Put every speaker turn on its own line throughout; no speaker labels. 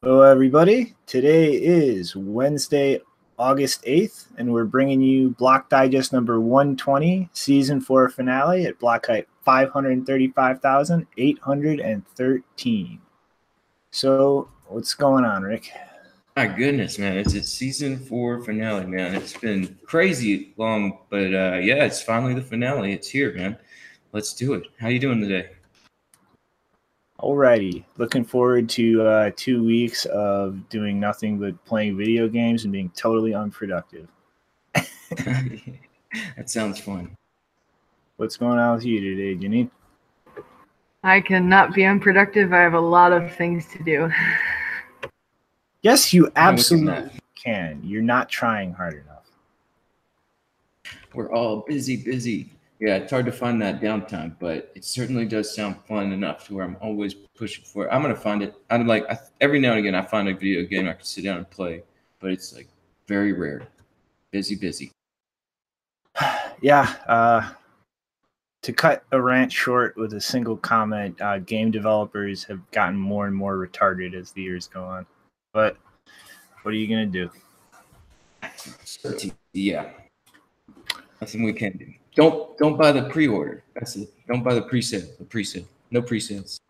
Hello, everybody. Today is Wednesday, August 8th, and we're bringing you Block Digest number 120, season four finale at block height 535,813. So, what's going on, Rick?
My goodness, man. It's its season four finale, man. It's been crazy long, but uh, yeah, it's finally the finale. It's here, man. Let's do it. How you doing today?
Alrighty, looking forward to uh, two weeks of doing nothing but playing video games and being totally unproductive.
that sounds fun.
What's going on with you today, Janine?
I cannot be unproductive. I have a lot of things to do.
Yes, you absolutely can. You're not trying hard enough.
We're all busy, busy. Yeah, it's hard to find that downtime, but it certainly does sound fun enough to where I'm always pushing for it. I'm gonna find it. I'm like I, every now and again I find a video game I can sit down and play, but it's like very rare. Busy, busy.
yeah. Uh, to cut a rant short with a single comment, uh, game developers have gotten more and more retarded as the years go on. But what are you gonna do?
Yeah, nothing we can do. Don't don't buy the pre-order. That's it. Don't buy the pre-sale. The pre-sale. No pre-sales.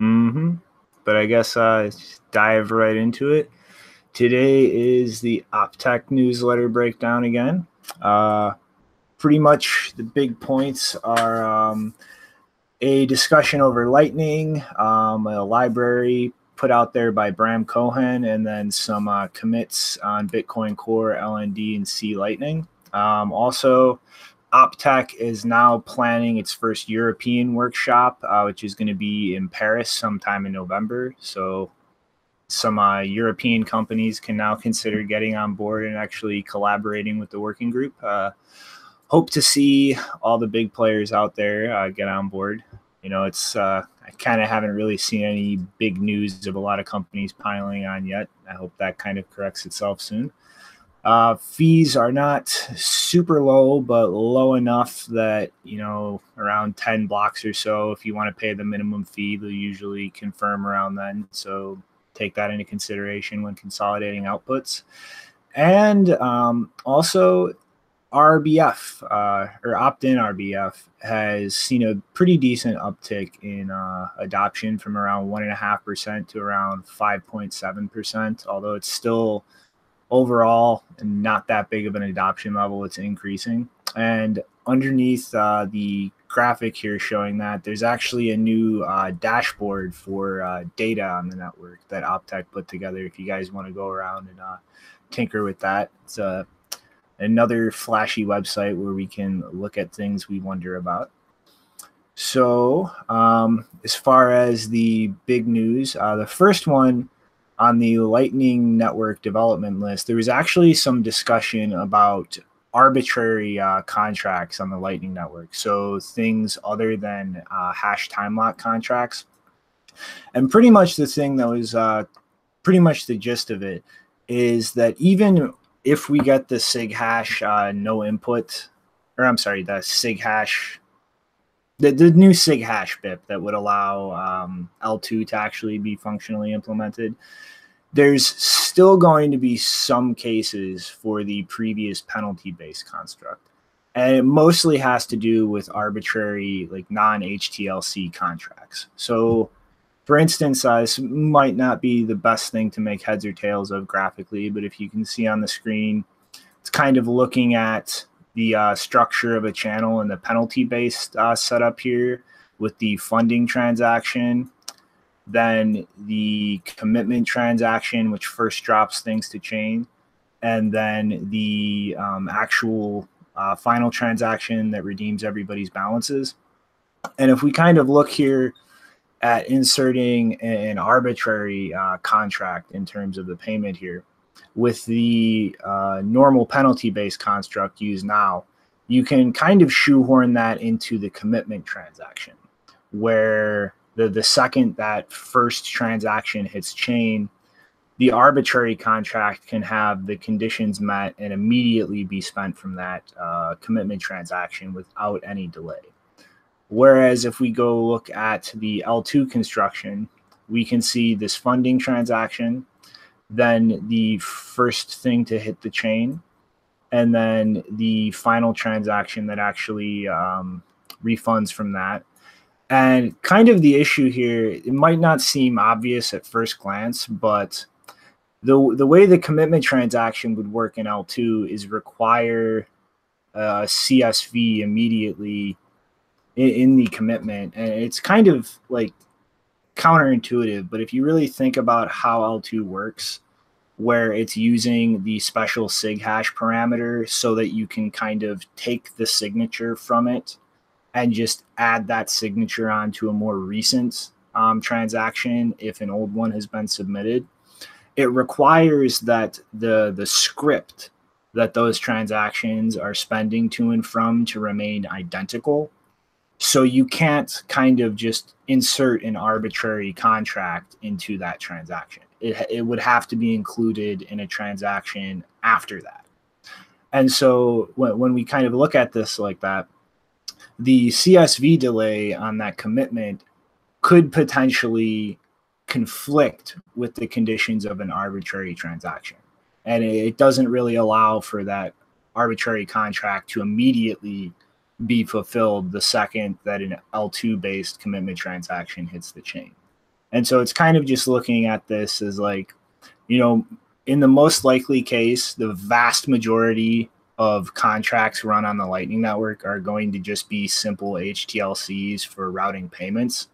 Mm-hmm. But I guess uh dive right into it. Today is the Optech newsletter breakdown again. Uh pretty much the big points are um, a discussion over Lightning, um, a library put out there by Bram Cohen, and then some uh, commits on Bitcoin Core, LND, and C Lightning. Um, also, Optech is now planning its first European workshop, uh, which is going to be in Paris sometime in November. So, some uh, European companies can now consider getting on board and actually collaborating with the working group. Uh, hope to see all the big players out there uh, get on board. You know, it's uh, I kind of haven't really seen any big news of a lot of companies piling on yet. I hope that kind of corrects itself soon. Uh, fees are not super low, but low enough that, you know, around 10 blocks or so, if you want to pay the minimum fee, they'll usually confirm around then. So take that into consideration when consolidating outputs. And um, also, RBF uh, or opt-in RBF has seen a pretty decent uptick in uh, adoption from around one and a half percent to around five point seven percent. Although it's still overall not that big of an adoption level, it's increasing. And underneath uh, the graphic here showing that there's actually a new uh, dashboard for uh, data on the network that Optech put together. If you guys want to go around and uh, tinker with that, it's a another flashy website where we can look at things we wonder about. So, um, as far as the big news, uh, the first one on the Lightning Network development list, there was actually some discussion about arbitrary uh, contracts on the Lightning Network. So, things other than uh, hash time lock contracts. And pretty much the thing that was uh, pretty much the gist of it is that even if we get the sig hash uh, no input, or I'm sorry, the sig hash, the, the new sig hash BIP that would allow um, eltoo to actually be functionally implemented, there's still going to be some cases for the previous penalty based construct. And it mostly has to do with arbitrary, like non HTLC contracts. So, for instance, uh, this might not be the best thing to make heads or tails of graphically, but if you can see on the screen, it's kind of looking at the uh, structure of a channel and the penalty based uh, setup here with the funding transaction, then the commitment transaction, which first drops things to chain, and then the um, actual uh, final transaction that redeems everybody's balances. And if we kind of look here, at inserting an arbitrary uh, contract in terms of the payment here. With the uh, normal penalty based construct used now, you can kind of shoehorn that into the commitment transaction, where the, the second that first transaction hits chain, the arbitrary contract can have the conditions met and immediately be spent from that uh, commitment transaction without any delay. Whereas if we go look at the eltoo construction, we can see this funding transaction then the first thing to hit the chain, and then the final transaction that actually um, refunds from that. And kind of the issue here, it might not seem obvious at first glance, but the the way the commitment transaction would work in eltoo is require uh, CSV immediately in, in, the commitment, and it's kind of like counterintuitive. But if you really think about how eltoo works, where it's using the special sig hash parameter so that you can kind of take the signature from it and just add that signature onto a more recent um, transaction if an old one has been submitted it requires that the the script that those transactions are spending to and from to remain identical. So you can't kind of just insert an arbitrary contract into that transaction. It, it would have to be included in a transaction after that. And so when, when we kind of look at this like that, the CSV delay on that commitment could potentially conflict with the conditions of an arbitrary transaction. And it doesn't really allow for that arbitrary contract to immediately be fulfilled the second that an eltoo based commitment transaction hits the chain. And so it's kind of just looking at this as like, you know, in the most likely case, the vast majority of contracts run on the Lightning Network are going to just be simple HTLCs for routing payments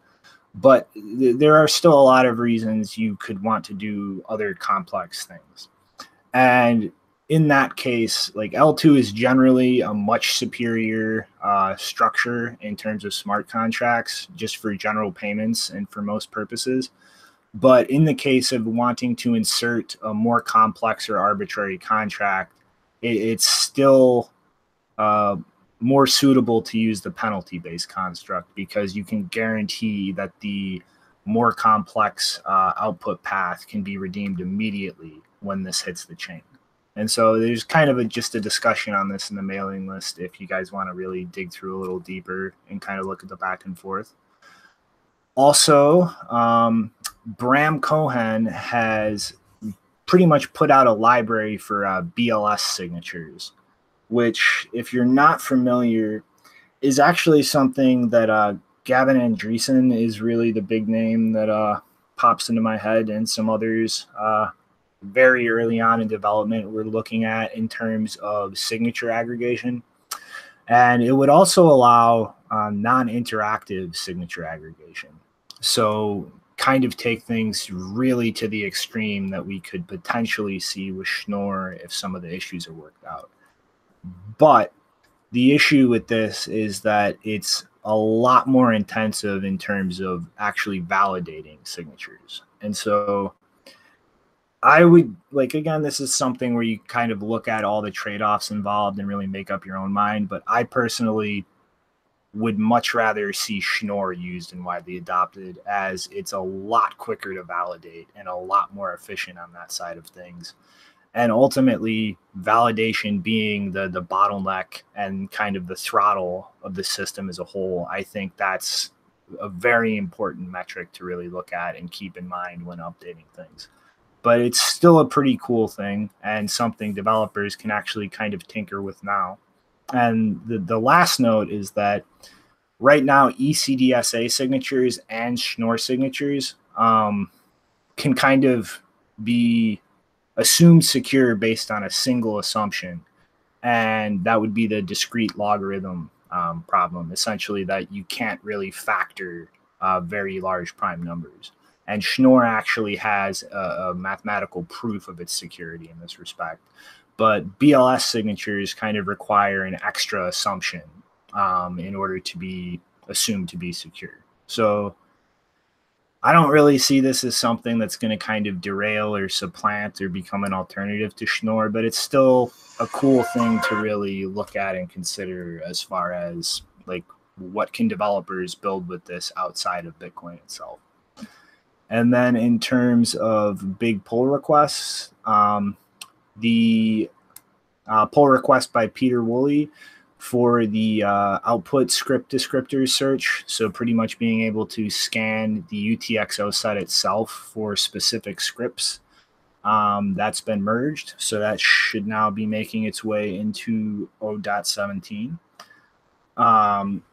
but th- there are still a lot of reasons you could want to do other complex things. And in that case, like eltoo is generally a much superior uh, structure in terms of smart contracts, just for general payments and for most purposes. But in the case of wanting to insert a more complex or arbitrary contract, it, it's still uh, more suitable to use the penalty based construct because you can guarantee that the more complex uh, output path can be redeemed immediately when this hits the chain. And so there's kind of a, just a discussion on this in the mailing list if you guys want to really dig through a little deeper and kind of look at the back and forth. Also, um, Bram Cohen has pretty much put out a library for uh, BLS signatures which, if you're not familiar, is actually something that uh, Gavin Andresen is really the big name that uh, pops into my head, and some others uh, very early on in development we're looking at in terms of signature aggregation. And it would also allow uh, non interactive signature aggregation. So, kind of take things really to the extreme that we could potentially see with Schnorr if some of the issues are worked out. But the issue with this is that it's a lot more intensive in terms of actually validating signatures. And so I would like again, this is something where you kind of look at all the trade-offs involved and really make up your own mind. But I personally would much rather see Schnorr used and widely adopted as it's a lot quicker to validate and a lot more efficient on that side of things and ultimately validation being the the bottleneck and kind of the throttle of the system as a whole i think that's a very important metric to really look at and keep in mind when updating things but it's still a pretty cool thing and something developers can actually kind of tinker with now and the, the last note is that right now ecdsa signatures and schnorr signatures um, can kind of be assumed secure based on a single assumption. And that would be the discrete logarithm um, problem, essentially, that you can't really factor uh, very large prime numbers. And Schnorr actually has a, a, mathematical proof of its security in this respect. But BLS signatures kind of require an extra assumption um, in order to be assumed to be secure. So I don't really see this as something that's going to kind of derail or supplant or become an alternative to Schnorr, but it's still a cool thing to really look at and consider as far as like what can developers build with this outside of Bitcoin itself. And then in terms of big pull requests, um, the uh, pull request by Pieter Wuille for the uh, output script descriptor search. So, pretty much being able to scan the UTXO set itself for specific scripts Um, that's been merged, so that should now be making its way into 0.17. Um,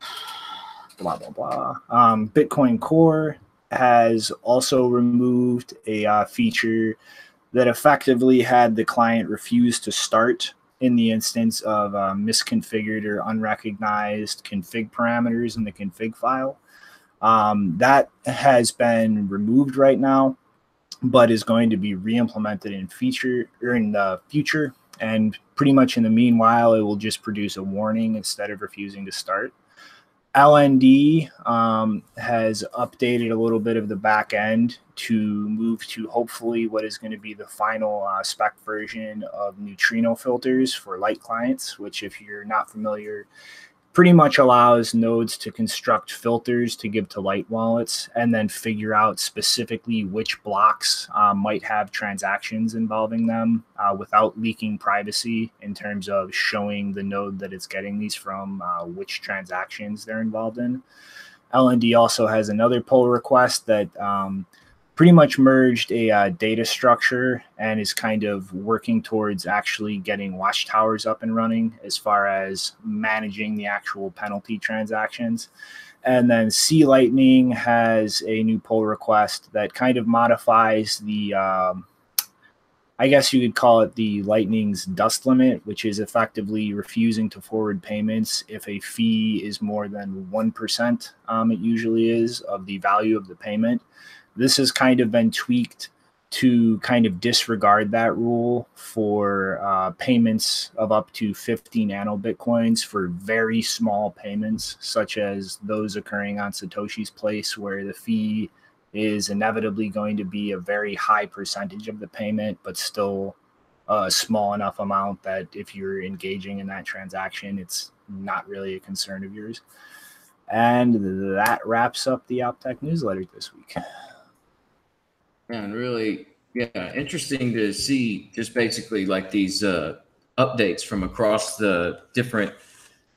blah blah blah. Um, Bitcoin Core has also removed a uh, feature that effectively had the client refuse to start in the instance of uh, misconfigured or unrecognized config parameters in the config file. Um, that has been removed right now, but is going to be re-implemented in feature or in the future. And pretty much in the meanwhile, it will just produce a warning instead of refusing to start. LND um, has updated a little bit of the back end to move to hopefully what is going to be the final uh, spec version of neutrino filters for light clients, which, if you're not familiar, pretty much allows nodes to construct filters to give to light wallets and then figure out specifically which blocks um, might have transactions involving them uh, without leaking privacy in terms of showing the node that it's getting these from uh, which transactions they're involved in. LND also has another pull request that um, pretty much merged a uh, data structure and is kind of working towards actually getting watchtowers up and running as far as managing the actual penalty transactions. And then C Lightning has a new pull request that kind of modifies the, um, I guess you could call it the Lightning's dust limit, which is effectively refusing to forward payments if a fee is more than 1%, um, it usually is, of the value of the payment. This has kind of been tweaked to kind of disregard that rule for uh, payments of up to 50 nano bitcoins for very small payments, such as those occurring on Satoshi's place, where the fee is inevitably going to be a very high percentage of the payment, but still a small enough amount that if you're engaging in that transaction, it's not really a concern of yours. And that wraps up the Optech newsletter this week.
And really, yeah, interesting to see just basically like these uh, updates from across the different,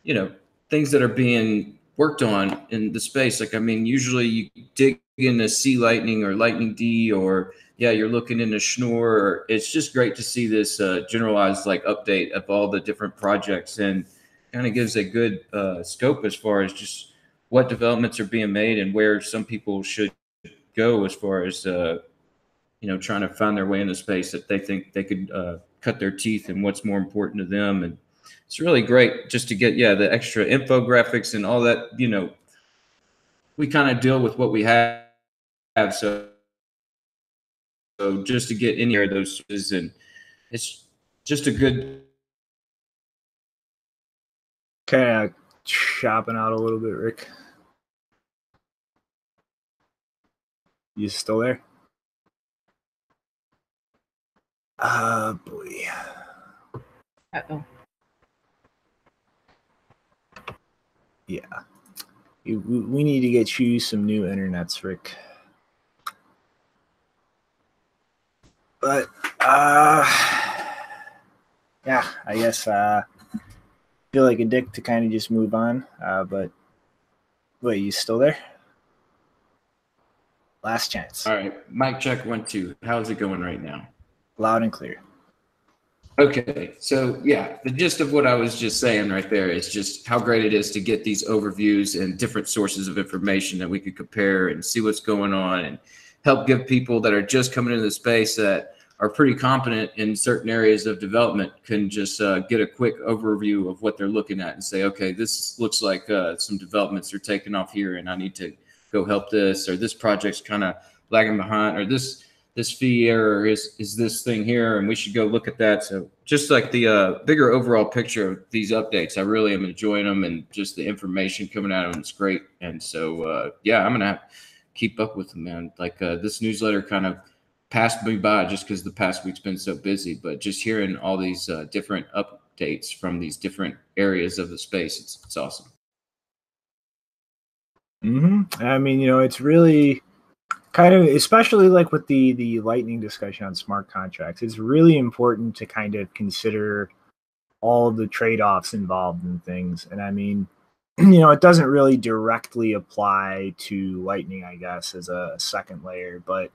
you know, things that are being worked on in the space. Like, I mean, usually you dig into C Lightning or Lightning D, or yeah, you're looking into Schnorr. It's just great to see this uh, generalized like update of all the different projects and kind of gives a good uh, scope as far as just what developments are being made and where some people should go as far as uh, you know, trying to find their way in space that they think they could uh, cut their teeth and what's more important to them. And it's really great just to get, yeah, the extra infographics and all that, you know, we kind of deal with what we have. So, so just to get any of those and it's just a good.
Kind of shopping out a little bit, Rick. You still there? Ah, uh, boy. Uh-oh. Yeah. We, we need to get you some new internets, Rick. But, uh, yeah, I guess, uh, feel like a dick to kind of just move on. Uh, but, wait, you still there? Last chance.
All right. Mic check one, two. How's it going right now?
Loud and clear.
Okay, so yeah, the gist of what I was just saying right there is just how great it is to get these overviews and different sources of information that we could compare and see what's going on and help give people that are just coming into the space that are pretty competent in certain areas of development can just uh, get a quick overview of what they're looking at and say, okay, this looks like uh, some developments are taking off here, and I need to go help this, or this project's kind of lagging behind, or this this fee error is is this thing here? And we should go look at that. So just like the uh, bigger overall picture of these updates i really am enjoying them and just the information coming out of them is great. And so uh, yeah i'm gonna keep up with them man. Like uh, this newsletter kind of passed me by just because the past week's been so busy but just hearing all these uh, different updates from these different areas of the space it's, it's awesome.
Hmm i mean you know it's really kind of especially like with the the lightning discussion on smart contracts it's really important to kind of consider all the trade-offs involved in things. And i mean you know it doesn't really directly apply to lightning i guess as a second layer but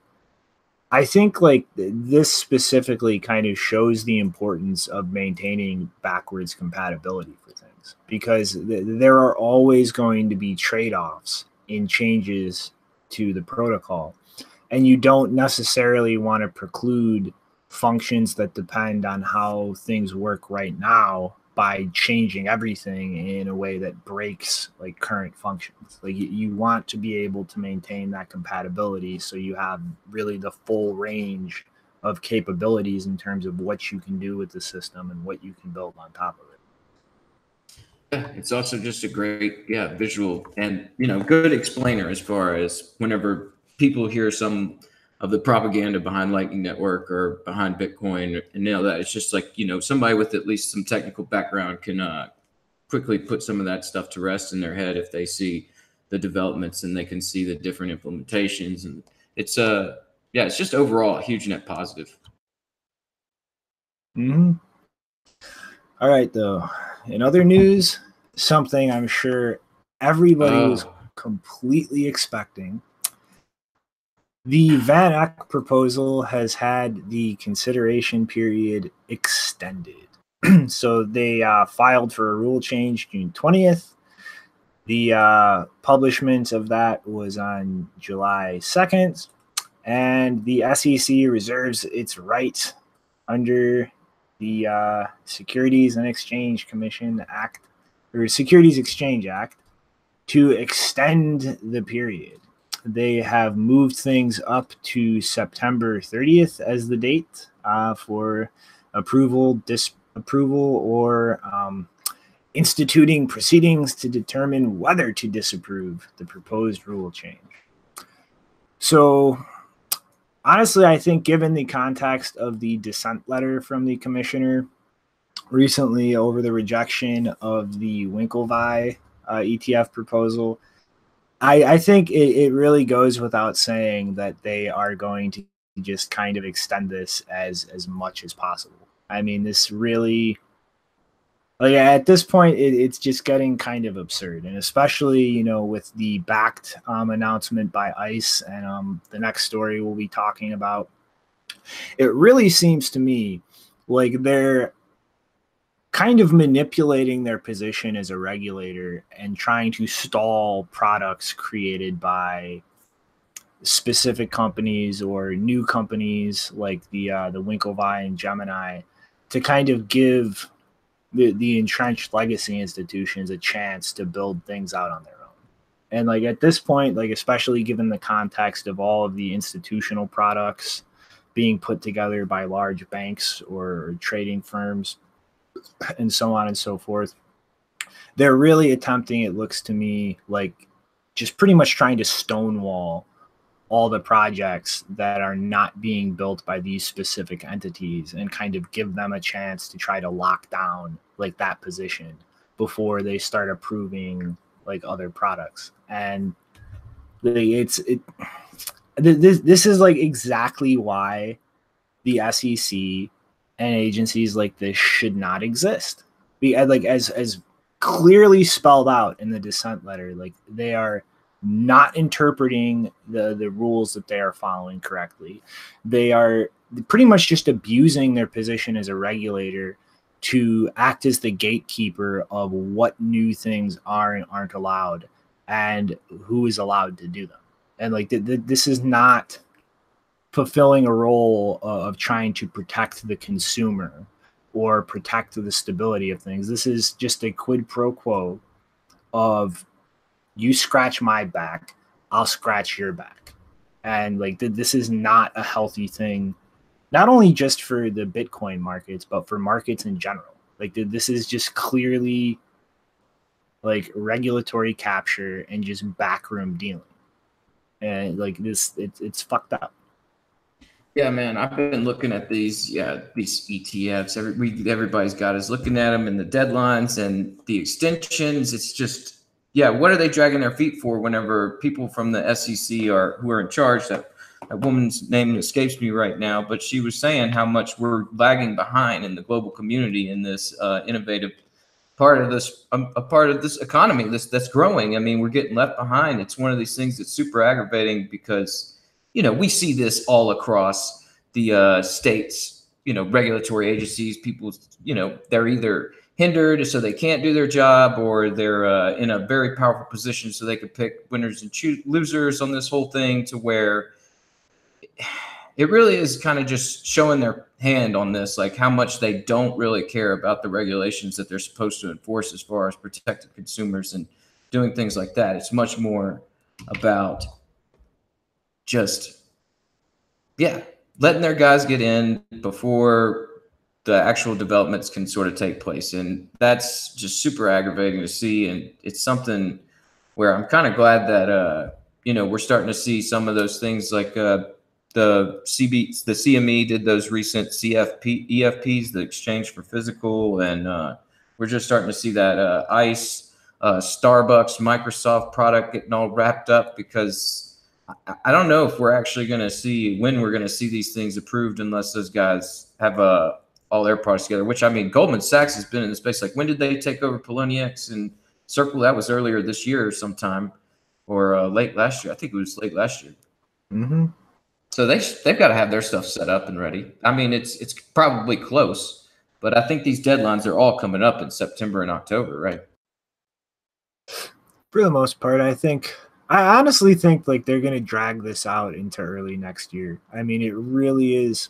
I think like this specifically kind of shows the importance of maintaining backwards compatibility for things because th- there are always going to be trade offs in changes to the protocol. And you don't necessarily want to preclude functions that depend on how things work right now by changing everything in a way that breaks like current functions. Like you, want to be able to maintain that compatibility so you have really the full range of capabilities in terms of what you can do with the system and what you can build on top of
it. It's also just a great, yeah, visual and you know, good explainer as far as whenever people hear some of the propaganda behind Lightning Network or behind Bitcoin and all that. It's just like, you know, somebody with at least some technical background can uh, quickly put some of that stuff to rest in their head if they see the developments and they can see the different implementations. And it's, uh, yeah, it's just overall a huge net positive.
hmm All right, though. In other news, something I'm sure everybody oh. was completely expecting the VanEck proposal has had the consideration period extended. so they uh, filed for a rule change June 20th. The uh, publishment of that was on July 2nd. And the SEC reserves its right under the uh, Securities and Exchange Commission Act or Securities Exchange Act to extend the period they have moved things up to September 30th as the date uh, for approval, disapproval, or um, instituting proceedings to determine whether to disapprove the proposed rule change. So, honestly, I think given the context of the dissent letter from the commissioner recently over the rejection of the Winklevi uh, ETF proposal, I, I think it, it really goes without saying that they are going to just kind of extend this as as much as possible. I mean, this really like at this point it, it's just getting kind of absurd and especially you know with the Bakkt um, announcement by ICE and um, the next story we'll be talking about it really seems to me like they're kind of manipulating their position as a regulator and trying to stall products created by specific companies or new companies like the uh, the Winklevi and Gemini to kind of give the, the entrenched legacy institutions a chance to build things out on their own. And like at this point, like especially given the context of all of the institutional products being put together by large banks or trading firms, and so on and so forth. They're really attempting, it looks to me like just pretty much trying to stonewall all the projects that are not being built by these specific entities and kind of give them a chance to try to lock down like that position before they start approving like other products and it's it this this is like exactly why the SEC and agencies like this should not exist. Be uh, like as as clearly spelled out in the dissent letter, like they are not interpreting the the rules that they are following correctly. They are pretty much just abusing their position as a regulator to act as the gatekeeper of what new things are and aren't allowed and who is allowed to do them. And like th- th- this is not fulfilling a role of trying to protect the consumer or protect the stability of things. This is just a quid pro quo of you scratch my back, I'll scratch your back. And like this is not a healthy thing, not only just for the Bitcoin markets, but for markets in general. Like this is just clearly like regulatory capture and just backroom dealing. And like this, it's it's fucked up.
Yeah, man, I've been looking at these, yeah, these ETFs. Every we, everybody's got is looking at them and the deadlines and the extensions. It's just, yeah, what are they dragging their feet for? Whenever people from the SEC are who are in charge, that that woman's name escapes me right now, but she was saying how much we're lagging behind in the global community in this uh, innovative part of this um, a part of this economy this that's growing. I mean, we're getting left behind. It's one of these things that's super aggravating because you know, we see this all across the uh, states, you know, regulatory agencies, people, you know, they're either hindered so they can't do their job or they're uh, in a very powerful position so they could pick winners and choose losers on this whole thing to where it really is kind of just showing their hand on this like how much they don't really care about the regulations that they're supposed to enforce as far as protecting consumers and doing things like that it's much more about just yeah letting their guys get in before the actual developments can sort of take place. And that's just super aggravating to see. And it's something where I'm kind of glad that, uh, you know, we're starting to see some of those things like uh, the CB, the CME did those recent CFP, EFPs, the exchange for physical. And uh, we're just starting to see that uh, ICE, uh, Starbucks, Microsoft product getting all wrapped up because I don't know if we're actually going to see when we're going to see these things approved unless those guys have a all their products together. Which I mean, Goldman Sachs has been in the space. Like, when did they take over Poloniex and Circle? That was earlier this year, sometime, or uh, late last year. I think it was late last year.
Mm-hmm.
So they they've got to have their stuff set up and ready. I mean, it's it's probably close, but I think these deadlines are all coming up in September and October, right?
For the most part, I think I honestly think like they're going to drag this out into early next year. I mean, it really is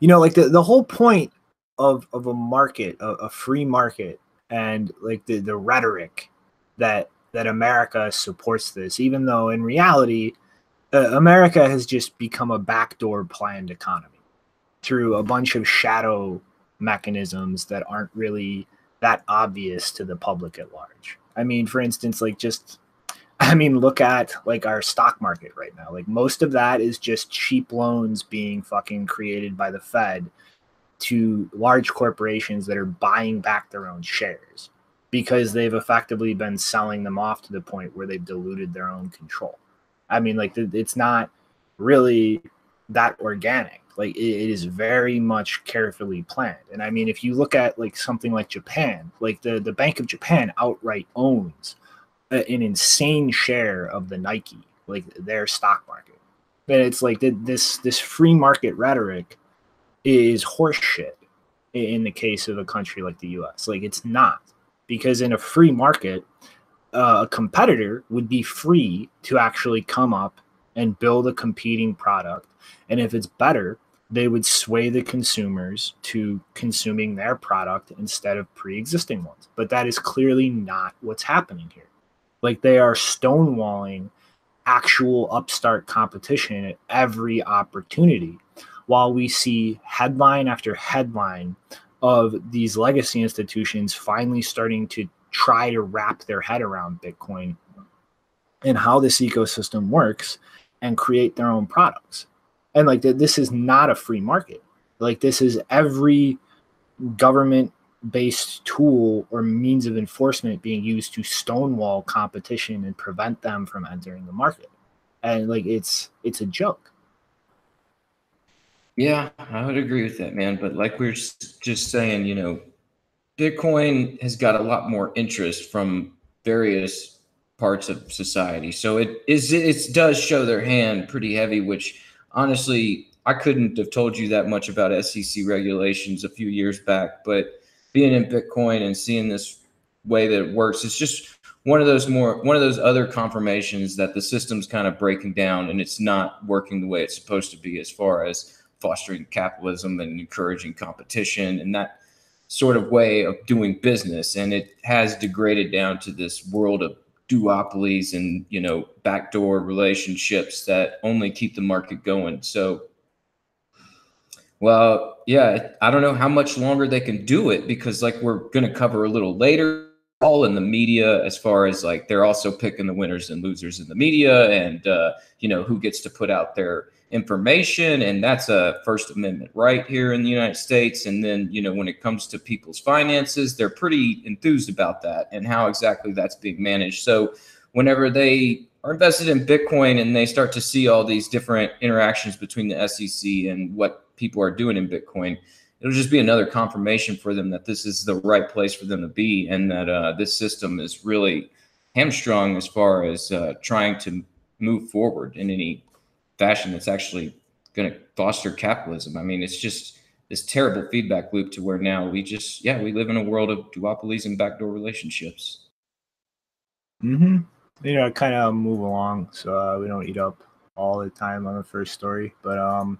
you know like the, the whole point of of a market a, a free market and like the the rhetoric that that america supports this even though in reality uh, america has just become a backdoor planned economy through a bunch of shadow mechanisms that aren't really that obvious to the public at large i mean for instance like just I mean, look at like our stock market right now. Like most of that is just cheap loans being fucking created by the Fed to large corporations that are buying back their own shares because they've effectively been selling them off to the point where they've diluted their own control. I mean, like it's not really that organic. Like it is very much carefully planned. And I mean, if you look at like something like Japan, like the the Bank of Japan outright owns an insane share of the Nikkei, like their stock market. And it's like this this free market rhetoric is horseshit in the case of a country like the U.S. Like it's not because in a free market, a competitor would be free to actually come up and build a competing product, and if it's better, they would sway the consumers to consuming their product instead of pre-existing ones. But that is clearly not what's happening here. Like they are stonewalling actual upstart competition at every opportunity while we see headline after headline of these legacy institutions finally starting to try to wrap their head around Bitcoin and how this ecosystem works and create their own products. And like this is not a free market. Like this is every government based tool or means of enforcement being used to stonewall competition and prevent them from entering the market and like it's it's a joke
yeah i would agree with that man but like we are just saying you know bitcoin has got a lot more interest from various parts of society. So it is it does show their hand pretty heavy which honestly i couldn't have told you that much about sec regulations a few years back but being in Bitcoin and seeing this way that it works, it's just one of those more one of those other confirmations that the system's kind of breaking down and it's not working the way it's supposed to be as far as fostering capitalism and encouraging competition. And that sort of way of doing business and it has degraded down to this world of duopolies and you know backdoor relationships that only keep the market going. So well, yeah, I don't know how much longer they can do it because, like, we're going to cover a little later, all in the media, as far as like they're also picking the winners and losers in the media and, uh, you know, who gets to put out their information. And that's a First Amendment right here in the United States. And then, you know, when it comes to people's finances, they're pretty enthused about that and how exactly that's being managed. So, whenever they are invested in Bitcoin and they start to see all these different interactions between the SEC and what people are doing in Bitcoin, it'll just be another confirmation for them that this is the right place for them to be and that uh, this system is really hamstrung as far as uh, trying to move forward in any fashion that's actually going to foster capitalism. I mean, it's just this terrible feedback loop to where now we just, yeah, we live in a world of duopolies and backdoor relationships.
Mm-hmm. You know, kind of move along so uh, we don't eat up all the time on the first story. But um,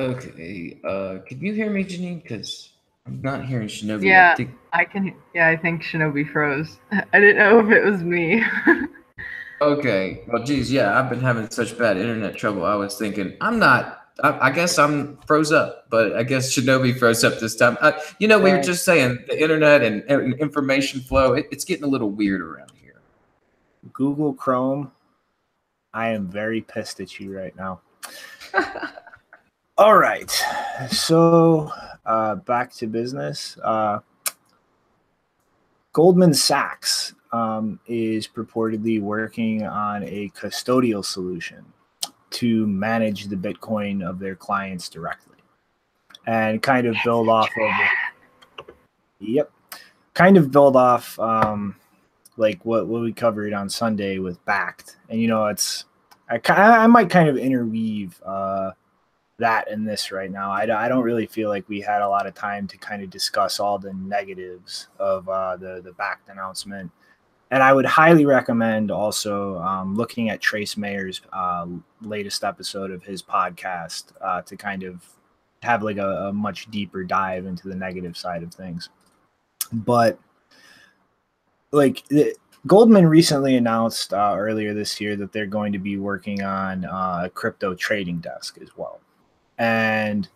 Okay. Uh, can you hear me, Janine? Because I'm not hearing Shinobi.
Yeah,
I think-
I can. Yeah, I think Shinobi froze. I didn't know if it was me.
Okay. Well, geez, yeah, I've been having such bad internet trouble. I was thinking, I'm not. I, I guess I'm froze up, but I guess Shinobi froze up this time. Uh, you know, we were just saying the internet and, and information flow. It, it's getting a little weird around here.
Google Chrome, I am very pissed at you right now. All right. So uh, back to business. Uh, Goldman Sachs um, is purportedly working on a custodial solution to manage the Bitcoin of their clients directly and kind of build off of it. Yep. Kind of build off um, like what, what we covered on Sunday with Bakkt. And, you know, it's, I, I might kind of interweave uh, that and this right now. I don't really feel like we had a lot of time to kind of discuss all the negatives of uh, the, the Bakkt announcement. And I would highly recommend also um, looking at Trace Mayer's uh, latest episode of his podcast uh, to kind of have like a, a much deeper dive into the negative side of things. But like Goldman recently announced uh, earlier this year that they're going to be working on uh, a crypto trading desk as well. And,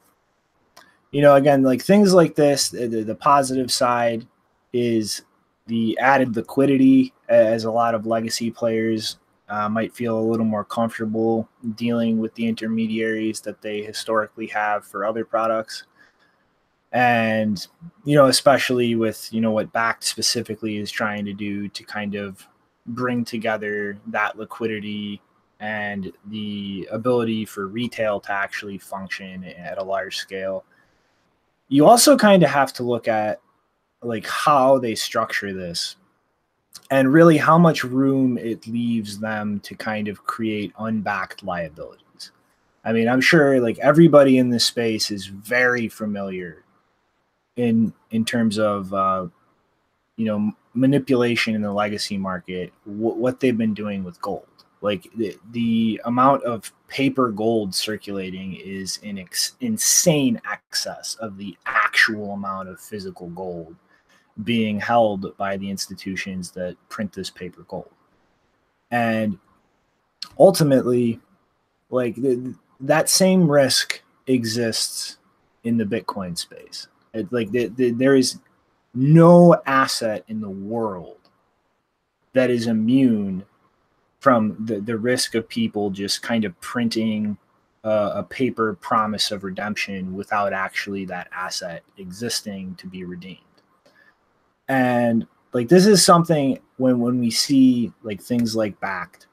you know, again, like things like this, the, the positive side is the added liquidity, as a lot of legacy players uh, might feel a little more comfortable dealing with the intermediaries that they historically have for other products. And you know especially with you know what Bakkt specifically is trying to do to kind of bring together that liquidity and the ability for retail to actually function at a large scale. You also kind of have to look at like how they structure this and really how much room it leaves them to kind of create unbacked liabilities. I mean i'm sure like everybody in this space is very familiar in in terms of uh, you know manipulation in the legacy market wh- what they've been doing with gold like the, the amount of paper gold circulating is in ex- insane excess of the actual amount of physical gold being held by the institutions that print this paper gold. And ultimately like the, that same risk exists in the bitcoin space. It, like the, the, there is no asset in the world that is immune from the, the risk of people just kind of printing uh, a paper promise of redemption without actually that asset existing to be redeemed. And like this is something when when we see like things like Bakkt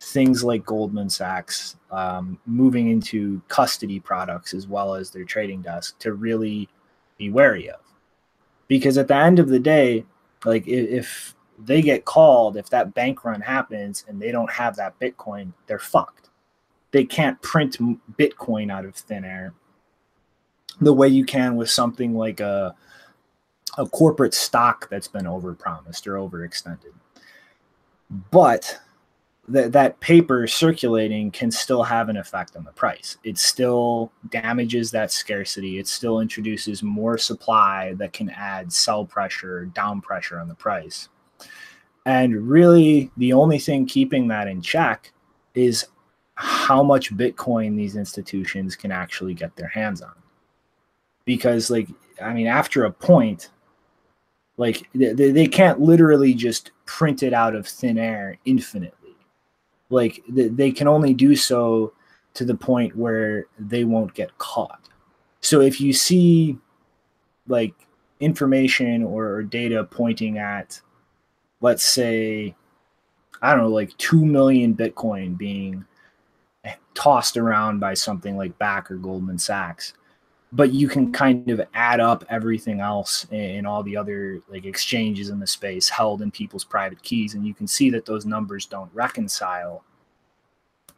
things like goldman sachs um, moving into custody products as well as their trading desk to really be wary of. Because at the end of the day like if, if they get called if that bank run happens and they don't have that bitcoin they're fucked they can't print bitcoin out of thin air the way you can with something like a a corporate stock that's been overpromised or overextended but that that paper circulating can still have an effect on the price. It still damages that scarcity. It still introduces more supply that can add sell pressure, down pressure on the price. And really, the only thing keeping that in check is how much Bitcoin these institutions can actually get their hands on. Because, like, I mean, after a point, like they, they can't literally just print it out of thin air infinitely like they can only do so to the point where they won't get caught. So if you see like information or data pointing at, let's say, I don't know, like 2 million Bitcoin being tossed around by something like Bakkt or Goldman Sachs, but you can kind of add up everything else and all the other like exchanges in the space held in people's private keys, and you can see that those numbers don't reconcile.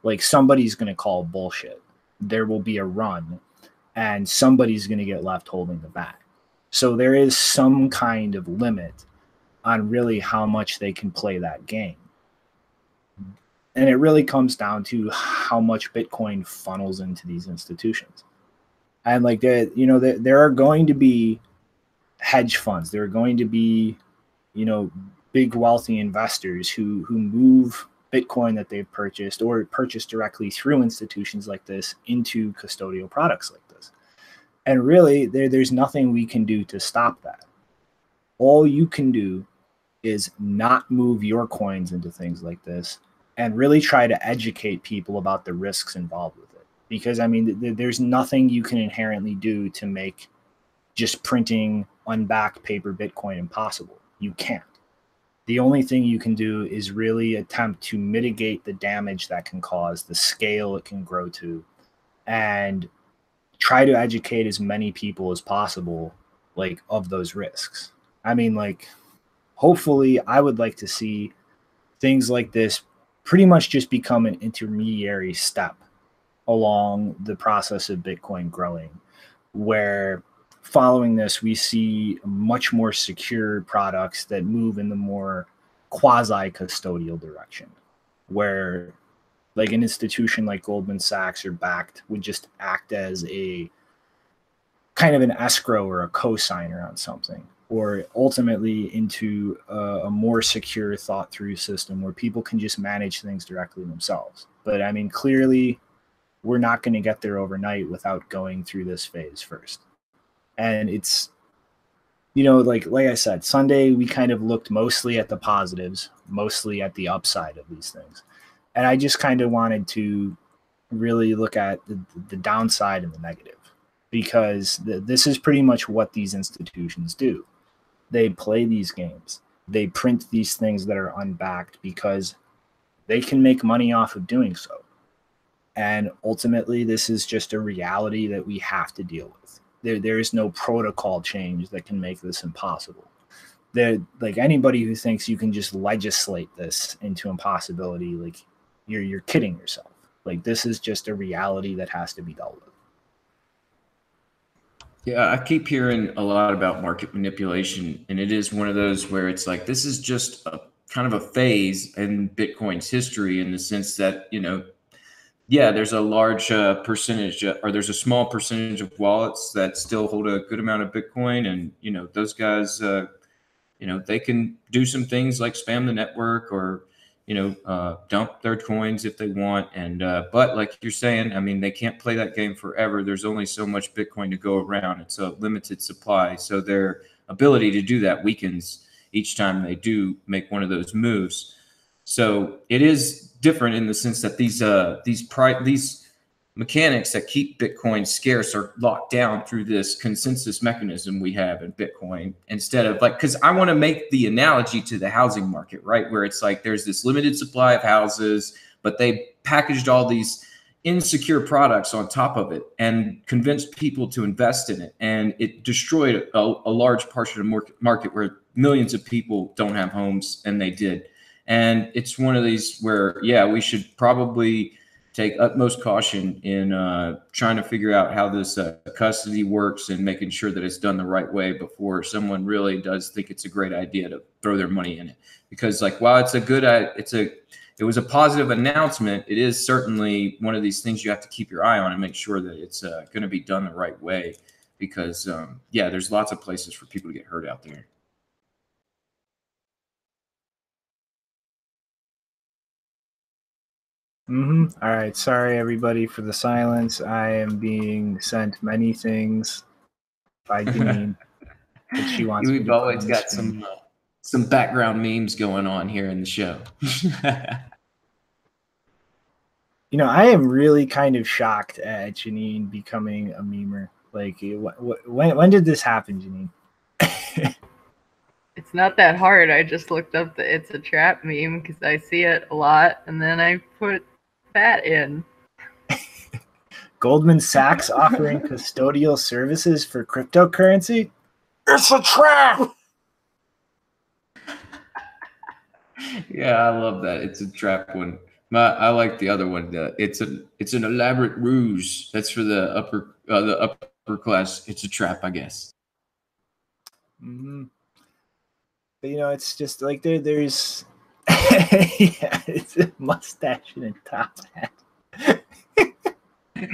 Like somebody's going to call bullshit. There will be a run, and somebody's going to get left holding the bag. So there is some kind of limit on really how much they can play that game. And it really comes down to how much Bitcoin funnels into these institutions. And like there, you know, there, there are going to be hedge funds. There are going to be, you know, big wealthy investors who who move Bitcoin that they've purchased or purchased directly through institutions like this into custodial products like this. And really, there, there's nothing we can do to stop that. All you can do is not move your coins into things like this and really try to educate people about the risks involved with it. Because, I mean, th- there's nothing you can inherently do to make just printing unbacked paper Bitcoin impossible. You can't. The only thing you can do is really attempt to mitigate the damage that can cause, the scale it can grow to, and try to educate as many people as possible like of those risks i mean like hopefully i would like to see things like this pretty much just become an intermediary step along the process of bitcoin growing where following this we see much more secure products that move in the more quasi custodial direction where like an institution like Goldman Sachs or Bakkt would just act as a kind of an escrow or a co-signer on something or ultimately into a, a more secure thought through system where people can just manage things directly themselves. But i mean clearly we're not going to get there overnight without going through this phase first. And it's you know like like i said sunday we kind of looked mostly at the positives mostly at the upside of these things. And I just kind of wanted to really look at the, the downside and the negative because the, this is pretty much what these institutions do. They play these games. They print these things that are unbacked because they can make money off of doing so. And ultimately, this is just a reality that we have to deal with. There, there is no protocol change that can make this impossible. There, like anybody who thinks you can just legislate this into impossibility, like you're you're kidding yourself. Like this is just a reality that has to be dealt with.
Yeah, I keep hearing a lot about market manipulation, and it is one of those where it's like this is just a kind of a phase in Bitcoin's history in the sense that you know, yeah, there's a large uh, percentage, uh, or there's a small percentage of wallets that still hold a good amount of Bitcoin, and you know, those guys, uh, you know, they can do some things like spam the network or you know, uh, dump their coins if they want. And uh, but like you're saying, I mean, they can't play that game forever. There's only so much Bitcoin to go around. It's a limited supply, so their ability to do that weakens each time they do make one of those moves. So it is different in the sense that these uh, these pri- these mechanics that keep Bitcoin scarce are locked down through this consensus mechanism we have in Bitcoin instead of like, because I want to make the analogy to the housing market, right? Where it's like there's this limited supply of houses, but they packaged all these insecure products on top of it and convinced people to invest in it. And it destroyed a, a large portion of the market where millions of people don't have homes and they did. And it's one of these where, yeah, we should probably take utmost caution in uh, trying to figure out how this uh, custody works and making sure that it's done the right way before someone really does think it's a great idea to throw their money in it. Because like while it's a good, uh, it's a it was a positive announcement. It is certainly one of these things you have to keep your eye on and make sure that it's uh, going to be done the right way. Because um, yeah, there's lots of places for people to get hurt out there.
Mm-hmm. All right. Sorry, everybody, for the silence. I am being sent many things by Dean
that she wants. We've always got some uh, some background memes going on here in the show.
You know, I am really kind of shocked at Janine becoming a memer. Like, wh- wh- when when did this happen, Janine?
It's not that hard. I just looked up the "It's a Trap" meme because I see it a lot, and then I put that in.
Goldman Sachs offering custodial services for cryptocurrency? It's a trap.
yeah, I love that. It's a trap one. My, I like the other one. The, it's a it's an elaborate ruse. That's for the upper uh, the upper class. It's a trap, I guess.
Mm-hmm. But you know, it's just like there there's yeah, it's a mustache and a top hat.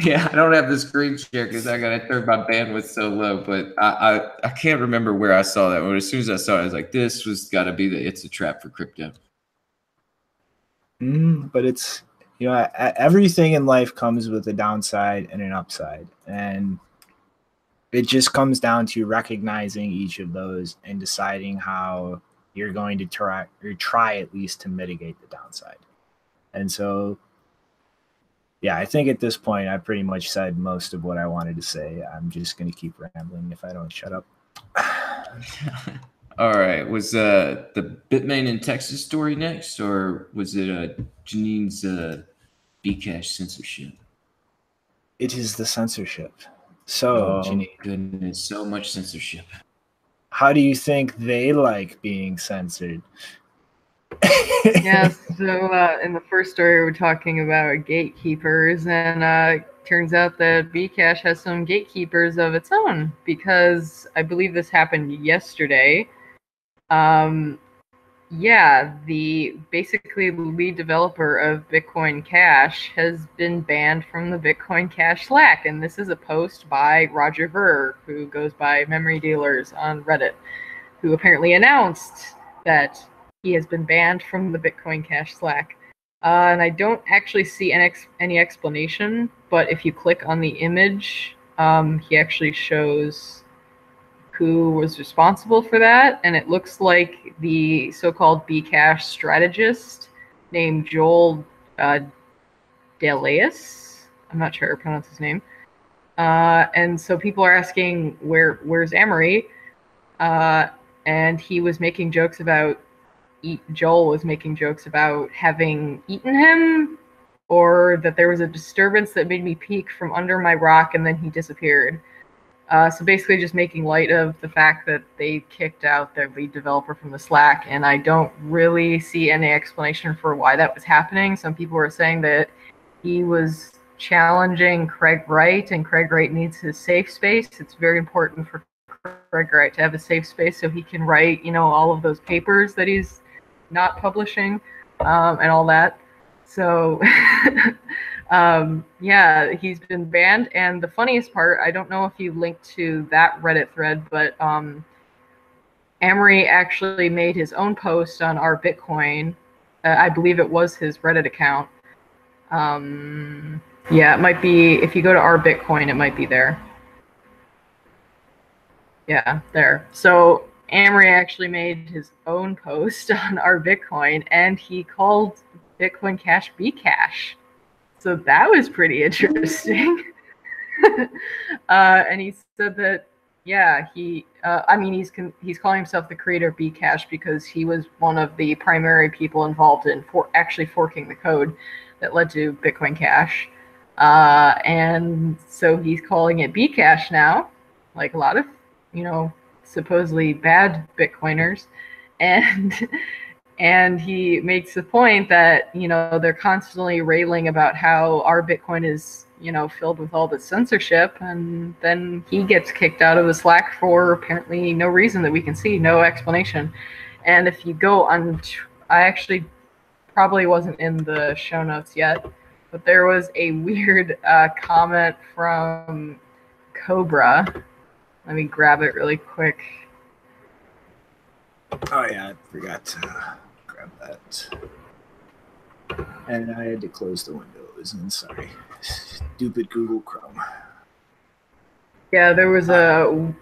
yeah, I don't have the screen share because I gotta turn my bandwidth so low. But I, I I can't remember where I saw that. But as soon as I saw it, I was like, this was got to be the it's a trap for crypto.
Mm, but it's you know everything in life comes with a downside and an upside, and it just comes down to recognizing each of those and deciding how you're going to try or try at least to mitigate the downside. And so yeah, I think at this point I pretty much said most of what I wanted to say. I'm just going to keep rambling if I don't shut up.
All right. Was uh, the Bitmain in Texas story next, or was it uh, Janine's uh, Bcash censorship?
It is the censorship. So,
oh, Janine, goodness, so much censorship.
How do you think they like being censored?
yeah, so uh, in the first story, we're talking about gatekeepers, and uh, turns out that Bcash has some gatekeepers of its own because I believe this happened yesterday. Um, yeah, the basically lead developer of Bitcoin Cash has been banned from the Bitcoin Cash Slack, and this is a post by Roger Ver, who goes by Memory Dealers on Reddit, who apparently announced that he has been banned from the Bitcoin Cash Slack. Uh, and I don't actually see any, ex- any explanation, but if you click on the image, um, he actually shows who was responsible for that, and it looks like the so-called Bcash strategist named Joel uh, Dalais. I'm not sure how to pronounce his name. Uh, and so people are asking where where's Amaury, uh, and he was making jokes about Joel was making jokes about having eaten him, or that there was a disturbance that made me peek from under my rock, and then he disappeared. Uh, so basically, just making light of the fact that they kicked out their lead developer from the Slack, and I don't really see any explanation for why that was happening. Some people were saying that he was challenging Craig Wright, and Craig Wright needs his safe space. It's very important for Craig Wright to have a safe space so he can write, you know, all of those papers that he's not publishing um, and all that. So um, yeah, he's been banned. And the funniest part, I don't know if you linked to that Reddit thread, but um, Amaury actually made his own post on r/Bitcoin. Uh, I believe it was his Reddit account. Um, yeah, it might be. If you go to r/Bitcoin, it might be there. Yeah, there. So Amaury actually made his own post on r/Bitcoin, and he called Bitcoin Cash Bcash. So that was pretty interesting. uh, and he said that, yeah, he, uh, I mean, he's con- he's calling himself the creator of Bcash because he was one of the primary people involved in for actually forking the code that led to Bitcoin Cash. Uh, and so he's calling it Bcash now, like a lot of, you know, supposedly bad Bitcoiners. And and he makes the point that you know they're constantly railing about how r/Bitcoin is you know filled with all the censorship and then he gets kicked out of the slack for apparently no reason that we can see no explanation. And if you go on i actually probably wasn't in the show notes yet but there was a weird uh, comment from cobra. Let me grab it really quick.
Oh yeah i forgot grab that. And I had to close the windows. And sorry, stupid Google Chrome.
Yeah, there was a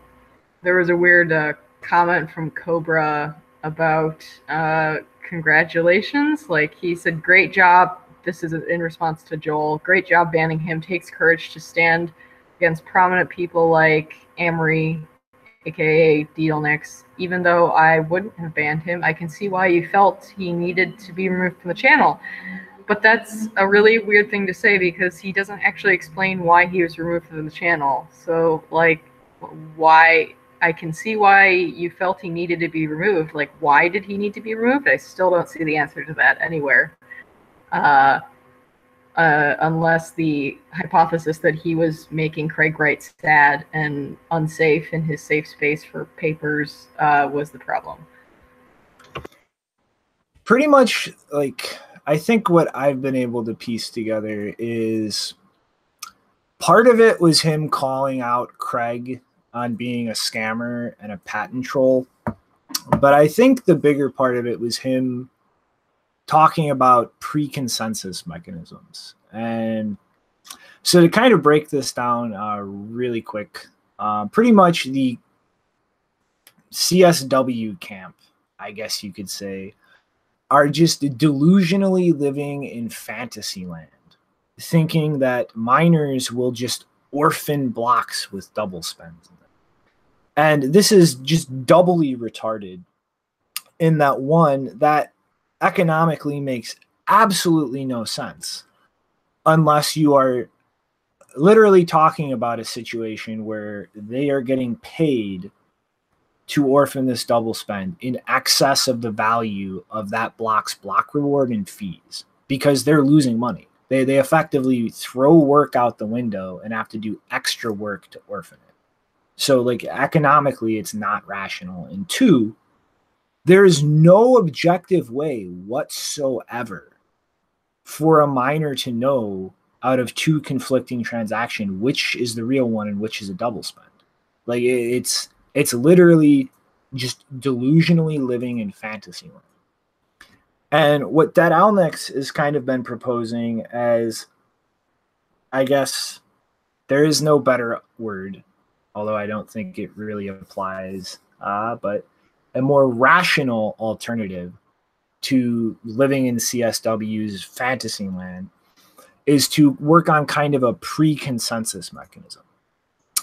there was a weird uh, comment from Cobra about uh, congratulations. Like he said, "Great job this is in response to Joel. Great job banning him. Takes courage to stand against prominent people like Amaury, aka Deadalnix. Even though I wouldn't have banned him, I can see why you felt he needed to be removed from the channel. But that's a really weird thing to say because he doesn't actually explain why he was removed from the channel. So, like, why I can see why you felt he needed to be removed. Like, why did he need to be removed? I still don't see the answer to that anywhere. Uh, uh, unless the hypothesis that he was making Craig Wright sad and unsafe in his safe space for papers uh, was the problem.
Pretty much, like, I think what I've been able to piece together is part of it was him calling out Craig on being a scammer and a patent troll. But I think the bigger part of it was him talking about pre consensus mechanisms. And so to kind of break this down uh, really quick, uh, pretty much the CSW camp, I guess you could say, are just delusionally living in fantasy land, thinking that miners will just orphan blocks with double spends. And this is just doubly retarded in that one, that economically makes absolutely no sense unless you are literally talking about a situation where they are getting paid to orphan this double spend in excess of the value of that block's block reward and fees because they're losing money. They, they effectively throw work out the window and have to do extra work to orphan it. So, like, economically, it's not rational. And two, there is no objective way whatsoever for a miner to know out of two conflicting transaction which is the real one and which is a double spend. Like, it's it's literally just delusionally living in fantasy land. And what Deadalnix has kind of been proposing as, I guess, there is no better word although I don't think it really applies. Uh, but a more rational alternative to living in CSW's fantasy land is to work on kind of a pre-consensus mechanism.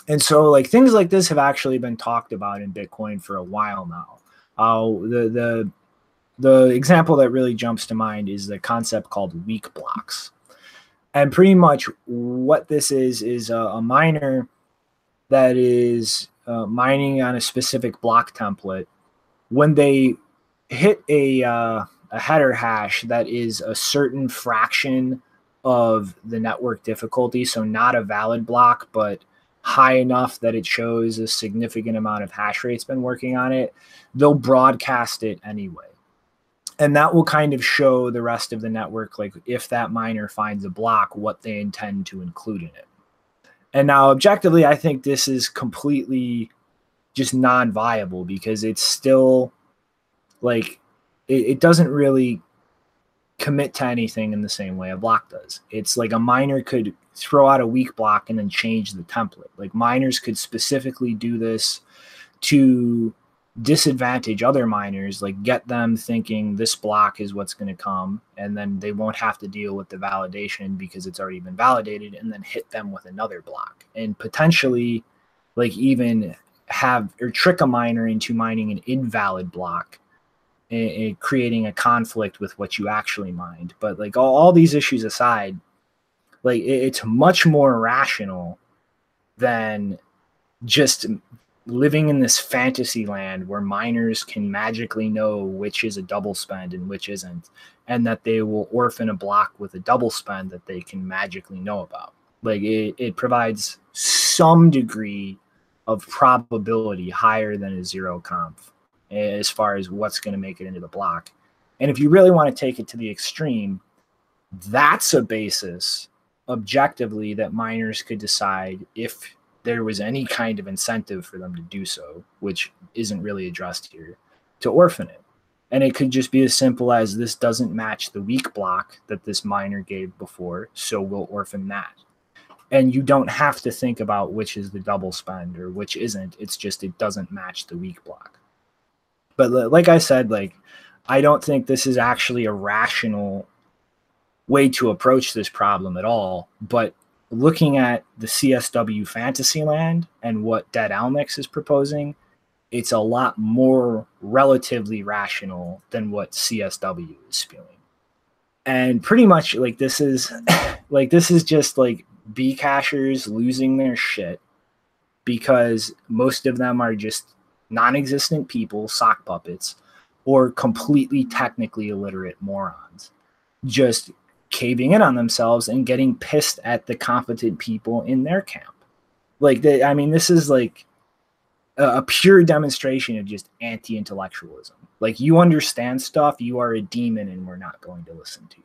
And so like things like this have actually been talked about in Bitcoin for a while now. Uh, the the the example that really jumps to mind is the concept called weak blocks. And pretty much what this is is a, a miner that is uh, mining on a specific block template, when they hit a, uh, a header hash that is a certain fraction of the network difficulty, so not a valid block, but high enough that it shows a significant amount of hash rate's been working on it, they'll broadcast it anyway. And that will kind of show the rest of the network, like if that miner finds a block, what they intend to include in it. And now, objectively, I think this is completely just non viable because it's still like it, it, doesn't really commit to anything in the same way a block does. It's like a miner could throw out a weak block and then change the template. Like miners could specifically do this to disadvantage other miners, like get them thinking this block is what's going to come, and then they won't have to deal with the validation because it's already been validated, and then hit them with another block, and potentially, like even have or trick a miner into mining an invalid block, and, and creating a conflict with what you actually mined. But like all, all these issues aside, like it, it's much more rational than just living in this fantasy land where miners can magically know which is a double spend and which isn't, and that they will orphan a block with a double spend that they can magically know about. Like it, it provides some degree of probability higher than a zero conf as far as what's going to make it into the block. And if you really want to take it to the extreme, that's a basis objectively that miners could decide if there was any kind of incentive for them to do so, which isn't really addressed here, to orphan it. And it could just be as simple as this doesn't match the weak block that this miner gave before, so we'll orphan that. And you don't have to think about which is the double spend or which isn't. It's just it doesn't match the weak block. But like I said, like I don't think this is actually a rational way to approach this problem at all. But looking at the CSW Fantasyland and what Deadalnix is proposing, it's a lot more relatively rational than what CSW is spewing. And pretty much like this is like this is just like B cashers losing their shit because most of them are just non-existent people, sock puppets, or completely technically illiterate morons. Just caving in on themselves and getting pissed at the competent people in their camp. Like, the, I mean, this is like a, a pure demonstration of just anti intellectualism. Like, you understand stuff, you are a demon, and we're not going to listen to you.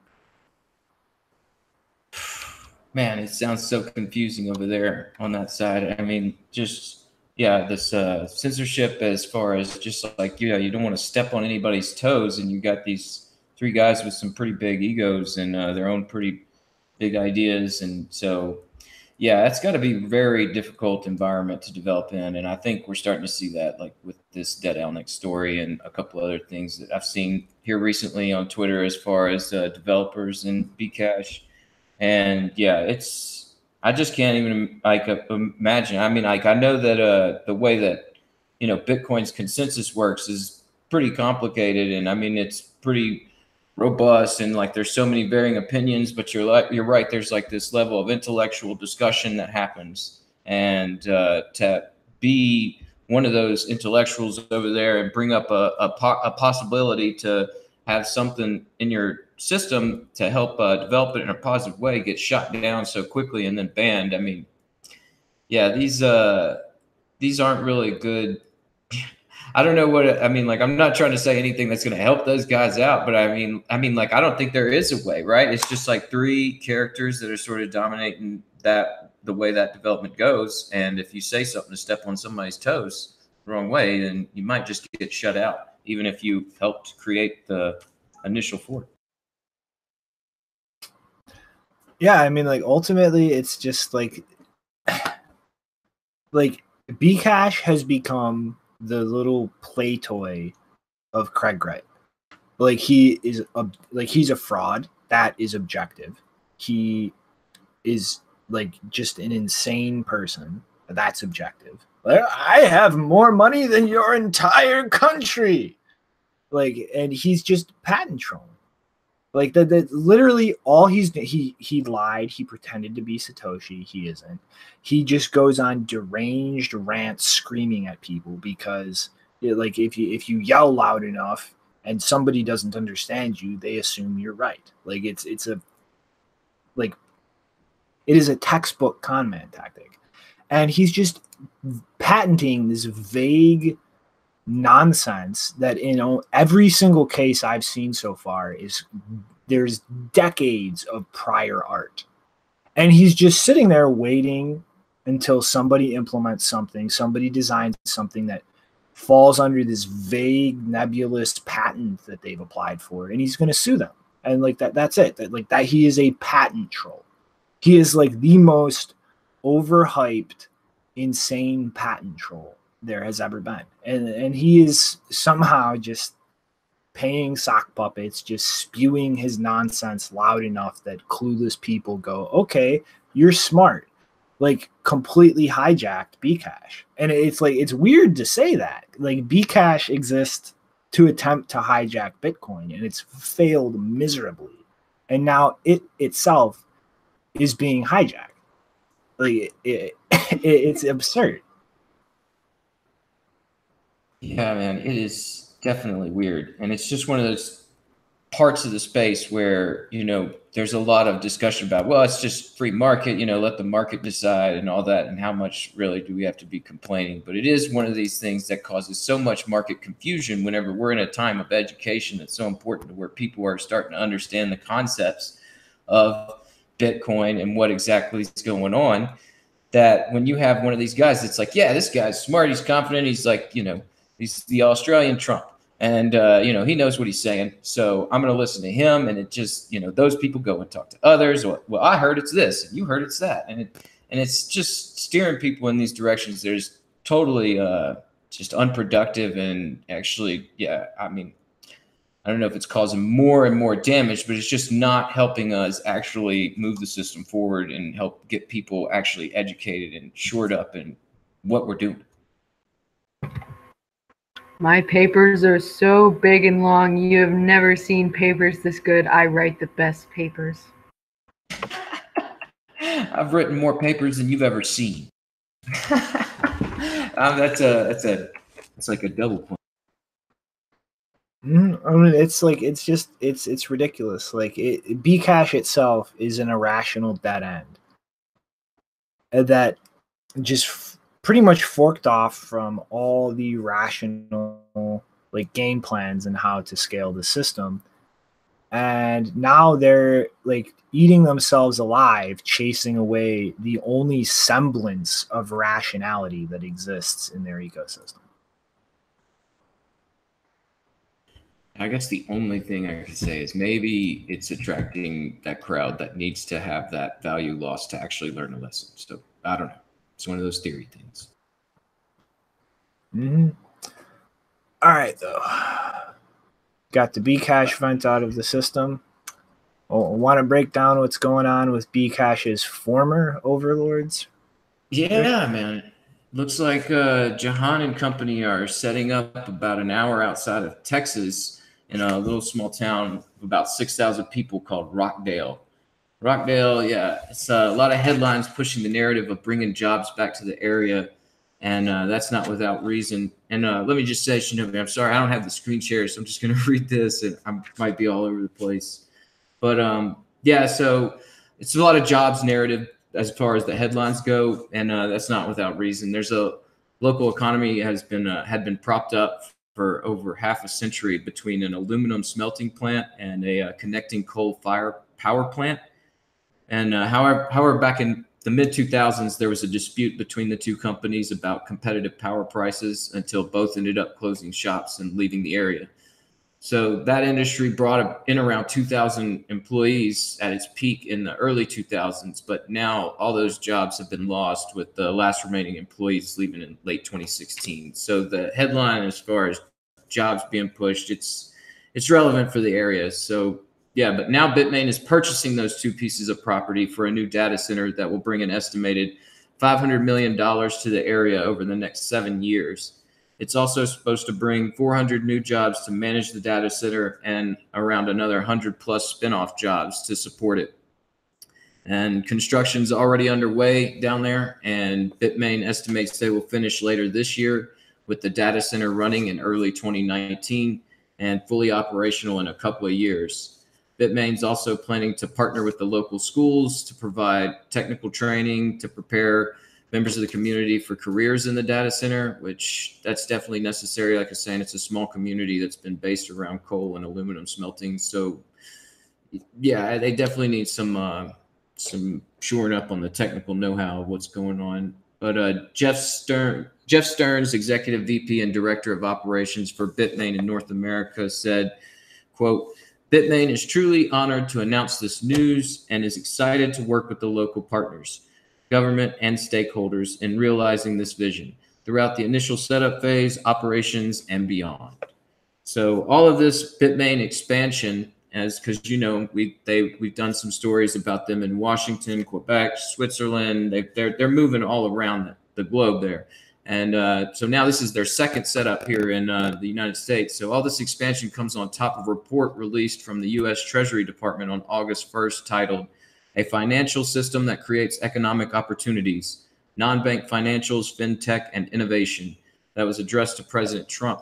Man, it sounds so confusing over there on that side. I mean, just yeah, this uh, censorship as far as just like you know, you don't want to step on anybody's toes, and you got these three guys with some pretty big egos and uh, their own pretty big ideas. And so, yeah, it's got to be very difficult environment to develop in. And I think we're starting to see that, like with this Deadalnix story and a couple other things that I've seen here recently on Twitter as far as uh, developers and Bcash. And yeah, it's I just can't even like uh, imagine. I mean, like I know that uh, the way that you know Bitcoin's consensus works is pretty complicated, and I mean it's pretty robust and like there's so many varying opinions but you're like you're right. There's like this level of intellectual discussion that happens. And uh, to be one of those intellectuals over there and bring up a, a, po- a possibility to have something in your system to help uh, develop it in a positive way get shot down so quickly and then banned i mean yeah these uh these aren't really good I don't know what I mean. Like, I'm not trying to say anything that's going to help those guys out, but I mean, I mean, like, I don't think there is a way, right? It's just like three characters that are sort of dominating that the way that development goes. And if you say something to step on somebody's toes the wrong way, then you might just get shut out, even if you helped create the initial fork.
Yeah, I mean, like, ultimately, it's just like, like, Bcash has become the little play toy of Craig Wright. Like he is a, like he's a fraud. That is objective. He is like just an insane person. That's objective. I have more money than your entire country. Like, and he's just patent trolling. Like that, that literally all he's he he lied. He pretended to be Satoshi. He isn't. He just goes on deranged rants, screaming at people because, like, if you if you yell loud enough and somebody doesn't understand you, they assume you're right. Like it's it's a like it is a textbook con man tactic, and he's just patenting this vague nonsense that in every single case I've seen so far is there's decades of prior art. And he's just sitting there waiting until somebody implements something, somebody designs something that falls under this vague nebulous patent that they've applied for and he's going to sue them. And like that that's it. That like that he is a patent troll. He is like the most overhyped insane patent troll there has ever been. And and he is somehow just paying sock puppets, just spewing his nonsense loud enough that clueless people go, "Okay, you're smart." Like completely hijacked Bcash. And it's like it's weird to say that. Like Bcash exists to attempt to hijack Bitcoin and it's failed miserably. And now it itself is being hijacked. Like it, it, it it's absurd.
Yeah, man, it is definitely weird. And it's just one of those parts of the space where, you know, there's a lot of discussion about, well, it's just free market, you know, let the market decide and all that. And how much really do we have to be complaining? But it is one of these things that causes so much market confusion whenever we're in a time of education that's so important to where people are starting to understand the concepts of Bitcoin and what exactly is going on. That when you have one of these guys, it's like, yeah, this guy's smart, he's confident, he's like, you know, He's the Australian Trump, and uh, you know he knows what he's saying. So I'm going to listen to him, and it just you know those people go and talk to others. Well, I heard it's this, and you heard it's that, and it and it's just steering people in these directions. There's totally uh, just unproductive and actually, yeah, I mean, I don't know if it's causing more and more damage, but it's just not helping us actually move the system forward and help get people actually educated and shored up in what we're doing.
My papers are so big and long. You have never seen papers this good. I write the best papers.
I've written more papers than you've ever seen. um, that's a that's a it's like a double point.
Mm, I mean, it's like it's just it's it's ridiculous. Like it, Bcash itself is an irrational dead end that just f- pretty much forked off from all the rational like game plans and how to scale the system, and now they're like eating themselves alive, chasing away the only semblance of rationality that exists in their ecosystem.
I guess the only thing I could say is maybe it's attracting that crowd that needs to have that value lost to actually learn a lesson. So I don't know. It's one of those theory things.
Mm-hmm. All right, though. Got the Bcash vent out of the system. Oh, want to break down what's going on with Bcash's former overlords.
Yeah, man. Looks like uh, Jihan and company are setting up about an hour outside of Texas in a little small town of about 6,000 people called Rockdale. Rockdale, yeah, it's uh, a lot of headlines pushing the narrative of bringing jobs back to the area. And uh, that's not without reason. And uh, let me just say, Shinobi, I'm sorry, I don't have the screen share, so I'm just going to read this and I might be all over the place. But um, yeah, so it's a lot of jobs narrative as far as the headlines go. And uh, that's not without reason. There's a local economy has been uh, had been propped up for over half a century between an aluminum smelting plant and a uh, connecting coal fire power plant. And uh, however, however, back in the mid 2000s, there was a dispute between the two companies about competitive power prices until both ended up closing shops and leaving the area. So that industry brought in around 2,000 employees at its peak in the early 2000s, but now all those jobs have been lost with the last remaining employees leaving in late 2016. So the headline, as far as jobs being pushed, it's it's relevant for the area. So yeah, but now Bitmain is purchasing those two pieces of property for a new data center that will bring an estimated 500 million dollars to the area over the next seven years. It's also supposed to bring 400 new jobs to manage the data center and around another 100 plus spinoff jobs to support it. And construction's already underway down there, and Bitmain estimates they will finish later this year with the data center running in early 2019 and fully operational in a couple of years. Bitmain's also planning to partner with the local schools to provide technical training to prepare members of the community for careers in the data center, which that's definitely necessary. Like I was saying, it's a small community that's been based around coal and aluminum smelting. So, yeah, they definitely need some uh, some shoring up on the technical know-how of what's going on. But uh, Jeff Stern, Jeff Stearns, executive VP and director of operations for Bitmain in North America, said, "quote." Bitmain is truly honored to announce this news and is excited to work with the local partners government, and stakeholders in realizing this vision throughout the initial setup phase, operations, and beyond. So all of this Bitmain expansion, as because you know we they we've done some stories about them in Washington, Quebec, Switzerland. They they're they're moving all around the, the globe there. And uh, so now this is their second setup here in uh, the United States. So all this expansion comes on top of a report released from the U.S. Treasury Department on August 1st titled a financial system that creates economic opportunities, non bank financials, fintech, and innovation that was addressed to President Trump.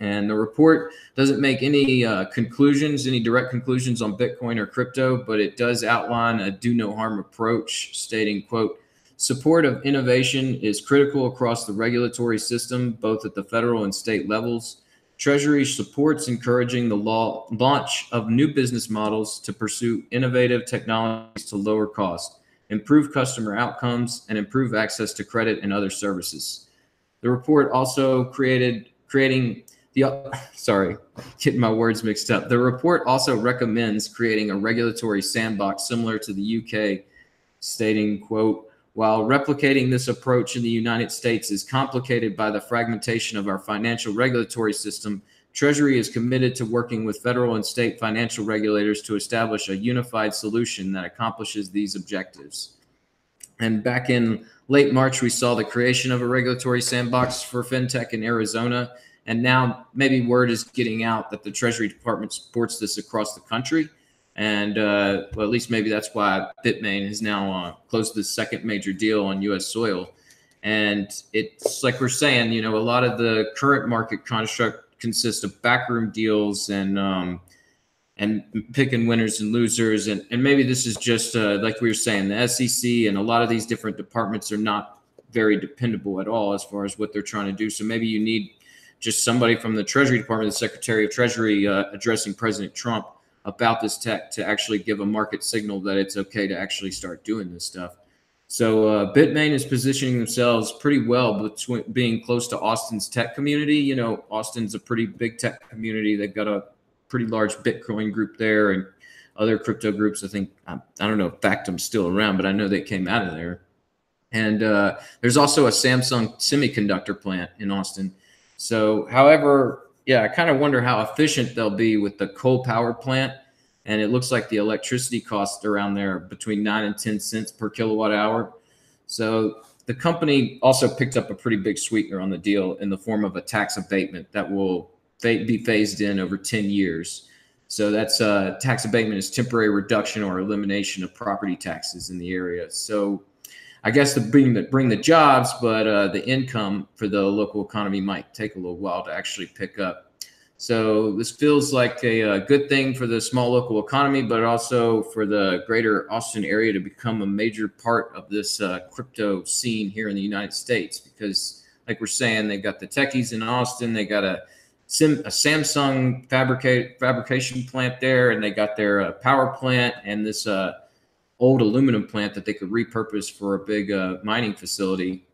And the report doesn't make any uh, conclusions, any direct conclusions on Bitcoin or crypto, but it does outline a do no harm approach, stating, quote, support of innovation is critical across the regulatory system, both at the federal and state levels. Treasury supports encouraging the law, launch of new business models to pursue innovative technologies to lower cost, improve customer outcomes, and improve access to credit and other services. The report also created creating the sorry, getting my words mixed up. The report also recommends creating a regulatory sandbox similar to the UK, stating, quote, while replicating this approach in the United States is complicated by the fragmentation of our financial regulatory system, Treasury is committed to working with federal and state financial regulators to establish a unified solution that accomplishes these objectives. And back in late March, we saw the creation of a regulatory sandbox for fintech in Arizona. And now maybe word is getting out that the Treasury Department supports this across the country. And uh, well, at least maybe that's why Bitmain has now uh, closed the second major deal on U.S. soil. And it's like we're saying, you know, a lot of the current market construct consists of backroom deals and um, and picking winners and losers. And, and maybe this is just uh, like we were saying, the SEC and a lot of these different departments are not very dependable at all as far as what they're trying to do. So maybe you need just somebody from the Treasury Department, the Secretary of Treasury, uh, addressing President Trump about this tech to actually give a market signal that it's okay to actually start doing this stuff. So uh, Bitmain is positioning themselves pretty well between being close to Austin's tech community. You know, Austin's a pretty big tech community. They've got a pretty large Bitcoin group there and other crypto groups. I think I, I don't know if Factom's still around, but I know they came out of there. And uh, there's also a Samsung semiconductor plant in Austin. So, however, yeah, I kind of wonder how efficient they'll be with the coal power plant. And it looks like the electricity costs around there between nine and 10 cents per kilowatt hour. So the company also picked up a pretty big sweetener on the deal in the form of a tax abatement that will be phased in over 10 years. So that's uh, tax abatement is temporary reduction or elimination of property taxes in the area. So I guess to bring the bring the jobs, but uh, the income for the local economy might take a little while to actually pick up. So this feels like a, a, good thing for the small local economy, but also for the greater Austin area to become a major part of this uh, crypto scene here in the United States. Because, like we're saying, they've got the techies in Austin, they got a, Sim, a Samsung fabricate fabrication plant there, and they got their uh, power plant and this uh, old aluminum plant that they could repurpose for a big uh, mining facility.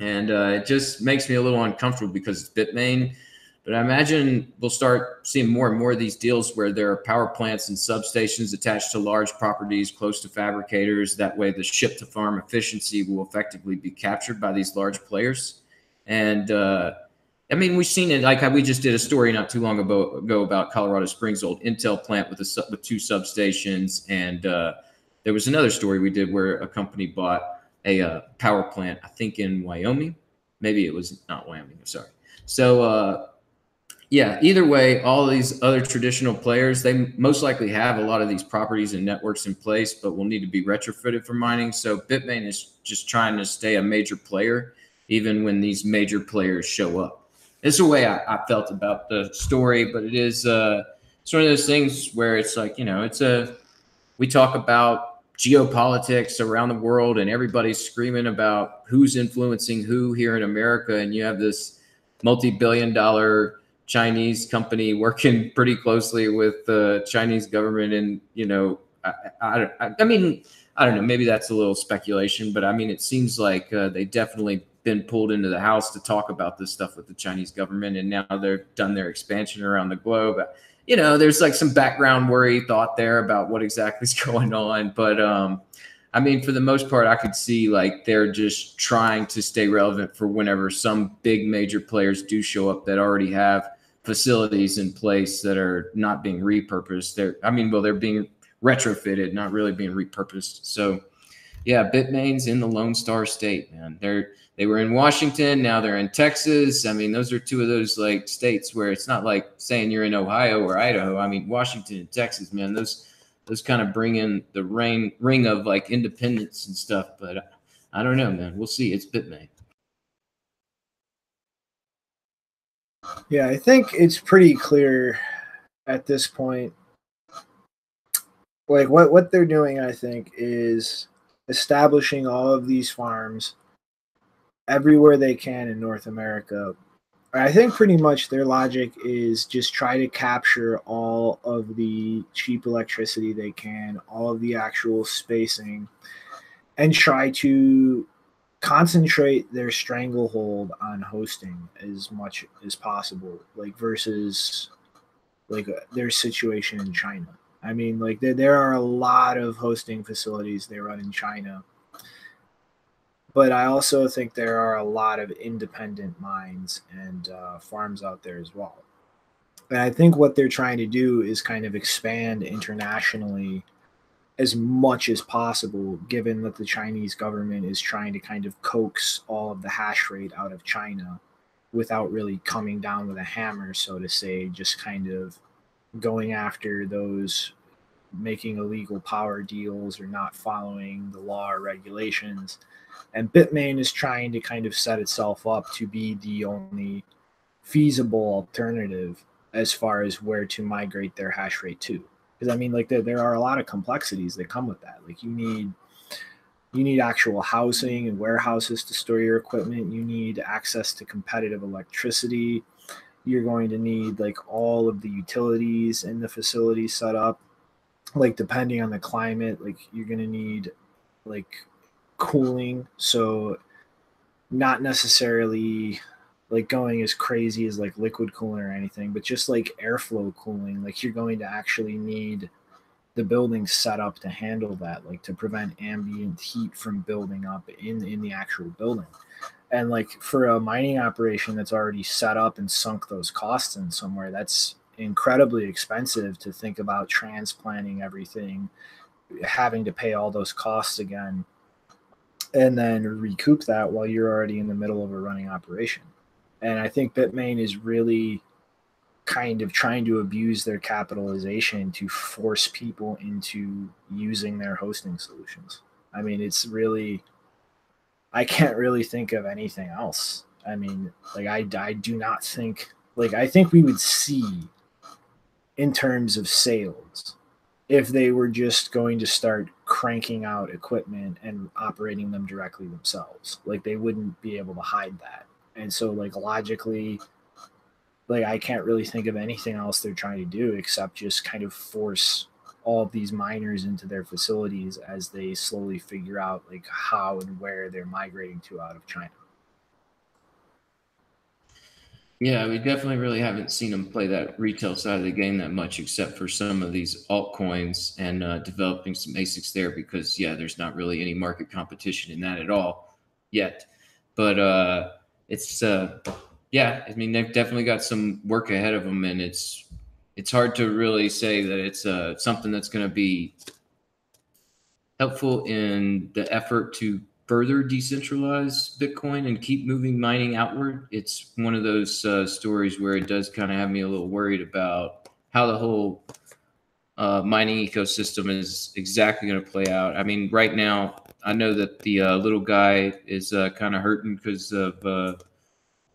And uh, it just makes me a little uncomfortable because it's Bitmain. But I imagine we'll start seeing more and more of these deals where there are power plants and substations attached to large properties close to fabricators. That way, the ship to farm efficiency will effectively be captured by these large players. And uh, I mean, we've seen it. Like we just did a story not too long ago, about Colorado Springs old Intel plant with a with two substations and uh, there was another story we did where a company bought a uh, power plant, I think in Wyoming. Maybe it was not Wyoming. I'm sorry. So, uh, yeah, either way, all these other traditional players, they most likely have a lot of these properties and networks in place, but will need to be retrofitted for mining. So Bitmain is just trying to stay a major player, even when these major players show up. It's the way I, I felt about the story, but it is uh, it's one of those things where it's like, you know, it's a we talk about geopolitics around the world and everybody's screaming about who's influencing who here in America. And you have this multi billion dollar Chinese company working pretty closely with the Chinese government. And, you know, I, I, I mean, I don't know, maybe that's a little speculation, but I mean, it seems like uh, they definitely been pulled into the house to talk about this stuff with the Chinese government. And now they've done their expansion around the globe you know, there's like some background worry thought there about what exactly is going on. But um, I mean, for the most part, I could see like they're just trying to stay relevant for whenever some big major players do show up that already have facilities in place that are not being repurposed. They're, I mean, well, they're being retrofitted, not really being repurposed. So, yeah, Bitmain's in the Lone Star State, man. They're they were in Washington, now they're in Texas. I mean, those are two of those like states where it's not like saying you're in Ohio or Idaho. I mean, Washington and Texas, man, those those kind of bring in the ring ring of like independence and stuff. But I don't know, man. We'll see. It's bit Bitmain.
Yeah, I think it's pretty clear at this point. Like what what they're doing, I think, is establishing all of these farms everywhere they can in North America. I think pretty much their logic is just try to capture all of the cheap electricity they can, all of the actual spacing, and try to concentrate their stranglehold on hosting as much as possible, like versus like their situation in China. I mean, like there, there are a lot of hosting facilities they run in China but I also think there are a lot of independent mines and uh, farms out there as well. And I think what they're trying to do is kind of expand internationally as much as possible, given that the Chinese government is trying to kind of coax all of the hash rate out of China without really coming down with a hammer, so to say, just kind of going after those making illegal power deals or not following the law or regulations. And Bitmain is trying to kind of set itself up to be the only feasible alternative as far as where to migrate their hash rate to. Because i mean like there, there are a lot of complexities that come with that. Like you need you need actual housing and warehouses to store your equipment. You need access to competitive electricity. You're going to need like all of the utilities in the facility set up. Like depending on the climate like you're going to need like cooling so not necessarily like going as crazy as like liquid cooling or anything, but just like airflow cooling, like you're going to actually need the building set up to handle that, like to prevent ambient heat from building up in in the actual building. And like for a mining operation that's already set up and sunk those costs in somewhere, that's incredibly expensive to think about transplanting everything, having to pay all those costs again, and then recoup that while you're already in the middle of a running operation. And I think Bitmain is really kind of trying to abuse their capitalization to force people into using their hosting solutions. I mean, it's really, I can't really think of anything else. I mean, like, I, I do not think, like, I think we would see in terms of sales if they were just going to start cranking out equipment and operating them directly themselves. Like, they wouldn't be able to hide that and so like logically like i can't really think of anything else they're trying to do except just kind of force all of these miners into their facilities as they slowly figure out like how and where they're migrating to out of china
yeah, we definitely really haven't seen them play that retail side of the game that much, except for some of these altcoins and uh, developing some ASICs there. Because yeah, there's not really any market competition in that at all yet. But uh, it's uh, yeah. I mean, they've definitely got some work ahead of them, and it's it's hard to really say that it's uh, something that's going to be helpful in the effort to further decentralize Bitcoin and keep moving mining outward. It's one of those uh, stories where it does kind of have me a little worried about how the whole uh, mining ecosystem is exactly going to play out. I mean, right now, I know that the uh, little guy is uh, kind of hurting because of, uh,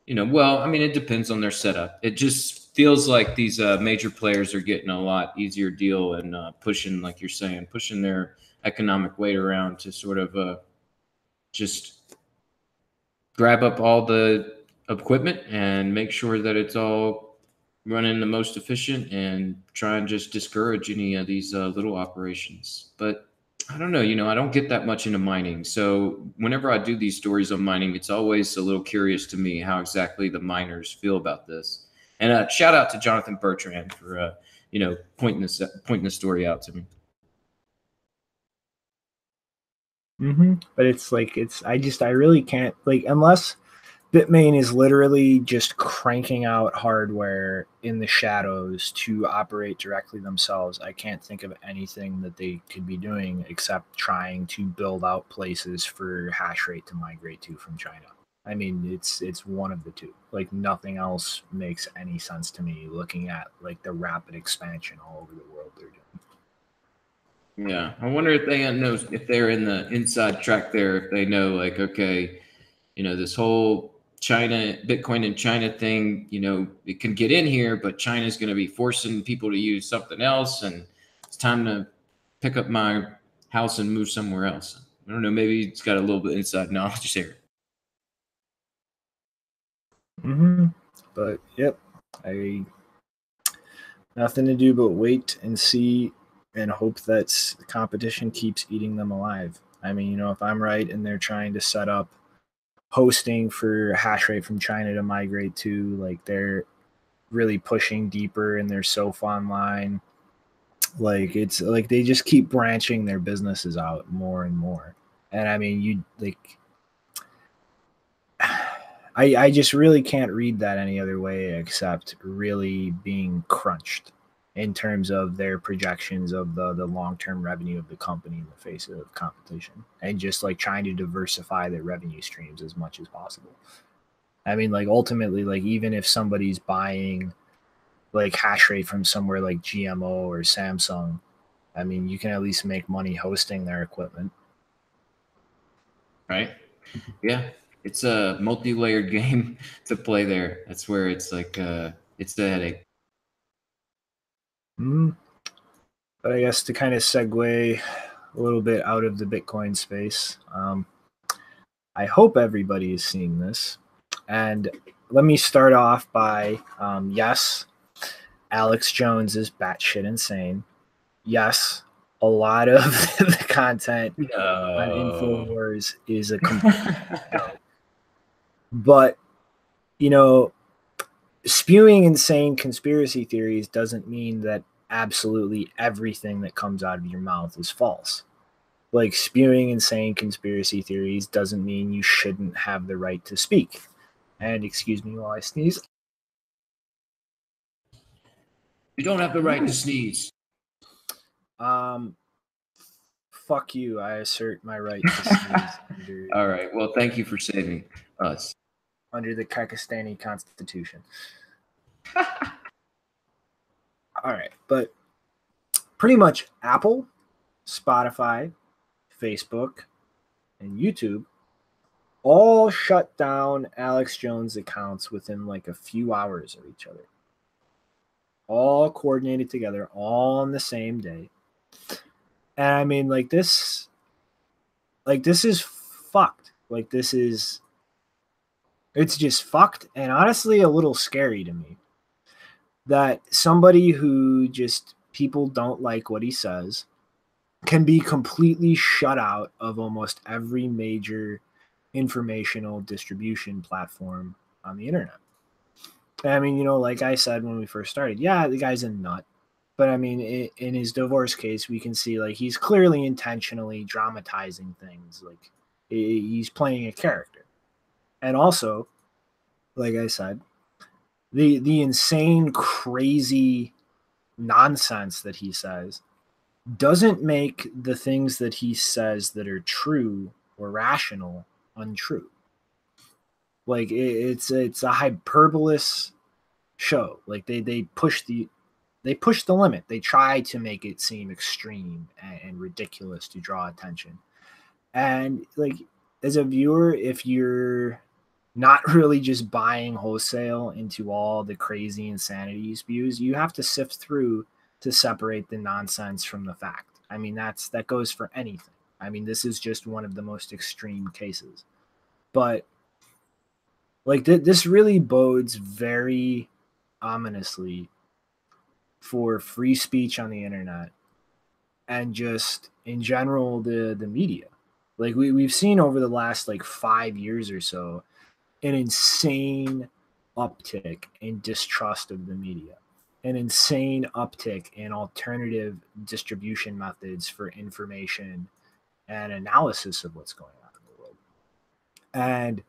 you know, well, I mean, it depends on their setup. It just feels like these uh, major players are getting a lot easier deal and uh, pushing, like you're saying, pushing their economic weight around to sort of uh, just grab up all the equipment and make sure that it's all running the most efficient and try and just discourage any of these little operations. But I don't know. You know, I don't get that much into mining. So whenever I do these stories on mining, it's always a little curious to me how exactly the miners feel about this. And uh, shout out to Jonathan Bertrand for, uh, you know, pointing this pointing the story out to me.
Mm-hmm. But it's like it's I just I really can't like unless Bitmain is literally just cranking out hardware in the shadows to operate directly themselves. I can't think of anything that they could be doing except trying to build out places for hash rate to migrate to from China. I mean, it's it's one of the two. Like nothing else makes any sense to me looking at like the rapid expansion all over the world they're
doing. Yeah, I wonder if they know if they're in the inside track there. If they know, like, okay, you know, this whole China, Bitcoin and China thing, you know, it can get in here, but China's going to be forcing people to use something else. And it's time to pick up my house and move somewhere else. I don't know. Maybe it's got a little bit inside knowledge there.
Mm-hmm. But yep, I nothing to do but wait and see and hope that the competition keeps eating them alive. I mean, you know, if I'm right and they're trying to set up hosting for hash rate from China to migrate to. Like they're really pushing deeper in their SOFA online. Like it's like they just keep branching their businesses out more and more. And I mean, you like, I, I just really can't read that any other way except really being crunched in terms of their projections of the, the long term revenue of the company in the face of competition and just like trying to diversify their revenue streams as much as possible. I mean, like ultimately, like even if somebody's buying like hash rate from somewhere like GMO or Samsung, I mean, you can at least make money hosting their equipment.
Right. Yeah. It's a multi layered game to play there. That's where it's like, uh, it's the headache.
Mm. But I guess to kind of segue a little bit out of the Bitcoin space, um, I hope everybody is seeing this. And let me start off by um, yes, Alex Jones is batshit insane. Yes, a lot of the content no. on Infowars is a complete no. But, you know, spewing insane conspiracy theories doesn't mean that absolutely everything that comes out of your mouth is false. Like spewing insane conspiracy theories doesn't mean you shouldn't have the right to speak. And excuse me while I sneeze.
You don't have the right to sneeze.
Um, fuck you. I assert my right to sneeze.
under, All right. Well, thank you for saving us.
Under the Kyrgyzstani constitution. All right, but pretty much Apple, Spotify, Facebook, and YouTube all shut down Alex Jones accounts within like a few hours of each other. All coordinated together, all on the same day. And I mean, like this, like this is fucked. Like this is, it's just fucked and honestly a little scary to me that somebody who just people don't like what he says can be completely shut out of almost every major informational distribution platform on the internet. I mean, you know, like I said when we first started, yeah, the guy's a nut. But I mean, in his divorce case, we can see like he's clearly intentionally dramatizing things. Like he's playing a character. And also, like I said, the the insane crazy nonsense that he says doesn't make the things that he says that are true or rational untrue. Like it, it's it's a hyperbolous show. Like they they push the they push the limit. They try to make it seem extreme and, and ridiculous to draw attention. And like as a viewer if you're not really just buying wholesale into all the crazy insanity views. You have to sift through to separate the nonsense from the fact. I mean, that's that goes for anything. I mean, this is just one of the most extreme cases. But like th- this really bodes very ominously for free speech on the internet and just in general the the media. Like we, we've seen over the last like five years or so an insane uptick in distrust of the media, an insane uptick in alternative distribution methods for information and analysis of what's going on in the world. And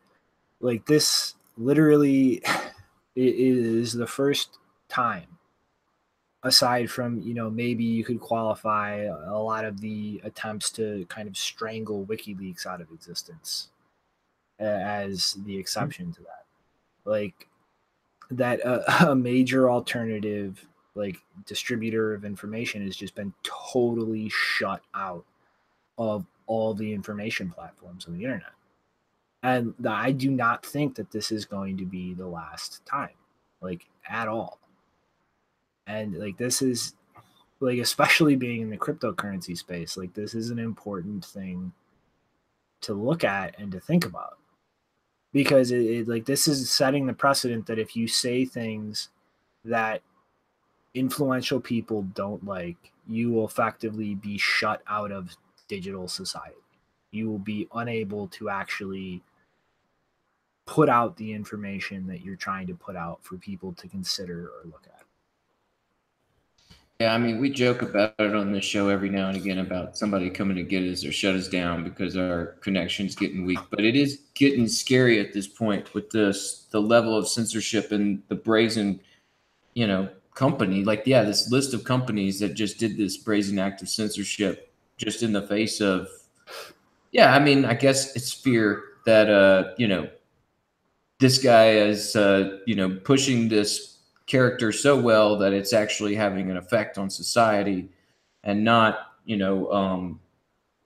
like this literally is the first time aside from you know maybe you could qualify a lot of the attempts to kind of strangle wikileaks out of existence as the exception to that. Like that uh, a major alternative like distributor of information has just been totally shut out of all the information platforms on the internet. And I do not think that this is going to be the last time, like at all. And like this is like especially being in the cryptocurrency space, like this is an important thing to look at and to think about because it, it, like this is setting the precedent that if you say things that influential people don't like you will effectively be shut out of digital society. You will be unable to actually put out the information that you're trying to put out for people to consider or look at
Yeah, I mean, we joke about it on this show every now and again about somebody coming to get us or shut us down because our connection's getting weak. But it is getting scary at this point with this the level of censorship and the brazen, you know, company. Like, yeah, this list of companies that just did this brazen act of censorship just in the face of, yeah, I mean, I guess it's fear that uh, you know, this guy is uh, you know, pushing this character so well that it's actually having an effect on society and not you know um,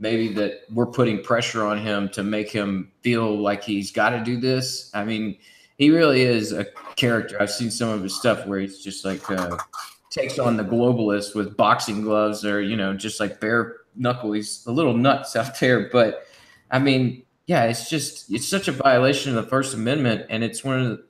maybe that we're putting pressure on him to make him feel like he's got to do this. I mean he really is a character. I've seen some of his stuff where he's just like uh, takes on the globalist with boxing gloves or you know just like bare knuckle. He's a little nuts out there but i mean yeah it's just it's such a violation of the first amendment and it's one of the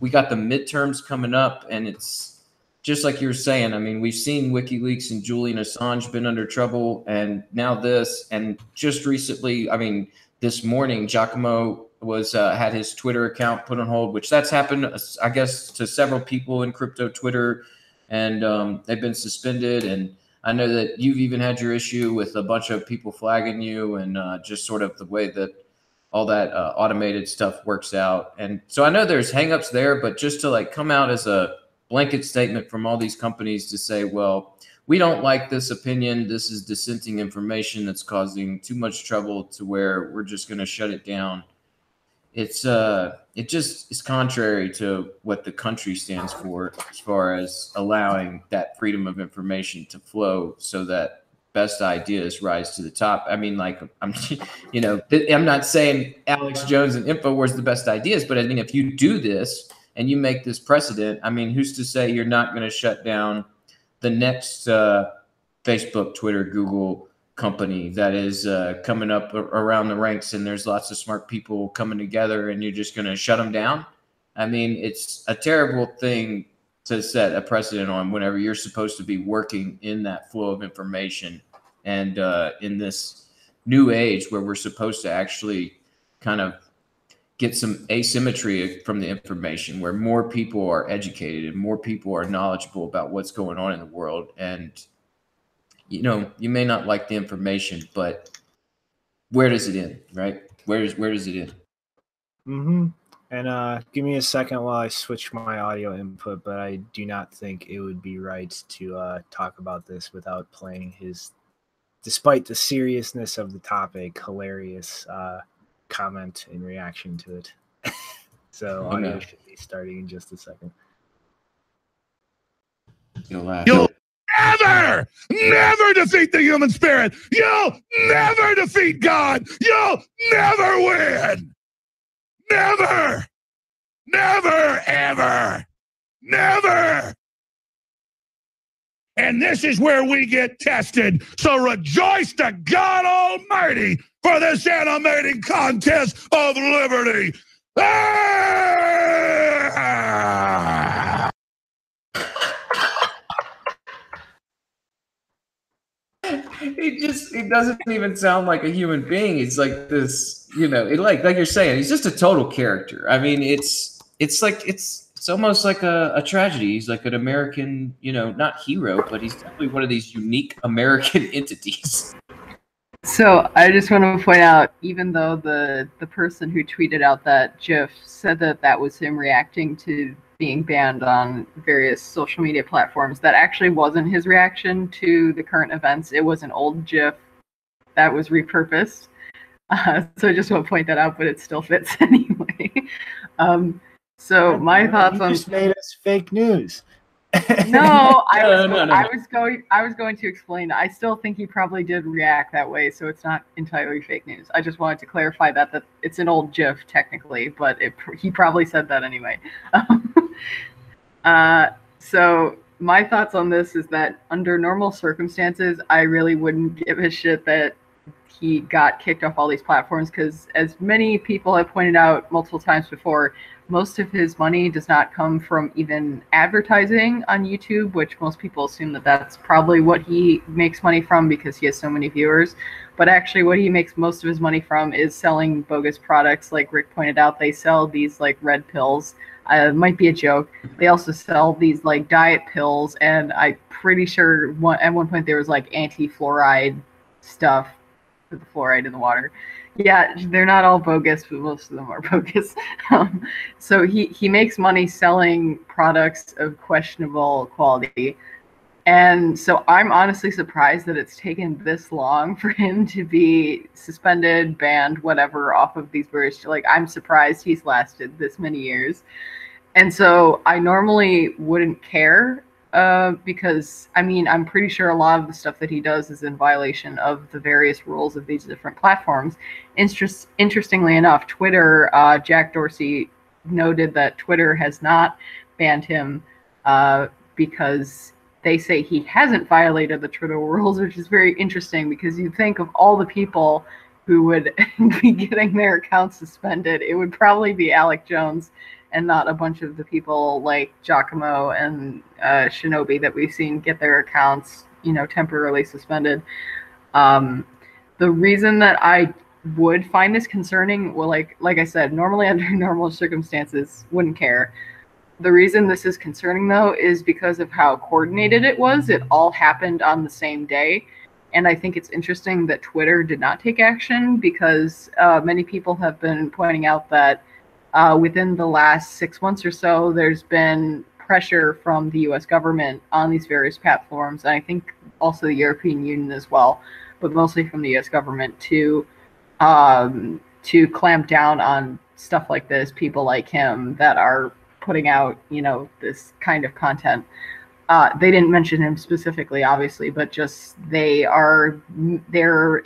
we got the midterms coming up, and it's just like you were saying. I mean, we've seen WikiLeaks and Julian Assange been under trouble, and now this, and just recently, I mean, this morning, Giacomo was uh, had his Twitter account put on hold, which that's happened, I guess, to several people in crypto Twitter, and um, they've been suspended. And I know that you've even had your issue with a bunch of people flagging you, and uh, just sort of the way that all that uh, automated stuff works out. And so I know there's hangups there, but just to like come out as a blanket statement from all these companies to say, well, we don't like this opinion. This is dissenting information that's causing too much trouble to where we're just going to shut it down. It's uh, it just is contrary to what the country stands for as far as allowing that freedom of information to flow, so that best ideas rise to the top. I mean, like I'm, you know, I'm not saying Alex Jones and Infowars the best ideas, but I mean, if you do this and you make this precedent, I mean, who's to say you're not going to shut down the next uh, Facebook, Twitter, Google company that is uh, coming up around the ranks, and there's lots of smart people coming together, and you're just going to shut them down? I mean, it's a terrible thing to set a precedent on whenever you're supposed to be working in that flow of information and uh, in this new age where we're supposed to actually kind of get some asymmetry from the information where more people are educated and more people are knowledgeable about what's going on in the world. And you know you may not like the information but where does it end right? Where does where does it end?
Mm-hmm and uh, give me a second while I switch my audio input, but I do not think it would be right to uh, talk about this without playing his, despite the seriousness of the topic, hilarious uh, comment in reaction to it. so oh, audio no. should be starting in just a second.
You'll laugh. You'll never, never defeat the human spirit. You'll never defeat God. You'll never win. Never! Never, ever! Never! And this is where we get tested. So rejoice to God Almighty for this animating contest of liberty. Ah!
He just it doesn't even sound like a human being. He's like this, you know, it, like like you're saying, he's just a total character. I mean, it's it's like it's it's almost like a, a tragedy. He's like an American, you know, not hero, but he's definitely one of these unique American entities.
So I just want to point out, even though the the person who tweeted out that GIF said that that was him reacting to being banned on various social media platforms. That actually wasn't his reaction to the current events. It was an old GIF that was repurposed. Uh, so I just want to point that out, but it still fits anyway. Um, so my thoughts on
just made us fake news.
no, I was, no, no, no, I was going. I was going to explain. I still think he probably did react that way, so it's not entirely fake news. I just wanted to clarify that that it's an old GIF technically, but it, he probably said that anyway. uh, so my thoughts on this is that under normal circumstances, I really wouldn't give a shit that he got kicked off all these platforms because, as many people have pointed out multiple times before, most of his money does not come from even advertising on YouTube, which most people assume that that's probably what he makes money from because he has so many viewers. But actually, what he makes most of his money from is selling bogus products. Like Rick pointed out, they sell these like red pills. Uh, might be a joke. They also sell these like diet pills, and I'm pretty sure one, at one point there was like anti-fluoride stuff for the fluoride in the water. Yeah, they're not all bogus, but most of them are bogus. Um, so he, he makes money selling products of questionable quality. And so I'm honestly surprised that it's taken this long for him to be suspended, banned, whatever, off of these various. Like, I'm surprised he's lasted this many years. And so I normally wouldn't care uh, because I mean, I'm pretty sure a lot of the stuff that he does is in violation of the various rules of these different platforms. Interest, interestingly enough, Twitter, uh, Jack Dorsey noted that Twitter has not banned him uh, because they say he hasn't violated the Twitter rules, which is very interesting because you think of all the people who would be getting their accounts suspended, it would probably be Alex Jones and not a bunch of the people like Giacomo and uh, Shinobi that we've seen get their accounts, you know, temporarily suspended. Um, the reason that I would find this concerning, well, like like I said, normally under normal circumstances, wouldn't care. The reason this is concerning though is because of how coordinated it was. It all happened on the same day. And I think it's interesting that Twitter did not take action because uh, many people have been pointing out that uh, within the last six months or so, there's been pressure from the US government on these various platforms, and I think also the European Union as well, but mostly from the US government to um, to clamp down on stuff like this, people like him that are putting out, you know, this kind of content. Uh, they didn't mention him specifically, obviously, but just they are they're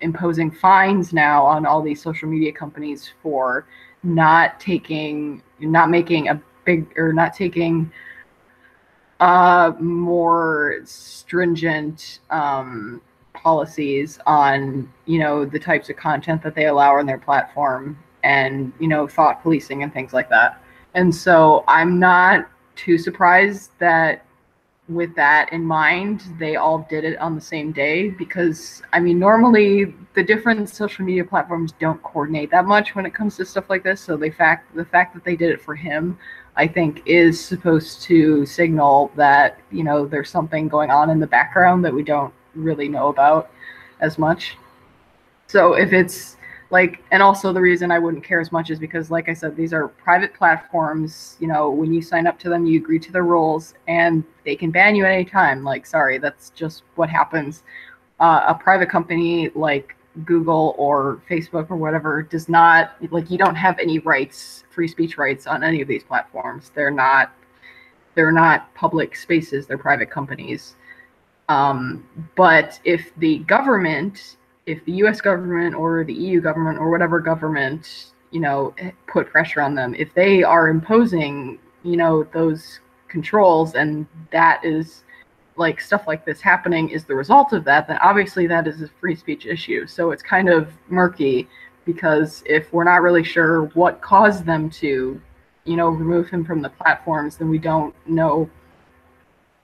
imposing fines now on all these social media companies for not taking not making a big or not taking uh more stringent um policies on you know the types of content that they allow on their platform and you know thought policing and things like that. And so i'm not too surprised that with that in mind, they all did it on the same day because I mean, normally the different social media platforms don't coordinate that much when it comes to stuff like this. So the fact the fact that they did it for him, I think, is supposed to signal that you know there's something going on in the background that we don't really know about as much. So if it's like and also the reason i wouldn't care as much is because like i said these are private platforms you know when you sign up to them you agree to the rules and they can ban you at any time like sorry that's just what happens. Uh, a private company like google or facebook or whatever does not like you don't have any rights free speech rights on any of these platforms. They're not they're not public spaces they're private companies. Um, but if the government if the U.S. government or the EU government or whatever government you know put pressure on them, if they are imposing you know those controls and that is like stuff like this happening is the result of that, then obviously that is a free speech issue. So it's kind of murky because if we're not really sure what caused them to, you know, remove him from the platforms, then we don't know,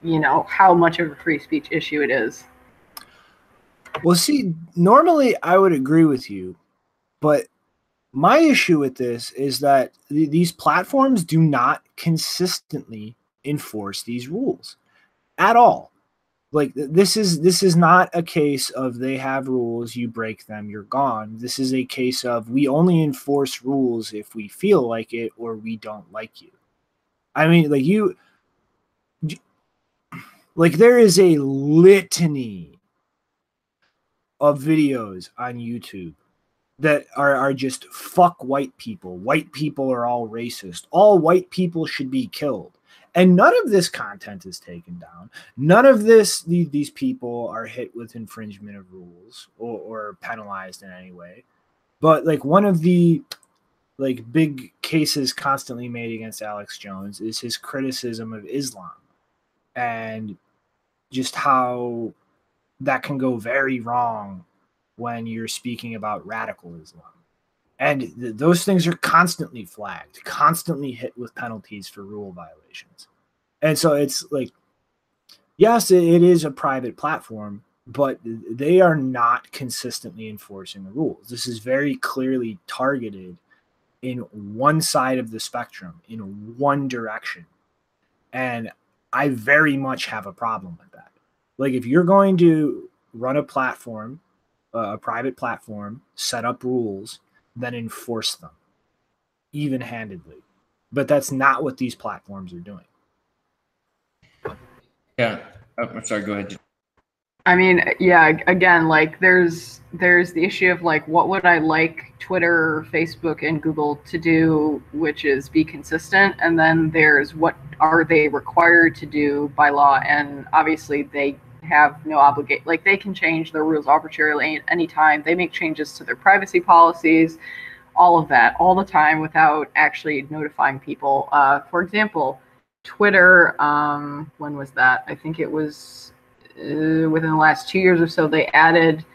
you know, how much of a free speech issue it is.
Well, see, normally I would agree with you, but my issue with this is that th- these platforms do not consistently enforce these rules at all. Like this is this is not a case of they have rules, you break them, you're gone. This is a case of we only enforce rules if we feel like it or we don't like you. I mean, like you like there is a litany of videos on YouTube that are, are just fuck white people. White people are all racist. All white people should be killed. And none of this content is taken down. None of this, these, these people are hit with infringement of rules or, or penalized in any way. But like one of the like big cases constantly made against Alex Jones is his criticism of Islam and just how that can go very wrong when you're speaking about radical Islam. And th- those things are constantly flagged, constantly hit with penalties for rule violations. And so it's like, yes, it, it is a private platform, but they are not consistently enforcing the rules. This is very clearly targeted in one side of the spectrum, in one direction. And I very much have a problem with that. Like, if you're going to run a platform, uh, a private platform, set up rules, then enforce them even handedly. But that's not what these platforms are doing.
Yeah. Oh, I'm sorry. Go ahead.
I mean, yeah, again, like there's there's the issue of like what would I like Twitter, Facebook and Google to do, which is be consistent, and then there's what are they required to do by law and obviously they have no obligate like they can change their rules arbitrarily any anytime. They make changes to their privacy policies, all of that all the time without actually notifying people. Uh, for example, Twitter, um, when was that? I think it was uh, within the last two years or so, they added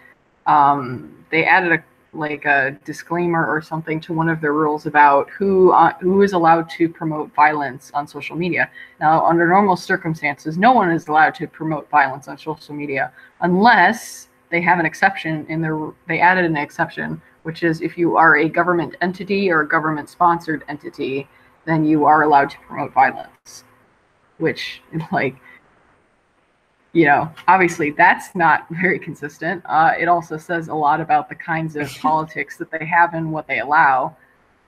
um, they added a like a disclaimer or something to one of their rules about who uh, who is allowed to promote violence on social media. Now, under normal circumstances, no one is allowed to promote violence on social media unless they have an exception in their. They added an exception, which is if you are a government entity or a government sponsored entity, then you are allowed to promote violence. Which, like, you know, obviously that's not very consistent. Uh, it also says a lot about the kinds of politics that they have and what they allow.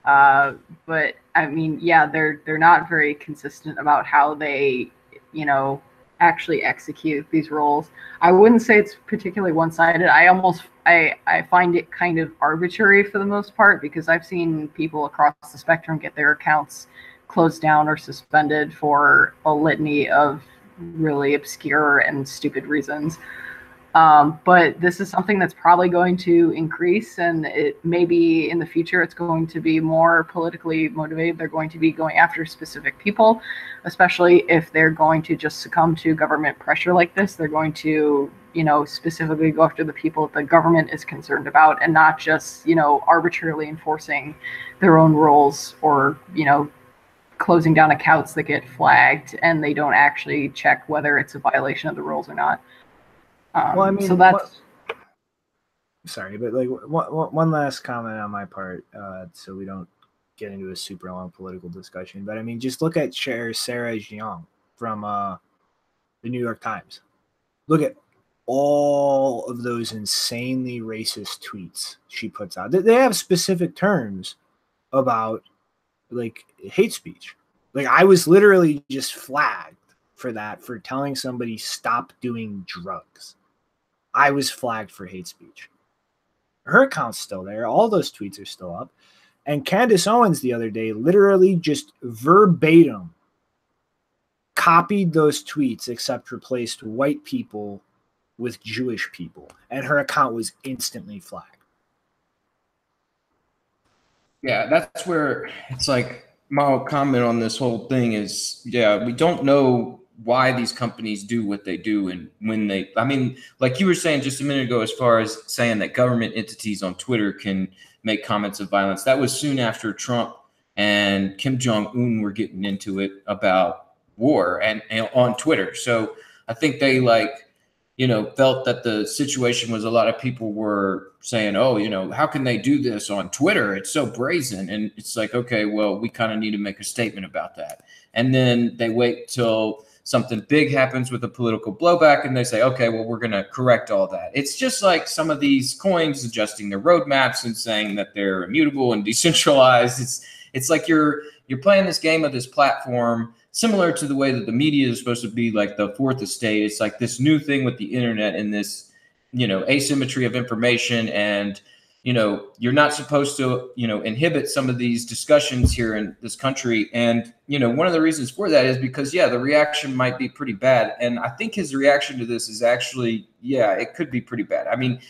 Uh, but I mean, yeah, they're they're not very consistent about how they, you know, actually execute these roles. I wouldn't say it's particularly one-sided. I almost I I find it kind of arbitrary for the most part because I've seen people across the spectrum get their accounts closed down or suspended for a litany of really obscure and stupid reasons. Um, but this is something that's probably going to increase, and it maybe in the future it's going to be more politically motivated. They're going to be going after specific people, especially if they're going to just succumb to government pressure like this. They're going to, you know, specifically go after the people that the government is concerned about, and not just, you know, arbitrarily enforcing their own rules or, you know, closing down accounts that get flagged and they don't actually check whether it's a violation of the rules or not. Um, well, I mean, so that's. What,
sorry, but like one, one last comment on my part, uh, so we don't get into a super long political discussion. But I mean, just look at Chair Sarah Jeong from uh, the New York Times. Look at all of those insanely racist tweets she puts out. They have specific terms about like hate speech. Like I was literally just flagged for that for telling somebody stop doing drugs. I was flagged for hate speech. Her account's still there. All those tweets are still up. And Candace Owens the other day literally just verbatim copied those tweets except replaced white people with Jewish people. And her account was instantly flagged.
Yeah, that's where it's like my comment on this whole thing is yeah, we don't know why these companies do what they do and when they I mean, like you were saying just a minute ago as far as saying that government entities on Twitter can make comments of violence. That was soon after Trump and Kim Jong Un were getting into it about war and, and on Twitter. So I think they like you know, felt that the situation was a lot of people were saying, oh, you know, how can they do this on Twitter? It's so brazen. And it's like, okay, well, we kind of need to make a statement about that. And then they wait till something big happens with a political blowback and they say, okay, well, we're going to correct all that. It's just like some of these coins adjusting their roadmaps and saying that they're immutable and decentralized. It's, it's like you're, you're playing this game of this platform similar to the way that the media is supposed to be like the fourth estate. It's like this new thing with the internet and this, you know, asymmetry of information and you know you're not supposed to you know inhibit some of these discussions here in this country. And you know one of the reasons for that is because yeah the reaction might be pretty bad. And i think his reaction to this is actually yeah it could be pretty bad. I mean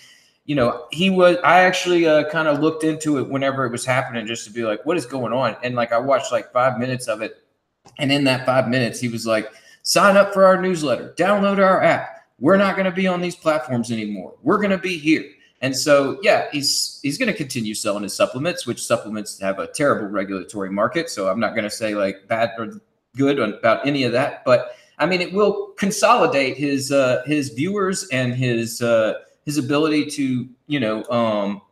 you know he was i actually uh, kind of looked into it whenever it was happening just to be like what is going on? And like i watched like five minutes of it and in that five minutes, he was like, sign up for our newsletter, download our app. We're not going to be on these platforms anymore. We're going to be here. And so, yeah, he's he's going to continue selling his supplements, which supplements have a terrible regulatory market. So I'm not going to say like bad or good about any of that, but I mean, it will consolidate his uh, his viewers and his uh, his ability to you know um,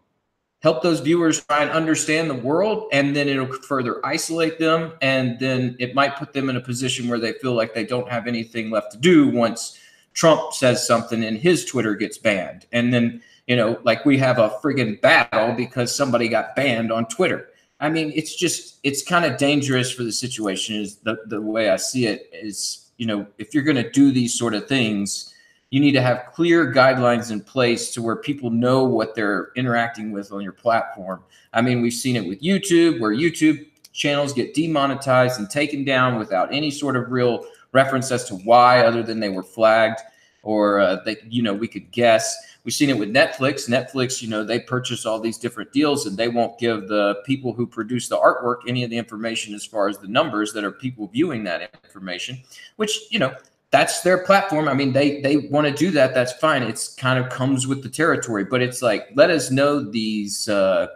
help those viewers try and understand the world, and then it'll further isolate them, and then it might put them in a position where they feel like they don't have anything left to do once Trump says something and his Twitter gets banned, and then you know, like we have a friggin' battle because somebody got banned on Twitter. I mean, it's just it's kind of dangerous for the situation. Is the the way I see it is, you know, if you're going to do these sort of things, you need to have clear guidelines in place to where people know what they're interacting with on your platform. I mean, we've seen it with YouTube, where YouTube channels get demonetized and taken down without any sort of real reference as to why, other than they were flagged or uh, they, you know, we could guess. We've seen it with Netflix. Netflix, you know, they purchase all these different deals and they won't give the people who produce the artwork any of the information as far as the numbers that are people viewing that information, which, you know, that's their platform. I mean, they they want to do that. That's fine. It's kind of comes with the territory, but it's like let us know these uh,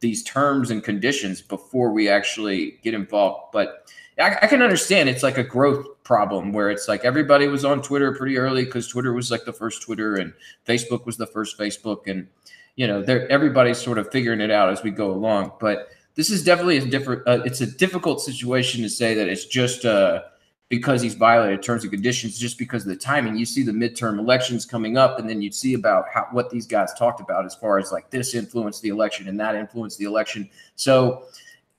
these terms and conditions before we actually get involved. But I, I, can understand it's like a growth problem where it's like everybody was on Twitter pretty early because Twitter was like the first Twitter and Facebook was the first Facebook, and you know, everybody's sort of figuring it out as we go along. But this is definitely a different. Uh, it's a difficult situation to say that it's just uh, because he's violated terms and conditions, just because of the timing. You see the midterm elections coming up, and then you see about how what these guys talked about as far as like this influenced the election and that influenced the election. So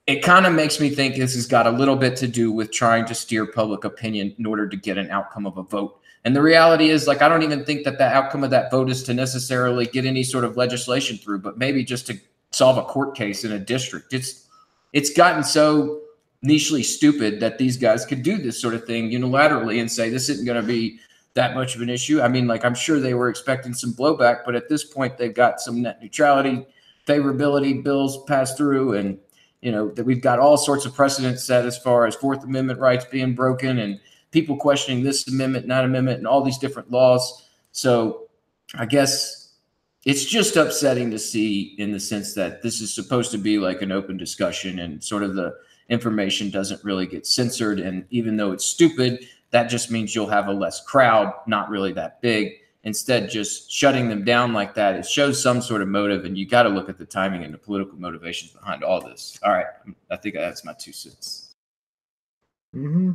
it kind of makes me think this has got a little bit to do with trying to steer public opinion in order to get an outcome of a vote. And the reality is, like, I don't even think that the outcome of that vote is to necessarily get any sort of legislation through, but maybe just to solve a court case in a district. It's it's gotten so nichely stupid that these guys could do this sort of thing unilaterally and say this isn't going to be that much of an issue. I mean, like, I'm sure they were expecting some blowback, but at this point, they've got some net neutrality, favorability bills passed through, and you know that we've got all sorts of precedents set as far as Fourth Amendment rights being broken and people questioning this amendment, not amendment, and all these different laws. So I guess it's just upsetting to see in the sense that this is supposed to be like an open discussion and sort of the information doesn't really get censored. And even though it's stupid, that just means you'll have a less crowd, not really that big. Instead just shutting them down like that it shows some sort of motive and you got to look at the timing and the political motivations behind all this. All right i think that's my two cents.
Mm-hmm.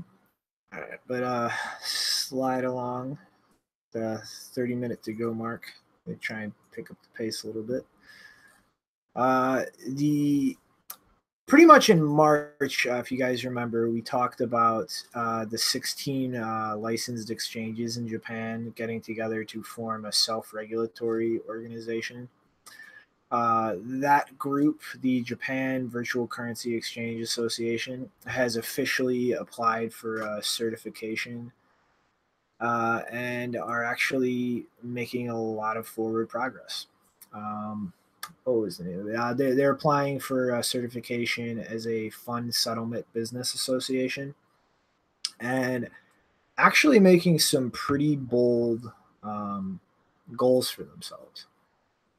All right but uh slide along. The 30 minute to go mark. They try and pick up the pace a little bit. Uh the pretty much in March, uh, if you guys remember, we talked about uh, the 16 uh, licensed exchanges in Japan getting together to form a self regulatory organization. Uh, that group, the Japan Virtual Currency Exchange Association, has officially applied for certification uh, and are actually making a lot of forward progress. Um, what was the name? Uh, they're, they're applying for certification as a fund settlement business association and actually making some pretty bold um, goals for themselves.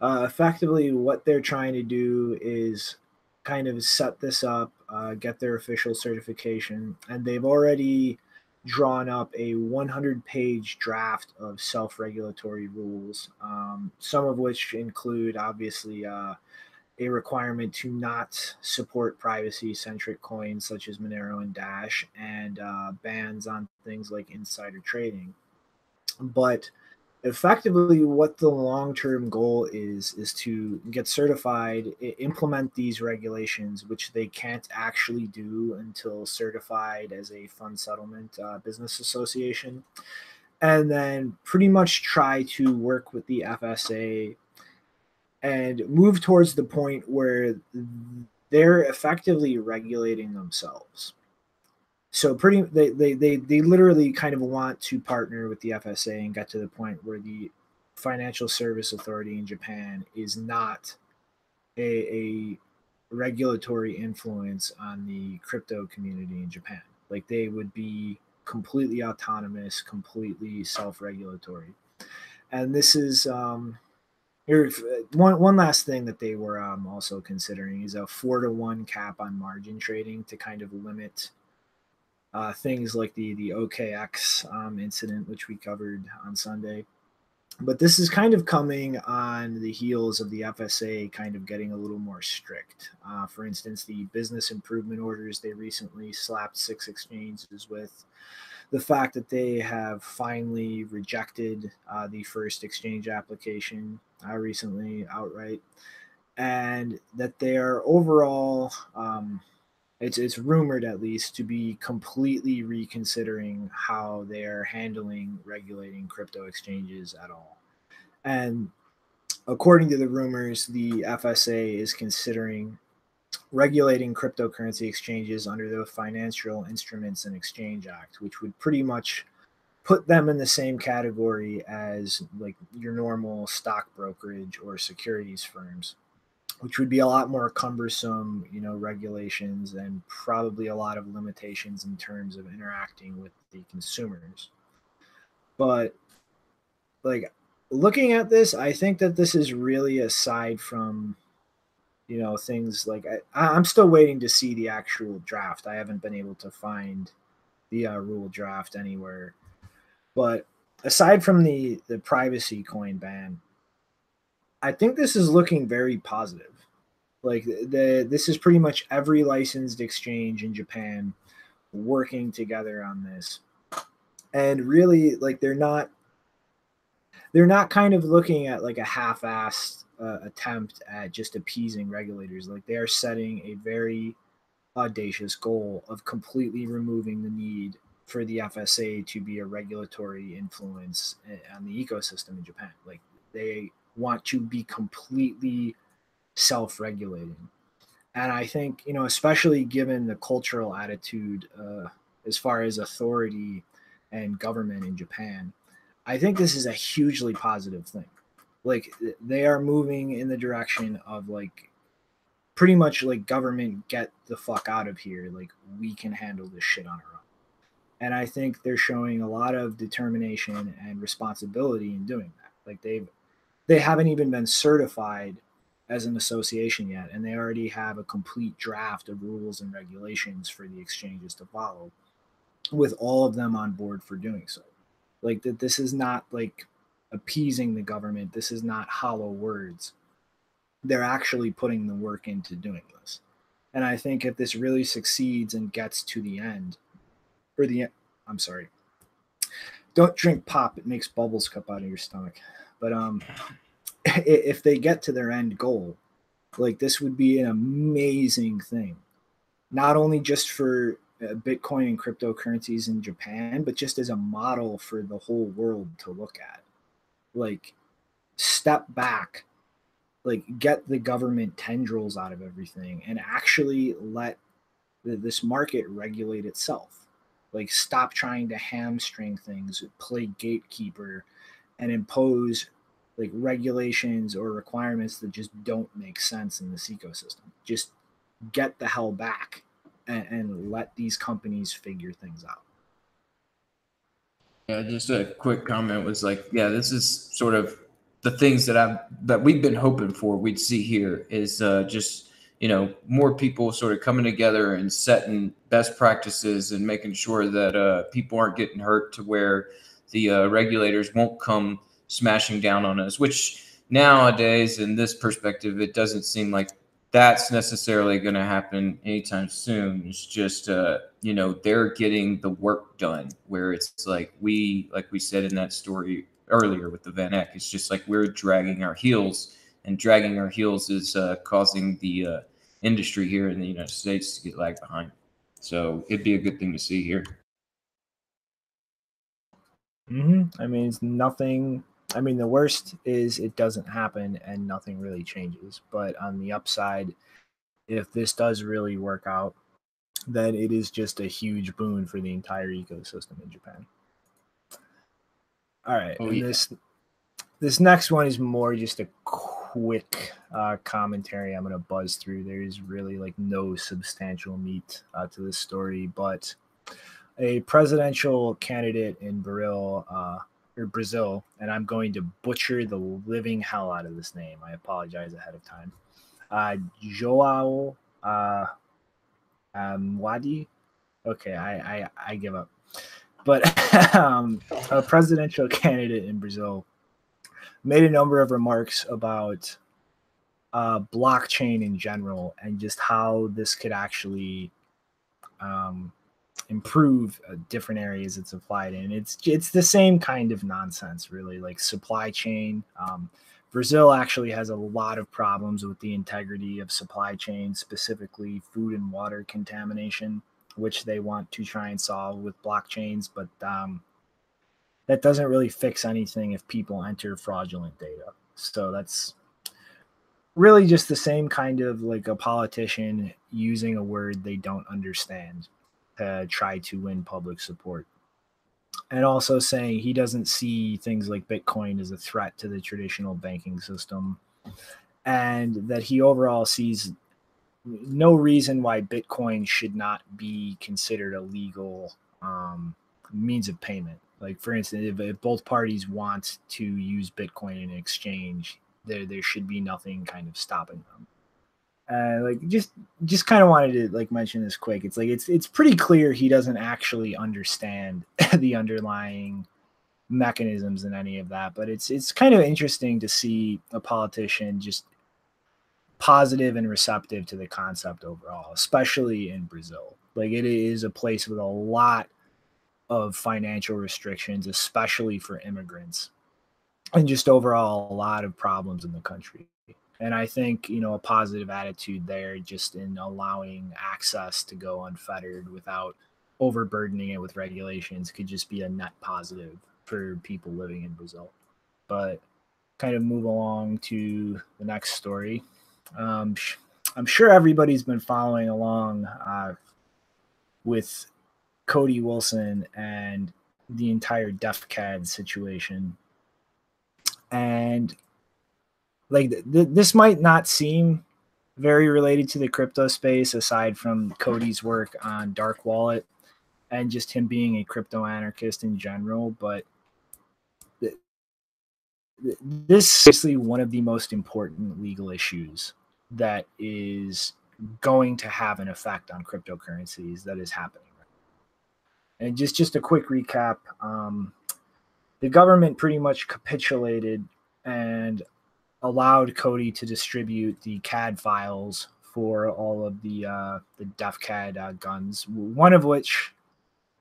Uh, effectively, what they're trying to do is kind of set this up, uh, get their official certification, and they've already drawn up a 100 page draft of self regulatory rules, um, some of which include obviously uh, a requirement to not support privacy centric coins such as Monero and Dash, and uh, bans on things like insider trading. But effectively what the long-term goal is is to get certified implement these regulations which they can't actually do until certified as a fund settlement uh, business association. And then pretty much try to work with the fsa and move towards the point where they're effectively regulating themselves so pretty they, they they they literally kind of want to partner with the FSA and get to the point where the financial service authority in Japan is not a, a regulatory influence on the crypto community in Japan. Like they would be completely autonomous, completely self-regulatory. And this is um Here, one one last thing that they were um, also considering is a four to one cap on margin trading to kind of limit uh, things like the the OKEx um, incident, which we covered on Sunday. But this is kind of coming on the heels of the FSA kind of getting a little more strict. Uh, for instance, the business improvement orders they recently slapped six exchanges with, the fact that they have finally rejected uh, the first exchange application uh, recently outright, and that they are overall. Um, it's it's rumored at least to be completely reconsidering how they're handling regulating crypto exchanges at all. And according to the rumors, the FSA is considering regulating cryptocurrency exchanges under the Financial Instruments and Exchange Act, which would pretty much put them in the same category as like your normal stock brokerage or securities firms which would be a lot more cumbersome, you know, regulations and probably a lot of limitations in terms of interacting with the consumers. But like looking at this, I think that this is really aside from, you know, things like I, I'm still waiting to see the actual draft. I haven't been able to find the uh, rule draft anywhere. But aside from the the privacy coin ban, I think this is looking very positive. Like the this is pretty much every licensed exchange in Japan working together on this. And really like they're not they're not kind of looking at like a half-assed uh, attempt at just appeasing regulators. Like they are setting a very audacious goal of completely removing the need for the FSA to be a regulatory influence eh, on the ecosystem in Japan. Like they want to be completely self regulating. And I think, you know, especially given the cultural attitude uh, as far as authority and government in Japan, I think this is a hugely positive thing. Like they are moving in the direction of like pretty much like government get the fuck out of here. Like we can handle this shit on our own. And I think they're showing a lot of determination and responsibility in doing that. Like they've they haven't even been certified as an association yet, and they already have a complete draft of rules and regulations for the exchanges to follow, with all of them on board for doing so. Like that, this is not like appeasing the government. This is not hollow words. They're actually putting the work into doing this. And I think if this really succeeds and gets to the end, or the I'm sorry, don't drink pop. It makes bubbles come out of your stomach. But um, if they get to their end goal, like this would be an amazing thing, not only just for uh, Bitcoin and cryptocurrencies in Japan, but just as a model for the whole world to look at. Like, step back, like, get the government tendrils out of everything and actually let this market regulate itself. Like, stop trying to hamstring things, play gatekeeper, and impose like regulations or requirements that just don't make sense in this ecosystem. Just get the hell back and, and let these companies figure things out.
Yeah, just a quick comment was like, yeah, this is sort of the things that I've that we've been hoping for we'd see here is uh, just you know more people sort of coming together and setting best practices and making sure that uh, people aren't getting hurt to where the uh, regulators won't come smashing down on us, which nowadays, in this perspective, it doesn't seem like that's necessarily going to happen anytime soon. It's just, uh, you know, they're getting the work done where it's like we, like we said in that story earlier with the VanEck, it's just like we're dragging our heels, and dragging our heels is uh, causing the uh, industry here in the United States to get lag behind. So it'd be a good thing to see here.
Mm-hmm. I mean, it's nothing I mean, the worst is it doesn't happen and nothing really changes. But on the upside, if this does really work out, then it is just a huge boon for the entire ecosystem in Japan. All right, oh, yeah. this this next one is more just a quick uh, commentary. I'm gonna buzz through. There is really like no substantial meat uh, to this story, but a presidential candidate in Brazil, uh, or Brazil, and I'm going to butcher the living hell out of this name. I apologize ahead of time. Uh, Joao uh, um, Wadi. Okay, I, I I give up. But um, a presidential candidate in Brazil made a number of remarks about uh, blockchain in general and just how this could actually um, improve uh, different areas it's applied in. It's it's the same kind of nonsense, really, like supply chain. Um, Brazil actually has a lot of problems with the integrity of supply chain, specifically food and water contamination, which they want to try and solve with blockchains. But um, that doesn't really fix anything if people enter fraudulent data. So that's really just the same kind of like a politician using a word they don't understand to try to win public support. And also saying he doesn't see things like Bitcoin as a threat to the traditional banking system, and that he overall sees no reason why Bitcoin should not be considered a legal um, means of payment. Like, for instance, if, if both parties want to use Bitcoin in exchange, there there should be nothing kind of stopping them. Uh, like just just kind of wanted to like mention this quick. It's like it's it's pretty clear he doesn't actually understand the underlying mechanisms and any of that. But it's it's kind of interesting to see a politician just positive and receptive to the concept overall, especially in Brazil. Like it is a place with a lot of financial restrictions, especially for immigrants, and just overall a lot of problems in the country. And I think, you know, a positive attitude there just in allowing access to go unfettered without overburdening it with regulations could just be a net positive for people living in Brazil. But kind of move along to the next story. Um, I'm sure everybody's been following along uh, with Cody Wilson and the entire DefCAD situation. And like th- th- this might not seem very related to the crypto space aside from Cody's work on Dark Wallet and just him being a crypto anarchist in general, but th- this is actually one of the most important legal issues that is going to have an effect on cryptocurrencies that is happening. And just just a quick recap, um, the government pretty much capitulated and allowed Cody to distribute the CAD files for all of the uh, the DefCAD uh, guns. One of which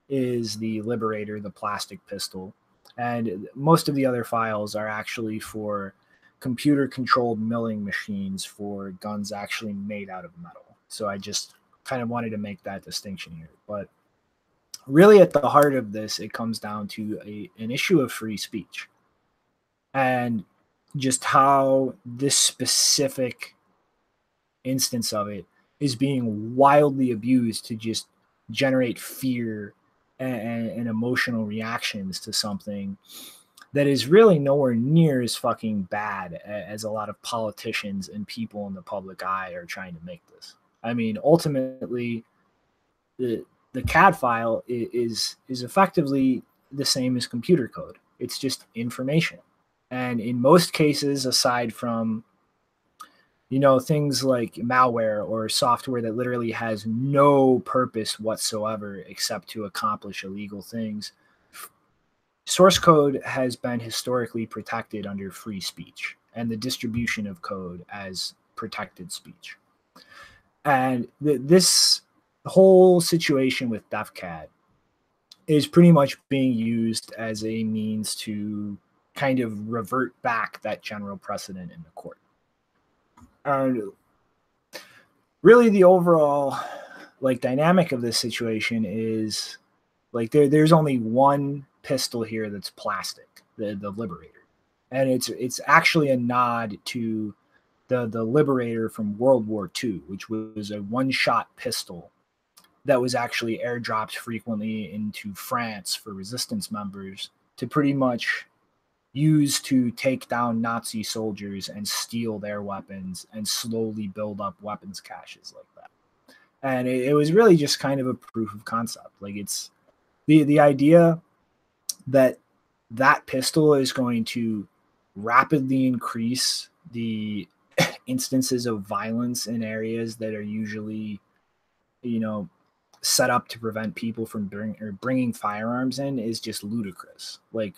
is the Liberator, the plastic pistol, and most of the other files are actually for computer controlled milling machines for guns actually made out of metal. So I just kind of wanted to make that distinction here. But really, at the heart of this, it comes down to a, an issue of free speech. And just how this specific instance of it is being wildly abused to just generate fear and, and, emotional reactions to something that is really nowhere near as fucking bad as a lot of politicians and people in the public eye are trying to make this. I mean, ultimately, the the CAD file is is effectively the same as computer code. It's just information. And in most cases, aside from you know things like malware or software that literally has no purpose whatsoever except to accomplish illegal things source code has been historically protected under free speech and the distribution of code as protected speech. And th- this whole situation with defcad is pretty much being used as a means to kind of revert back that general precedent in the court. And really, the overall like dynamic of this situation is like there, there's only one pistol here that's plastic, the the Liberator, and it's it's actually a nod to the the Liberator from World War II, which was a one shot pistol that was actually airdropped frequently into France for resistance members to pretty much used to take down Nazi soldiers and steal their weapons and slowly build up weapons caches like that. And it, it, was really just kind of a proof of concept. Like it's the the idea that that pistol is going to rapidly increase the instances of violence in areas that are usually, you know, set up to prevent people from bring, or bringing firearms in is just ludicrous. Like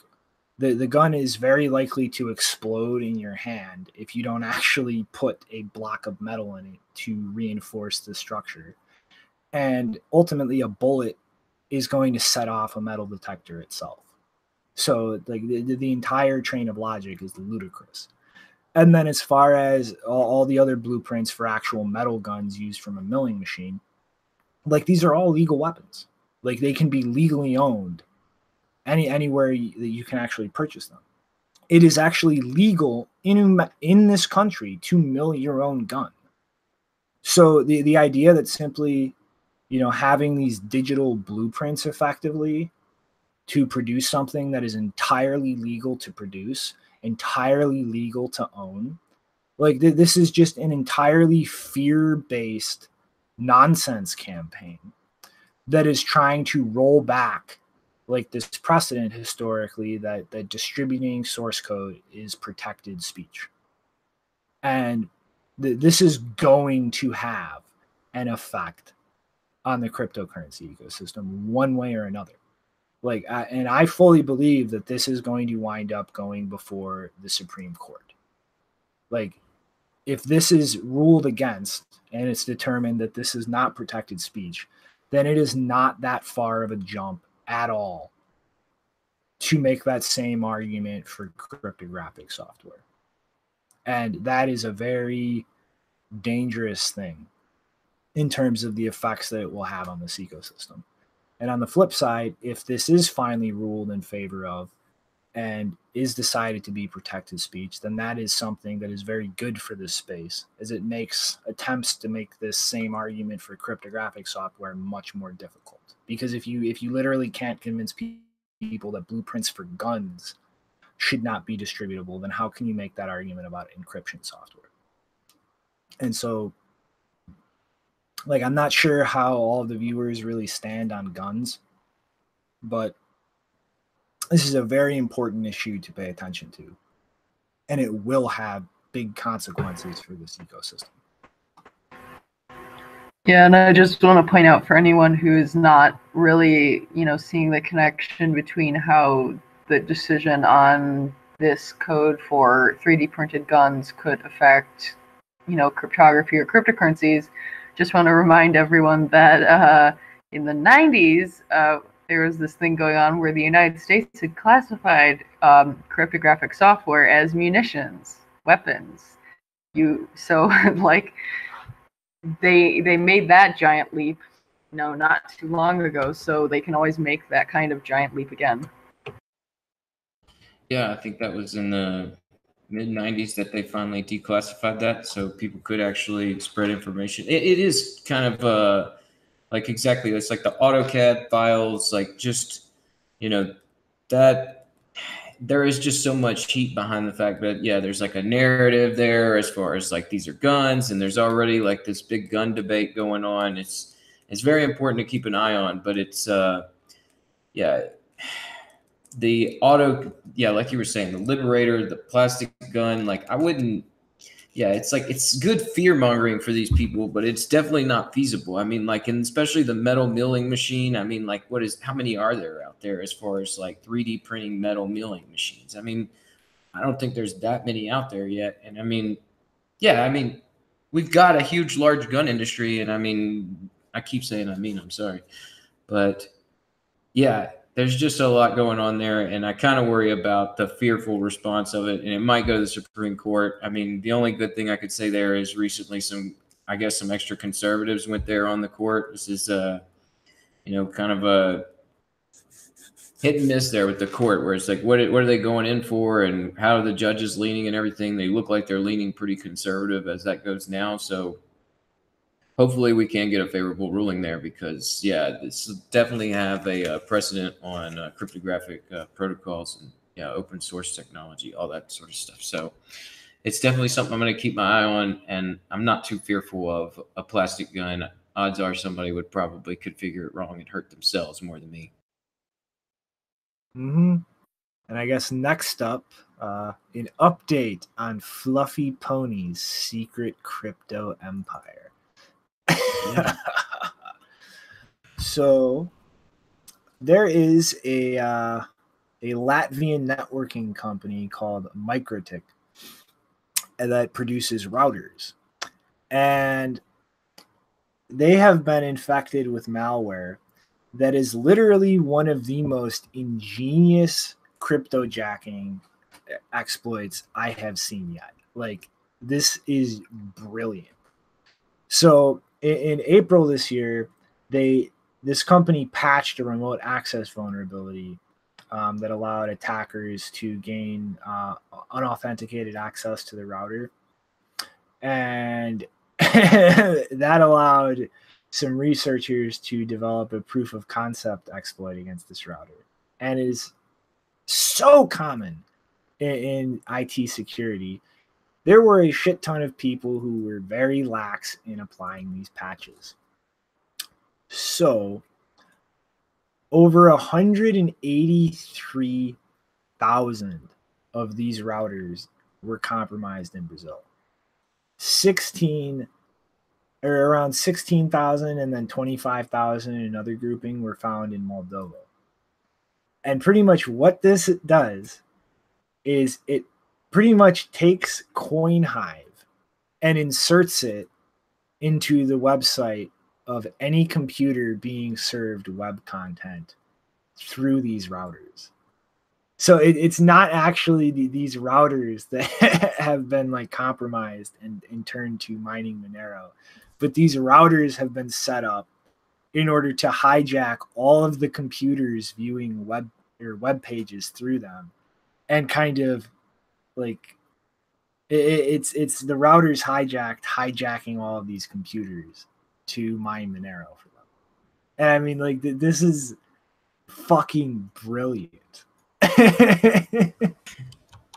the, the gun is very likely to explode in your hand if you don't actually put a block of metal in it to reinforce the structure. And ultimately, a bullet is going to set off a metal detector itself. So, like the, the entire train of logic is ludicrous. And then, as far as all, all the other blueprints for actual metal guns used from a milling machine, like these are all legal weapons. Like they can be legally owned any anywhere you, that you can actually purchase them. It is actually legal in in this country to mill your own gun. So the the idea that simply, you know, having these digital blueprints effectively to produce something that is entirely legal to produce, entirely legal to own, like th- this is just an entirely fear-based nonsense campaign that is trying to roll back like this precedent historically that that distributing source code is protected speech. And th- this is going to have an effect on the cryptocurrency ecosystem one way or another. Like and i fully believe that this is going to wind up going before the supreme court. Like if this is ruled against and it's determined that this is not protected speech then it is not that far of a jump at all to make that same argument for cryptographic software. And that is a very dangerous thing in terms of the effects that it will have on this ecosystem. And on the flip side, if this is finally ruled in favor of and is decided to be protected speech, then that is something that is very good for this space, as it makes attempts to make this same argument for cryptographic software much more difficult. Because if you if you literally can't convince people that blueprints for guns should not be distributable, then how can you make that argument about encryption software? And so like I'm not sure how all the viewers really stand on guns, but this is a very important issue to pay attention to. And it will have big consequences for this ecosystem.
Yeah, and I just want to point out for anyone who is not really, you know, seeing the connection between how the decision on this code for 3D printed guns could affect, you know, cryptography or cryptocurrencies. Just want to remind everyone that uh, in the 90s, uh, there was this thing going on where the United States had classified um, cryptographic software as munitions, weapons. You so like they they made that giant leap, no, not too long ago. So they can always make that kind of giant leap again.
Yeah, I think that was in the mid 90s that they finally declassified that so people could actually spread information. it, it is kind of uh like exactly it's like the AutoCAD files, like just you know that there is just so much heat behind the fact that yeah, there's like a narrative there as far as like these are guns, and there's already like this big gun debate going on. It's it's very important to keep an eye on, but it's uh yeah the auto yeah like you were saying the liberator the plastic gun like i wouldn't yeah, it's like it's good fear mongering for these people, but it's definitely not feasible. I mean, like, and especially the metal milling machine. I mean, like, what is how many are there out there as far as like 3D printing metal milling machines? I mean, I don't think there's that many out there yet. And I mean, yeah, I mean, we've got a huge, large gun industry, and I mean, I keep saying I mean, I'm sorry, but yeah, there's just a lot going on there, and I kind of worry about the fearful response of it, and it might go to the Supreme Court. I mean, the only good thing I could say there is recently some, I guess, some extra conservatives went there on the court. This is, uh, you know, kind of a hit and miss there with the court, where it's like, what what are they going in for, and how are the judges leaning and everything? They look like they're leaning pretty conservative as that goes now, so hopefully we can get a favorable ruling there because yeah this definitely have a uh, precedent on uh, cryptographic uh, protocols and yeah open source technology all that sort of stuff so it's definitely something i'm going to keep my eye on and i'm not too fearful of a plastic gun odds are somebody would probably configure it wrong and hurt themselves more than me
mm-hmm. And I guess next up, uh, an update on Fluffy Pony's secret crypto empire. so there is a uh, a Latvian networking company called MikroTik that produces routers, and they have been infected with malware that is literally one of the most ingenious cryptojacking exploits I have seen yet. Like this is brilliant. So in, in, April this year, they this company patched a remote access vulnerability um, that allowed attackers to gain uh, unauthenticated access to the router, and that allowed some researchers to develop a proof of concept exploit against this router, and is so common in, in IT security. There were a shit ton of people who were very lax in applying these patches. So, over 183,000 of these routers were compromised in Brazil. 16 or around 16,000 and then 25,000 in another grouping were found in Moldova. And pretty much what this does is it pretty much takes CoinHive and inserts it into the website of any computer being served web content through these routers. So it, it's not actually the, these routers that have been like compromised and, and turned to mining Monero, but these routers have been set up in order to hijack all of the computers viewing web or web pages through them and kind of like it, it's it's the routers hijacked hijacking all of these computers to mine Monero for them. And I mean like th- this is fucking brilliant.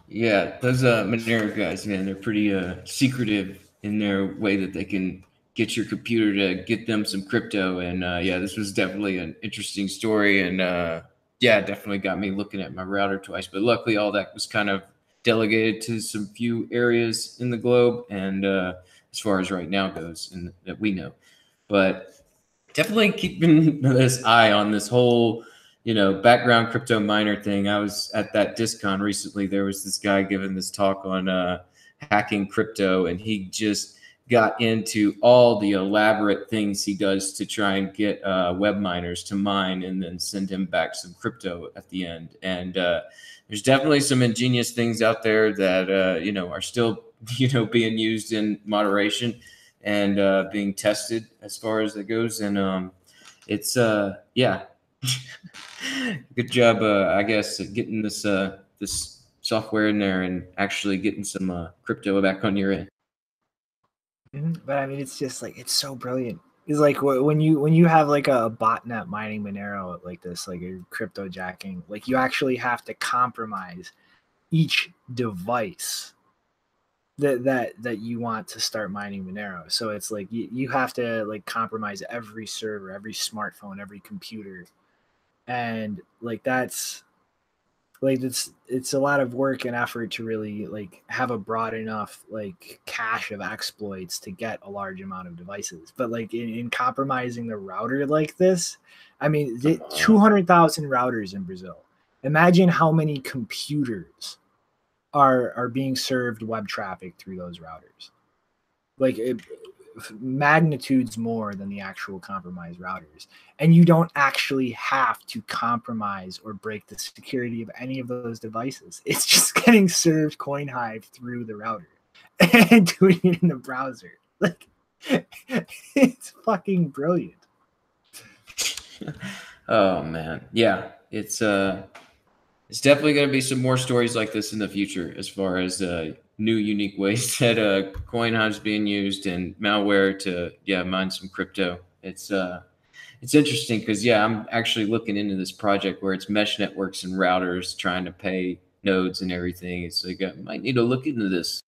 yeah, those uh Monero guys, man, they're pretty uh secretive in their way that they can get your computer to get them some crypto and uh yeah, this was definitely an interesting story and uh yeah, definitely got me looking at my router twice. But luckily, all that was kind of delegated to some few areas in the globe, and uh, as far as right now goes, and that we know. But definitely keeping this eye on this whole, you know, background crypto miner thing. I was at that Discon recently. There was this guy giving this talk on uh, hacking crypto, and he just got into all the elaborate things he does to try and get uh, web miners to mine and then send him back some crypto at the end. And uh, there's definitely some ingenious things out there that uh, you know are still you know being used in moderation and uh, being tested as far as it goes. And um, it's uh, yeah, good job, uh, I guess, getting this uh, this software in there and actually getting some crypto back on your end.
Mm-hmm. But I mean, it's just like it's so brilliant. It's like when you when you have like a botnet mining Monero like this, like a crypto jacking, like you actually have to compromise each device that that that you want to start mining Monero. So it's like you, you have to like compromise every server, every smartphone, every computer. And like that's like it's it's a lot of work and effort to really like have a broad enough like cache of exploits to get a large amount of devices. But like in, in compromising the router like this i mean uh-huh. 200000 routers in brazil? Imagine how many computers are are being served web traffic through those routers. Like it, magnitudes more than the actual compromised routers. And you don't actually have to compromise or break the security of any of those devices. It's just getting served CoinHive through the router and doing it in the browser. Like it's fucking brilliant.
oh man. Yeah. It's uh it's definitely going to be some more stories like this in the future as far as uh new unique ways that uh, CoinHive's being used and malware to yeah mine some crypto. It's uh it's interesting because yeah, I'm actually looking into this project where it's mesh networks and routers trying to pay nodes and everything. It's like I might need to look into this.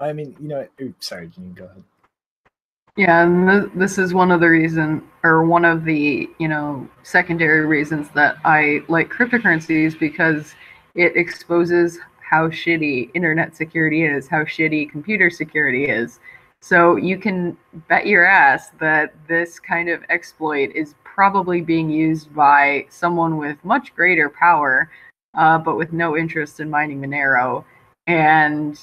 I mean, you know, oops, sorry, Gene, go ahead.
Yeah, and th- this is one of the reason, or one of the you know secondary reasons that I like cryptocurrencies because it exposes how shitty internet security is, how shitty computer security is. So you can bet your ass that this kind of exploit is probably being used by someone with much greater power, uh, but with no interest in mining Monero. And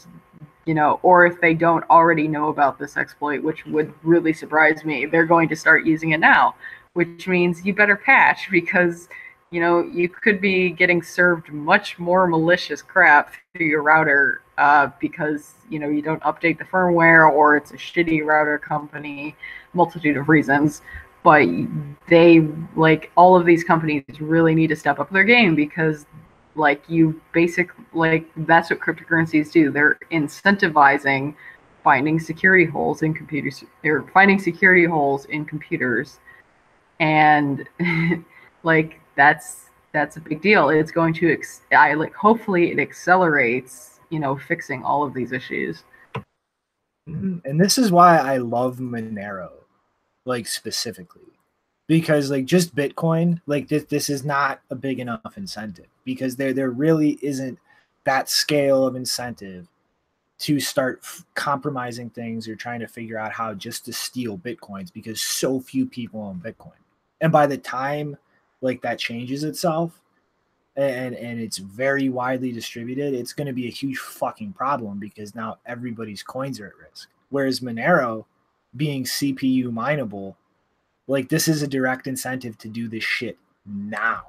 you know, or if they don't already know about this exploit, which would really surprise me, they're going to start using it now, which means you better patch because, you know, you could be getting served much more malicious crap through your router uh, because, you know, you don't update the firmware or it's a shitty router company, multitude of reasons. But they, like, all of these companies really need to step up their game because like you basic like that's what cryptocurrencies do they're incentivizing finding security holes in computers or finding security holes in computers and like that's that's a big deal. It's going to ex- i like hopefully it accelerates you know fixing all of these issues.
Mhm. and this is why i love monero like specifically because like just bitcoin like this this is not a big enough incentive because there there really isn't that scale of incentive to start f- compromising things or trying to figure out how just to steal bitcoins because so few people own bitcoin. And by the time like that changes itself and and it's very widely distributed it's going to be a huge fucking problem because now everybody's coins are at risk. Whereas monero being cpu mineable like this is a direct incentive to do this shit now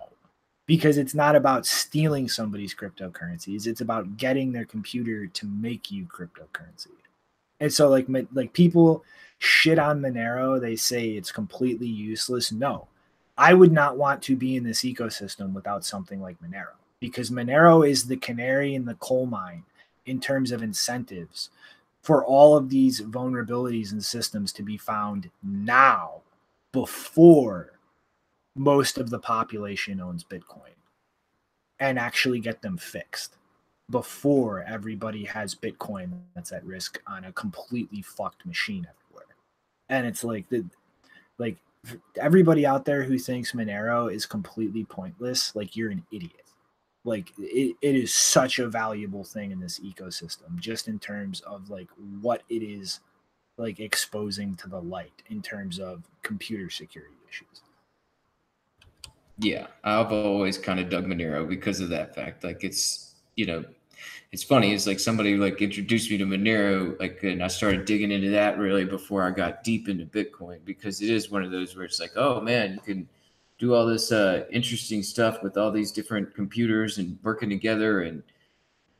because it's not about stealing somebody's cryptocurrencies it's about getting their computer to make you cryptocurrency. And so like like people shit on monero they say it's completely useless. No i would not want to be in this ecosystem without something like monero because monero is the canary in the coal mine in terms of incentives for all of these vulnerabilities and systems to be found now before most of the population owns Bitcoin and actually get them fixed before everybody has Bitcoin that's at risk on a completely fucked machine everywhere. And it's like the like everybody out there who thinks Monero is completely pointless, like you're an idiot. Like it, it is such a valuable thing in this ecosystem, just in terms of like what it is like exposing to the light in terms of computer security issues.
Yeah, I've always kind of dug Monero because of that fact. Like it's you know, it's funny. It's like somebody like introduced me to Monero, like, and I started digging into that really before I got deep into Bitcoin because it is one of those where it's like, oh man, you can do all this uh, interesting stuff with all these different computers and working together and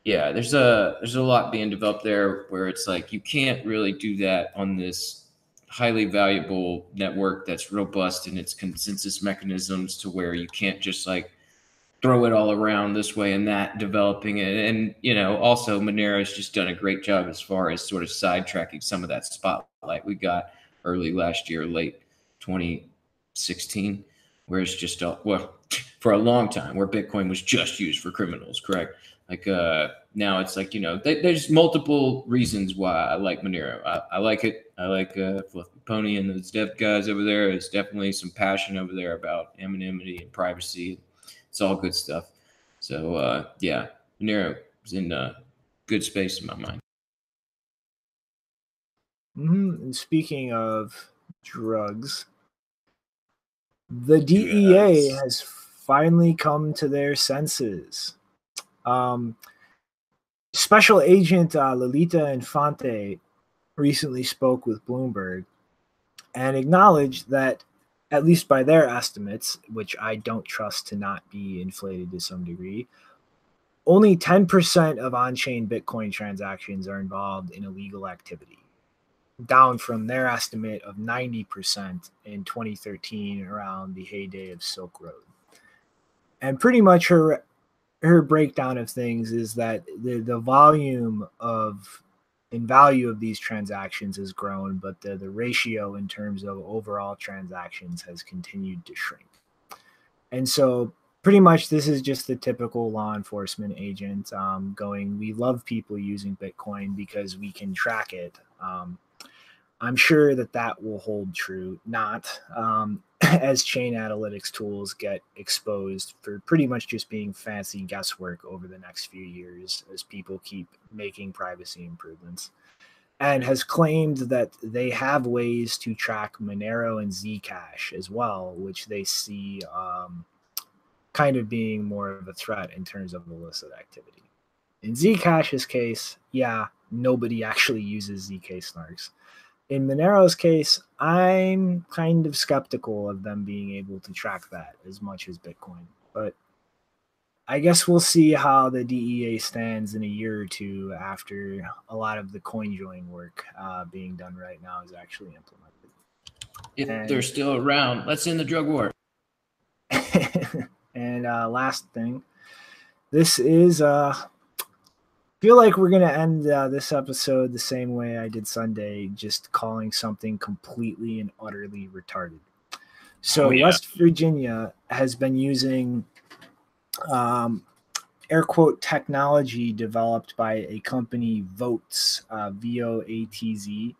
yeah there's a there's a lot being developed there where it's like you can't really do that on this highly valuable network that's robust in its consensus mechanisms to where you can't just like throw it all around this way and that developing it. And you know also monero's just done a great job as far as sort of sidetracking some of that spotlight we got early last year late 2016 where it's just a, well for a long time where bitcoin was just used for criminals correct? Like uh now it's like you know th- there's multiple reasons why i like monero. I, I like it. I like uh fluffy pony and those dev guys over there. There's definitely some passion over there about anonymity and privacy it's all good stuff so uh yeah monero is in a good space in my mind
hmm And speaking of drugs, the DEA
Drugs.
has finally come to their senses. Um, Special Agent uh, Lilita Infante recently spoke with Bloomberg and acknowledged that, at least by their estimates, which I don't trust to not be inflated to some degree, only 10% of on chain Bitcoin transactions are involved in illegal activity down from their estimate of 90% in 2013 around the heyday of Silk Road. And pretty much her her breakdown of things is that the, the volume of in value of these transactions has grown, but the, the ratio in terms of overall transactions has continued to shrink. And so pretty much this is just the typical law enforcement agent um, going, we love people using Bitcoin because we can track it. Um, I'm sure that that will hold true, not um, as chain analytics tools get exposed for pretty much just being fancy guesswork over the next few years as people keep making privacy improvements. And has claimed that they have ways to track Monero and Zcash as well, which they see um, kind of being more of a threat in terms of illicit activity. In Zcash's case, yeah, nobody actually uses ZK snarks in Monero's case, I'm kind of skeptical of them being able to track that as much as Bitcoin. But I guess we'll see how the DEA stands in a year or two after a lot of the coin CoinJoin work uh, being done right now is actually implemented.
If and, they're still around, let's end the drug war.
and uh, last thing, this is uh, feel like we're going to end uh, this episode the same way I did Sunday, just calling something completely and utterly retarded. So, oh, yeah. West Virginia has been using um, air quote technology developed by a company, Voatz uh, V O A T Z.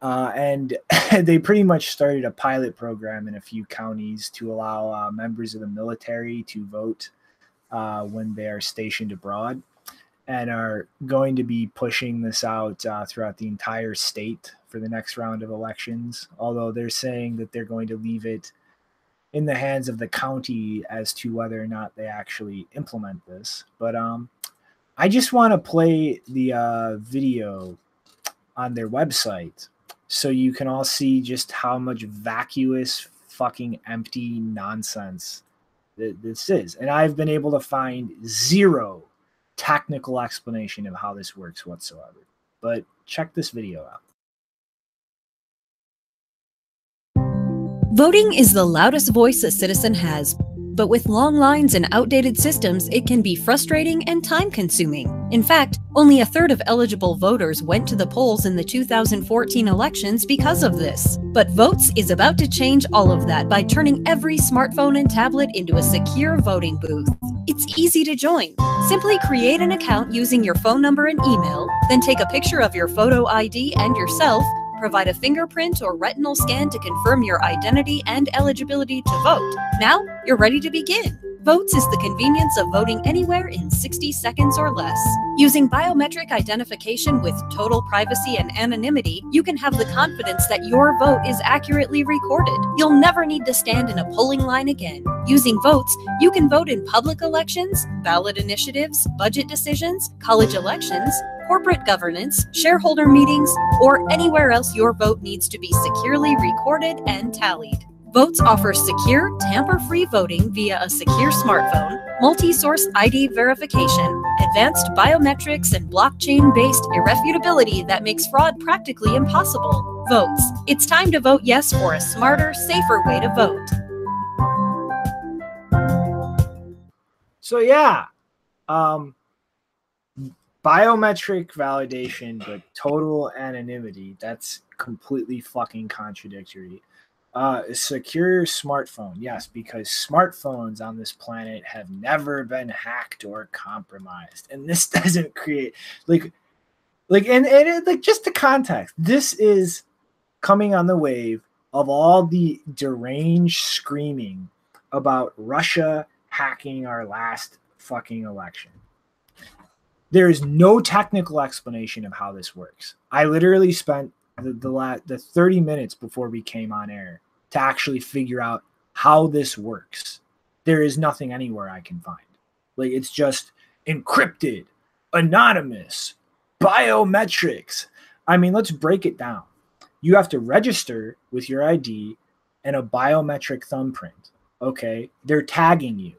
Uh, and they pretty much started a pilot program in a few counties to allow uh, members of the military to vote uh, when they are stationed abroad and are going to be pushing this out uh, throughout the entire state for the next round of elections. Although they're saying that they're going to leave it in the hands of the county as to whether or not they actually implement this. But um, I just want to play the uh, video on their website so you can all see just how much vacuous, fucking empty nonsense this is. And I've been able to find zero technical explanation of how this works whatsoever. But check this video out.
Voting is the loudest voice a citizen has, but with long lines and outdated systems, it can be frustrating and time consuming. In fact, only a third of eligible voters went to the polls in the 2014 elections because of this. But Voatz is about to change all of that by turning every smartphone and tablet into a secure voting booth. It's easy to join. Simply create an account using your phone number and email, then take a picture of your photo ID and yourself provide a fingerprint or retinal scan to confirm your identity and eligibility to vote. Now, you're ready to begin. Voatz is the convenience of voting anywhere in 60 seconds or less. Using biometric identification with total privacy and anonymity, you can have the confidence that your vote is accurately recorded. You'll never need to stand in a polling line again. Using Voatz, you can vote in public elections, ballot initiatives, budget decisions, college elections, corporate governance, shareholder meetings, or anywhere else your vote needs to be securely recorded and tallied. Voatz offers secure, tamper free voting via a secure smartphone, multi source ID verification, advanced biometrics, and blockchain based irrefutability that makes fraud practically impossible. Voatz. It's time to vote yes for a smarter, safer way to vote.
So, yeah, um, biometric validation, but total anonymity. That's completely fucking contradictory. Uh, secure smartphone, yes, because smartphones on this planet have never been hacked or compromised, and this doesn't create like, like, and, and it, like just the context. This is coming on the wave of all the deranged screaming about Russia hacking our last fucking election. There is no technical explanation of how this works. I literally spent the the, la- the 30 minutes before we came on air to actually figure out how this works. There is nothing anywhere I can find. Like it's just encrypted, anonymous, biometrics. I mean, let's break it down. You have to register with your ID and a biometric thumbprint. Okay, they're tagging you.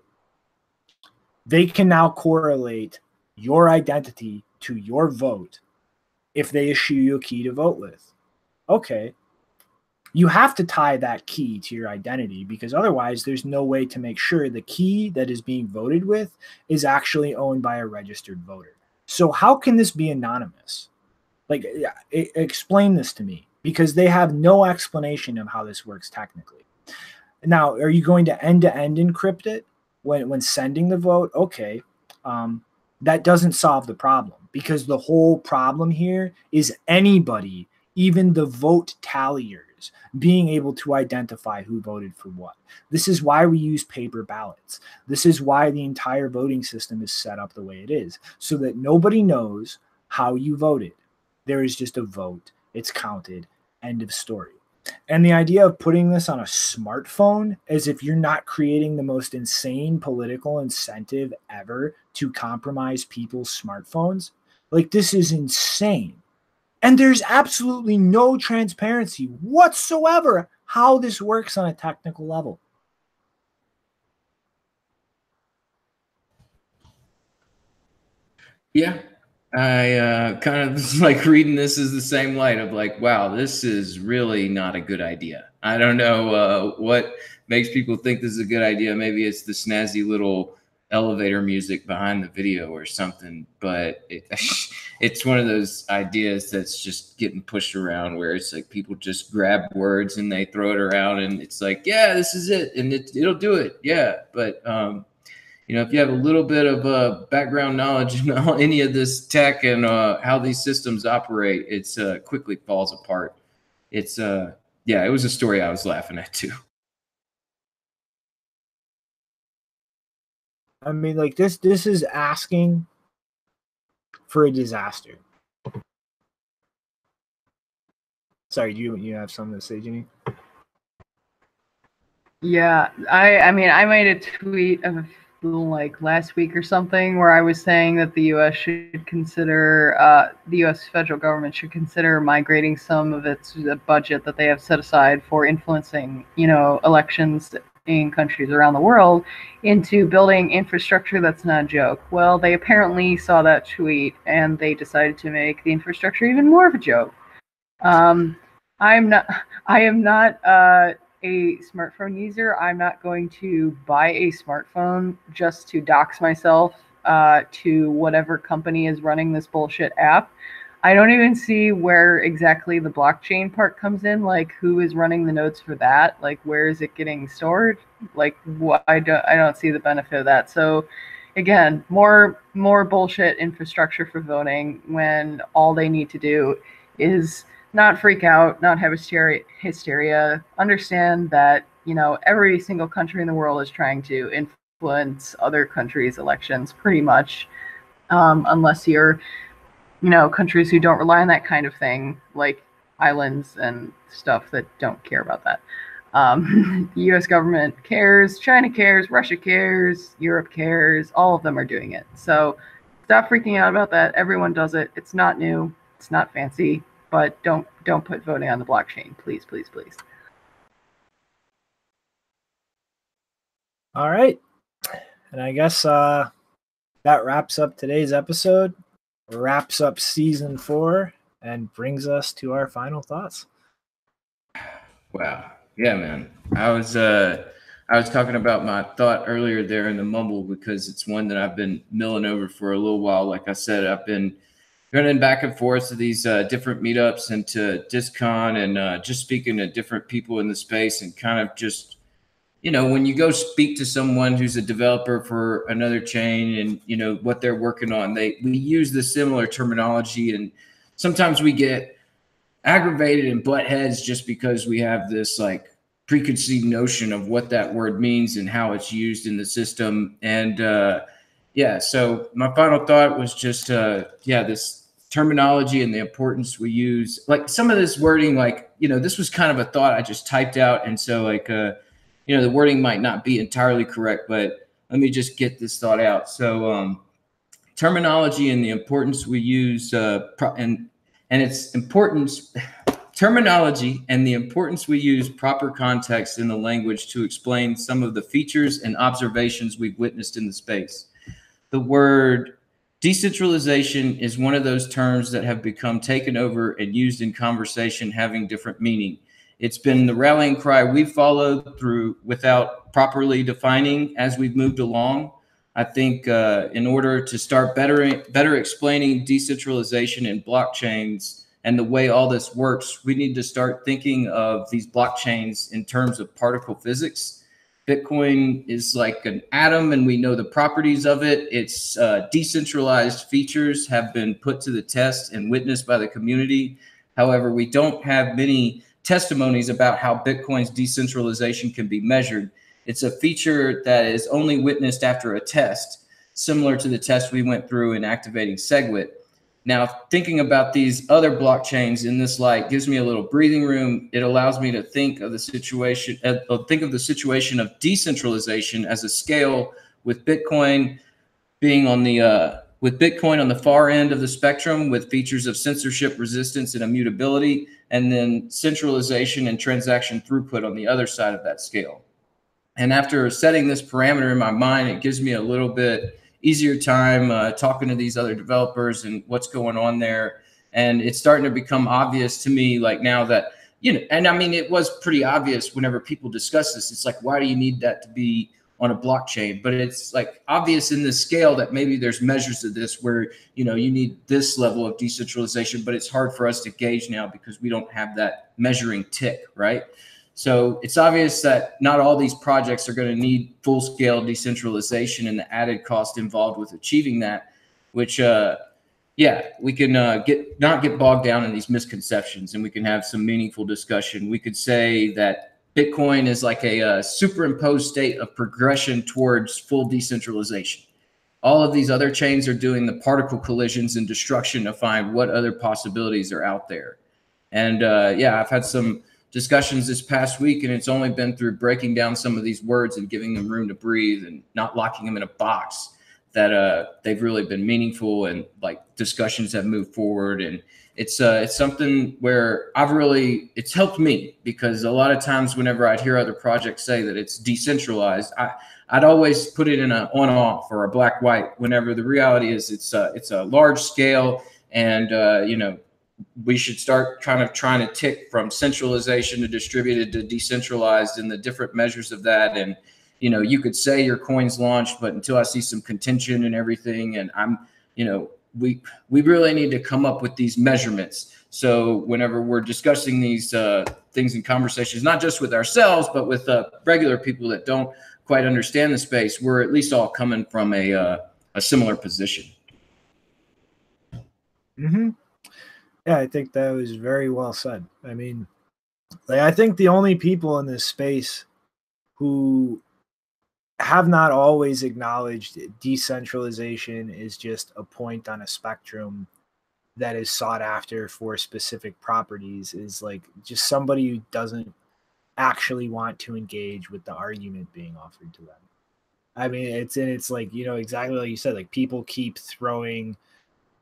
They can now correlate your identity to your vote if they issue you a key to vote with. Okay. You have to tie that key to your identity because otherwise, there's no way to make sure the key that is being voted with is actually owned by a registered voter. So, how can this be anonymous? Like, explain this to me because they have no explanation of how this works technically. Now, are you going to end to end encrypt it when, when sending the vote? Okay. Um, that doesn't solve the problem because the whole problem here is anybody, even the vote talliers being able to identify who voted for what. This is why we use paper ballots. This is why the entire voting system is set up the way it is, so that nobody knows how you voted. There is just a vote, it's counted, end of story. And the idea of putting this on a smartphone as if you're not creating the most insane political incentive ever to compromise people's smartphones, like this is insane. And there's absolutely no transparency whatsoever how this works on a technical level.
Yeah, I uh, kind of like reading this is the same light of like, wow, this is really not a good idea. I don't know uh, what makes people think this is a good idea. Maybe it's the snazzy little elevator music behind the video or something, but it, it's one of those ideas that's just getting pushed around where it's like people just grab words and they throw it around and it's like, yeah, this is it. And it, it'll do it. Yeah. But, um, you know, if you have a little bit of uh, background knowledge in any of this tech and uh, how these systems operate, it's uh, quickly falls apart. It's uh, yeah, it was a story I was laughing at too.
I mean, like this. This is asking for a disaster. Sorry, do you you have something to say, Jenny?
Yeah, I I mean I made a tweet of like last week or something where I was saying that the U.S. should consider uh, the U.S. federal government should consider migrating some of its budget that they have set aside for influencing, you know, elections in countries around the world into building infrastructure that's not a joke. Well, they apparently saw that tweet and they decided to make the infrastructure even more of a joke. Um, I'm not. I am not. Uh, a smartphone user, I'm not going to buy a smartphone just to dox myself uh, to whatever company is running this bullshit app. I don't even see where exactly the blockchain part comes in. Like, who is running the nodes for that? Like, where is it getting stored? Like, what? I don't. I don't see the benefit of that. So, again, more more bullshit infrastructure for voting when all they need to do is not freak out, not have hysteria, hysteria. Understand that you know every single country in the world is trying to influence other countries' elections, pretty much, um, unless you're, you know, countries who don't rely on that kind of thing, like islands and stuff that don't care about that. Um, the U.S. government cares, China cares, Russia cares, Europe cares. All of them are doing it. So stop freaking out about that. Everyone does it. It's not new. It's not fancy but don't don't put voting on the blockchain, please, please, please.
All right, and I guess uh, that wraps up today's episode. Wraps up season four and brings us to our final thoughts.
Wow. Yeah, man. I was uh I was talking about my thought earlier there in the mumble because it's one that I've been milling over for a little while. Like I said, I've been running back and forth to these uh, different meetups and to DisCon and uh, just speaking to different people in the space and kind of just, you know, when you go speak to someone who's a developer for another chain and you know what they're working on, they we use the similar terminology and sometimes we get aggravated and butt heads just because we have this like preconceived notion of what that word means and how it's used in the system. And uh, yeah so my final thought was just uh yeah this terminology and the importance we use. Like some of this wording like you know this was kind of a thought i just typed out. And so like uh you know the wording might not be entirely correct but let me just get this thought out so um terminology and the importance we use uh pro- and and its importance terminology and the importance we use proper context in the language to explain some of the features and observations we've witnessed in the space the word Decentralization is one of those terms that have become taken over and used in conversation having different meaning. It's been the rallying cry we've followed through without properly defining as we've moved along. I think uh, in order to start better better explaining decentralization and blockchains and the way all this works, we need to start thinking of these blockchains in terms of particle physics Bitcoin is like an atom, and we know the properties of it. Its uh, decentralized features have been put to the test and witnessed by the community. However, we don't have many testimonies about how Bitcoin's decentralization can be measured. It's a feature that is only witnessed after a test, similar to the test we went through in activating SegWit. Now, thinking about these other blockchains in this light gives me a little breathing room. It allows me to think of the situation, uh, think of the situation of decentralization as a scale with Bitcoin being on the uh, with Bitcoin on the far end of the spectrum with features of censorship resistance and immutability, and then centralization and transaction throughput on the other side of that scale. And after setting this parameter in my mind, it gives me a little bit easier time uh, talking to these other developers and what's going on there. And it's starting to become obvious to me, like now that, you know, and I mean, it was pretty obvious whenever people discuss this. It's like, why do you need that to be on a blockchain? But it's like obvious in this scale that maybe there's measures of this where, you know, you need this level of decentralization, but it's hard for us to gauge now because we don't have that measuring tick, right? So it's obvious that not all these projects are going to need full scale decentralization and the added cost involved with achieving that, which, uh, yeah, we can uh, get not get bogged down in these misconceptions and we can have some meaningful discussion. We could say that Bitcoin is like a, a uh, superimposed state of progression towards full decentralization. All of these other chains are doing the particle collisions and destruction to find what other possibilities are out there. And uh, yeah, I've had some discussions this past week, and it's only been through breaking down some of these words and giving them room to breathe and not locking them in a box that uh, they've really been meaningful and like discussions have moved forward. And it's uh, it's something where I've really it's helped me because a lot of times whenever I'd hear other projects say that it's decentralized, I I'd always put it in a on off or a black white. Whenever the reality is it's uh, it's a large scale and uh, you know we should start kind of trying to tick from centralization to distributed to decentralized and the different measures of that and you know you could say your coins launched but until i see some contention and everything and i'm you know we we really need to come up with these measurements so whenever we're discussing these uh, things in conversations not just with ourselves but with uh, regular people that don't quite understand the space we're at least all coming from a uh, a similar position
mm-hmm. Yeah, I think that was very well said. I mean, like I think the only people in this space who have not always acknowledged decentralization is just a point on a spectrum that is sought after for specific properties is like just somebody who doesn't actually want to engage with the argument being offered to them. I mean, it's and it's like, you know, exactly like you said, like people keep throwing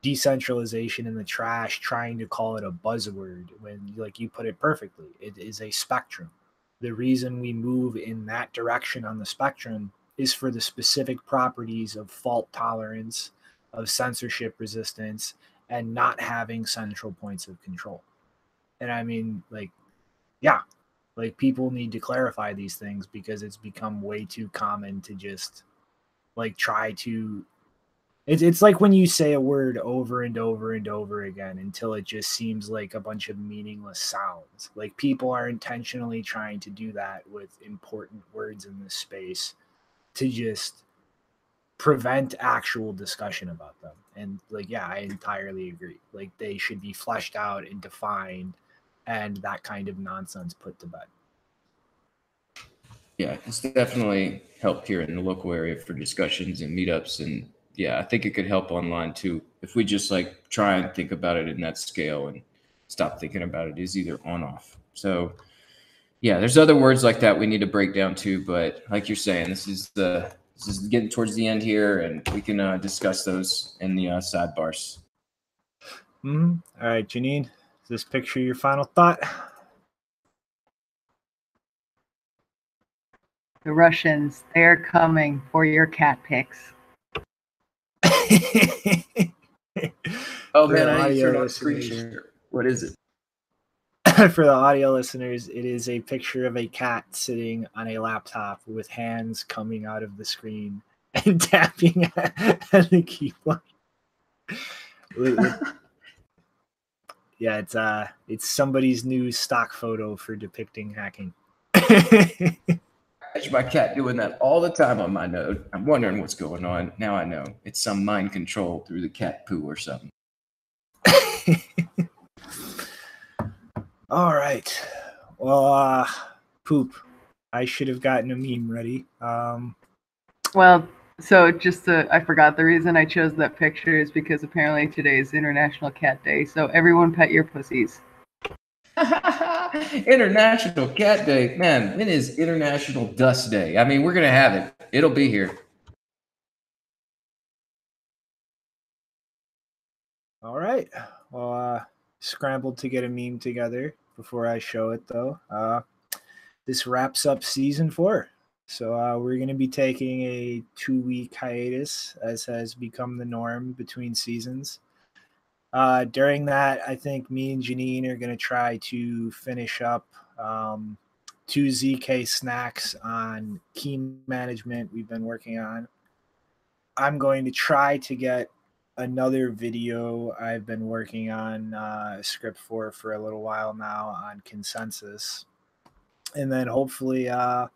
decentralization in the trash trying to call it a buzzword when like you put it perfectly it is a spectrum the reason we move in that direction on the spectrum is for the specific properties of fault tolerance of censorship resistance and not having central points of control. And i mean like yeah like people need to clarify these things because it's become way too common to just like try to it's it's like when you say a word over and over and over again until it just seems like a bunch of meaningless sounds. Like people are intentionally trying to do that with important words in this space to just prevent actual discussion about them. And like, yeah, I entirely agree. Like they should be fleshed out and defined and that kind of nonsense put to bed.
Yeah, it's definitely helped here in the local area for discussions and meetups and yeah, I think it could help online too if we just like try and think about it in that scale and stop thinking about it is either on off. So yeah, there's other words like that we need to break down too, but like you're saying, this is the this is getting towards the end here, and we can uh, discuss those in the uh, sidebars.
Mm-hmm. All right, Janine, is this picture your final thought?
The Russians, they're coming for your cat pics.
oh man, I turned on screen share. What is it?
For the audio listeners, it is a picture of a cat sitting on a laptop with hands coming out of the screen and tapping at the keyboard. yeah, it's uh it's somebody's new stock photo for depicting hacking
catch my cat doing that all the time on my node. I'm wondering what's going on. Now I know it's some mind control through the cat poo or something.
All right. Well, uh, poop. I should have gotten a meme ready. Um,
Well, so just to, I forgot the reason I chose that picture is because apparently today is International Cat Day. So everyone pet your pussies.
International Cat Day. Man, when is International Dust Day? I mean, we're going to have it. It'll be here.
all right. Well, uh, scrambled to get a meme together before I show it, though. Uh, this wraps up season four. So uh, we're going to be taking a two week hiatus, as has become the norm between seasons. Uh, during that, I think me and Janine are going to try to finish up um, two ZK snacks on key management we've been working on. I'm going to try to get another video I've been working on uh, a script for for a little while now on consensus. And then hopefully uh,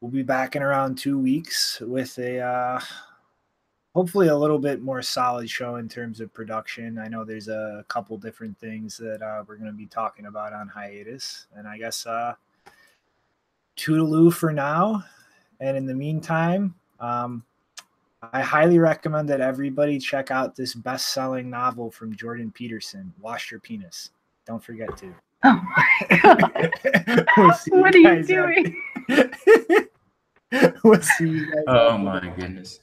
we'll be back in around two weeks with a uh, hopefully a little bit more solid show in terms of production. I know there's a couple different things that uh, we're going to be talking about on hiatus. And I guess uh, toodaloo for now. And in the meantime, um, I highly recommend that everybody check out this best-selling novel from Jordan Peterson, "Wash Your Penis." Don't forget to.
Oh my god.
We'll
what are you doing?
after- we'll see you guys.
Oh my goodness.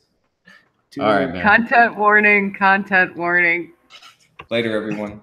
Toodaloo.
All right, man.
Content warning, content warning.
Later, everyone.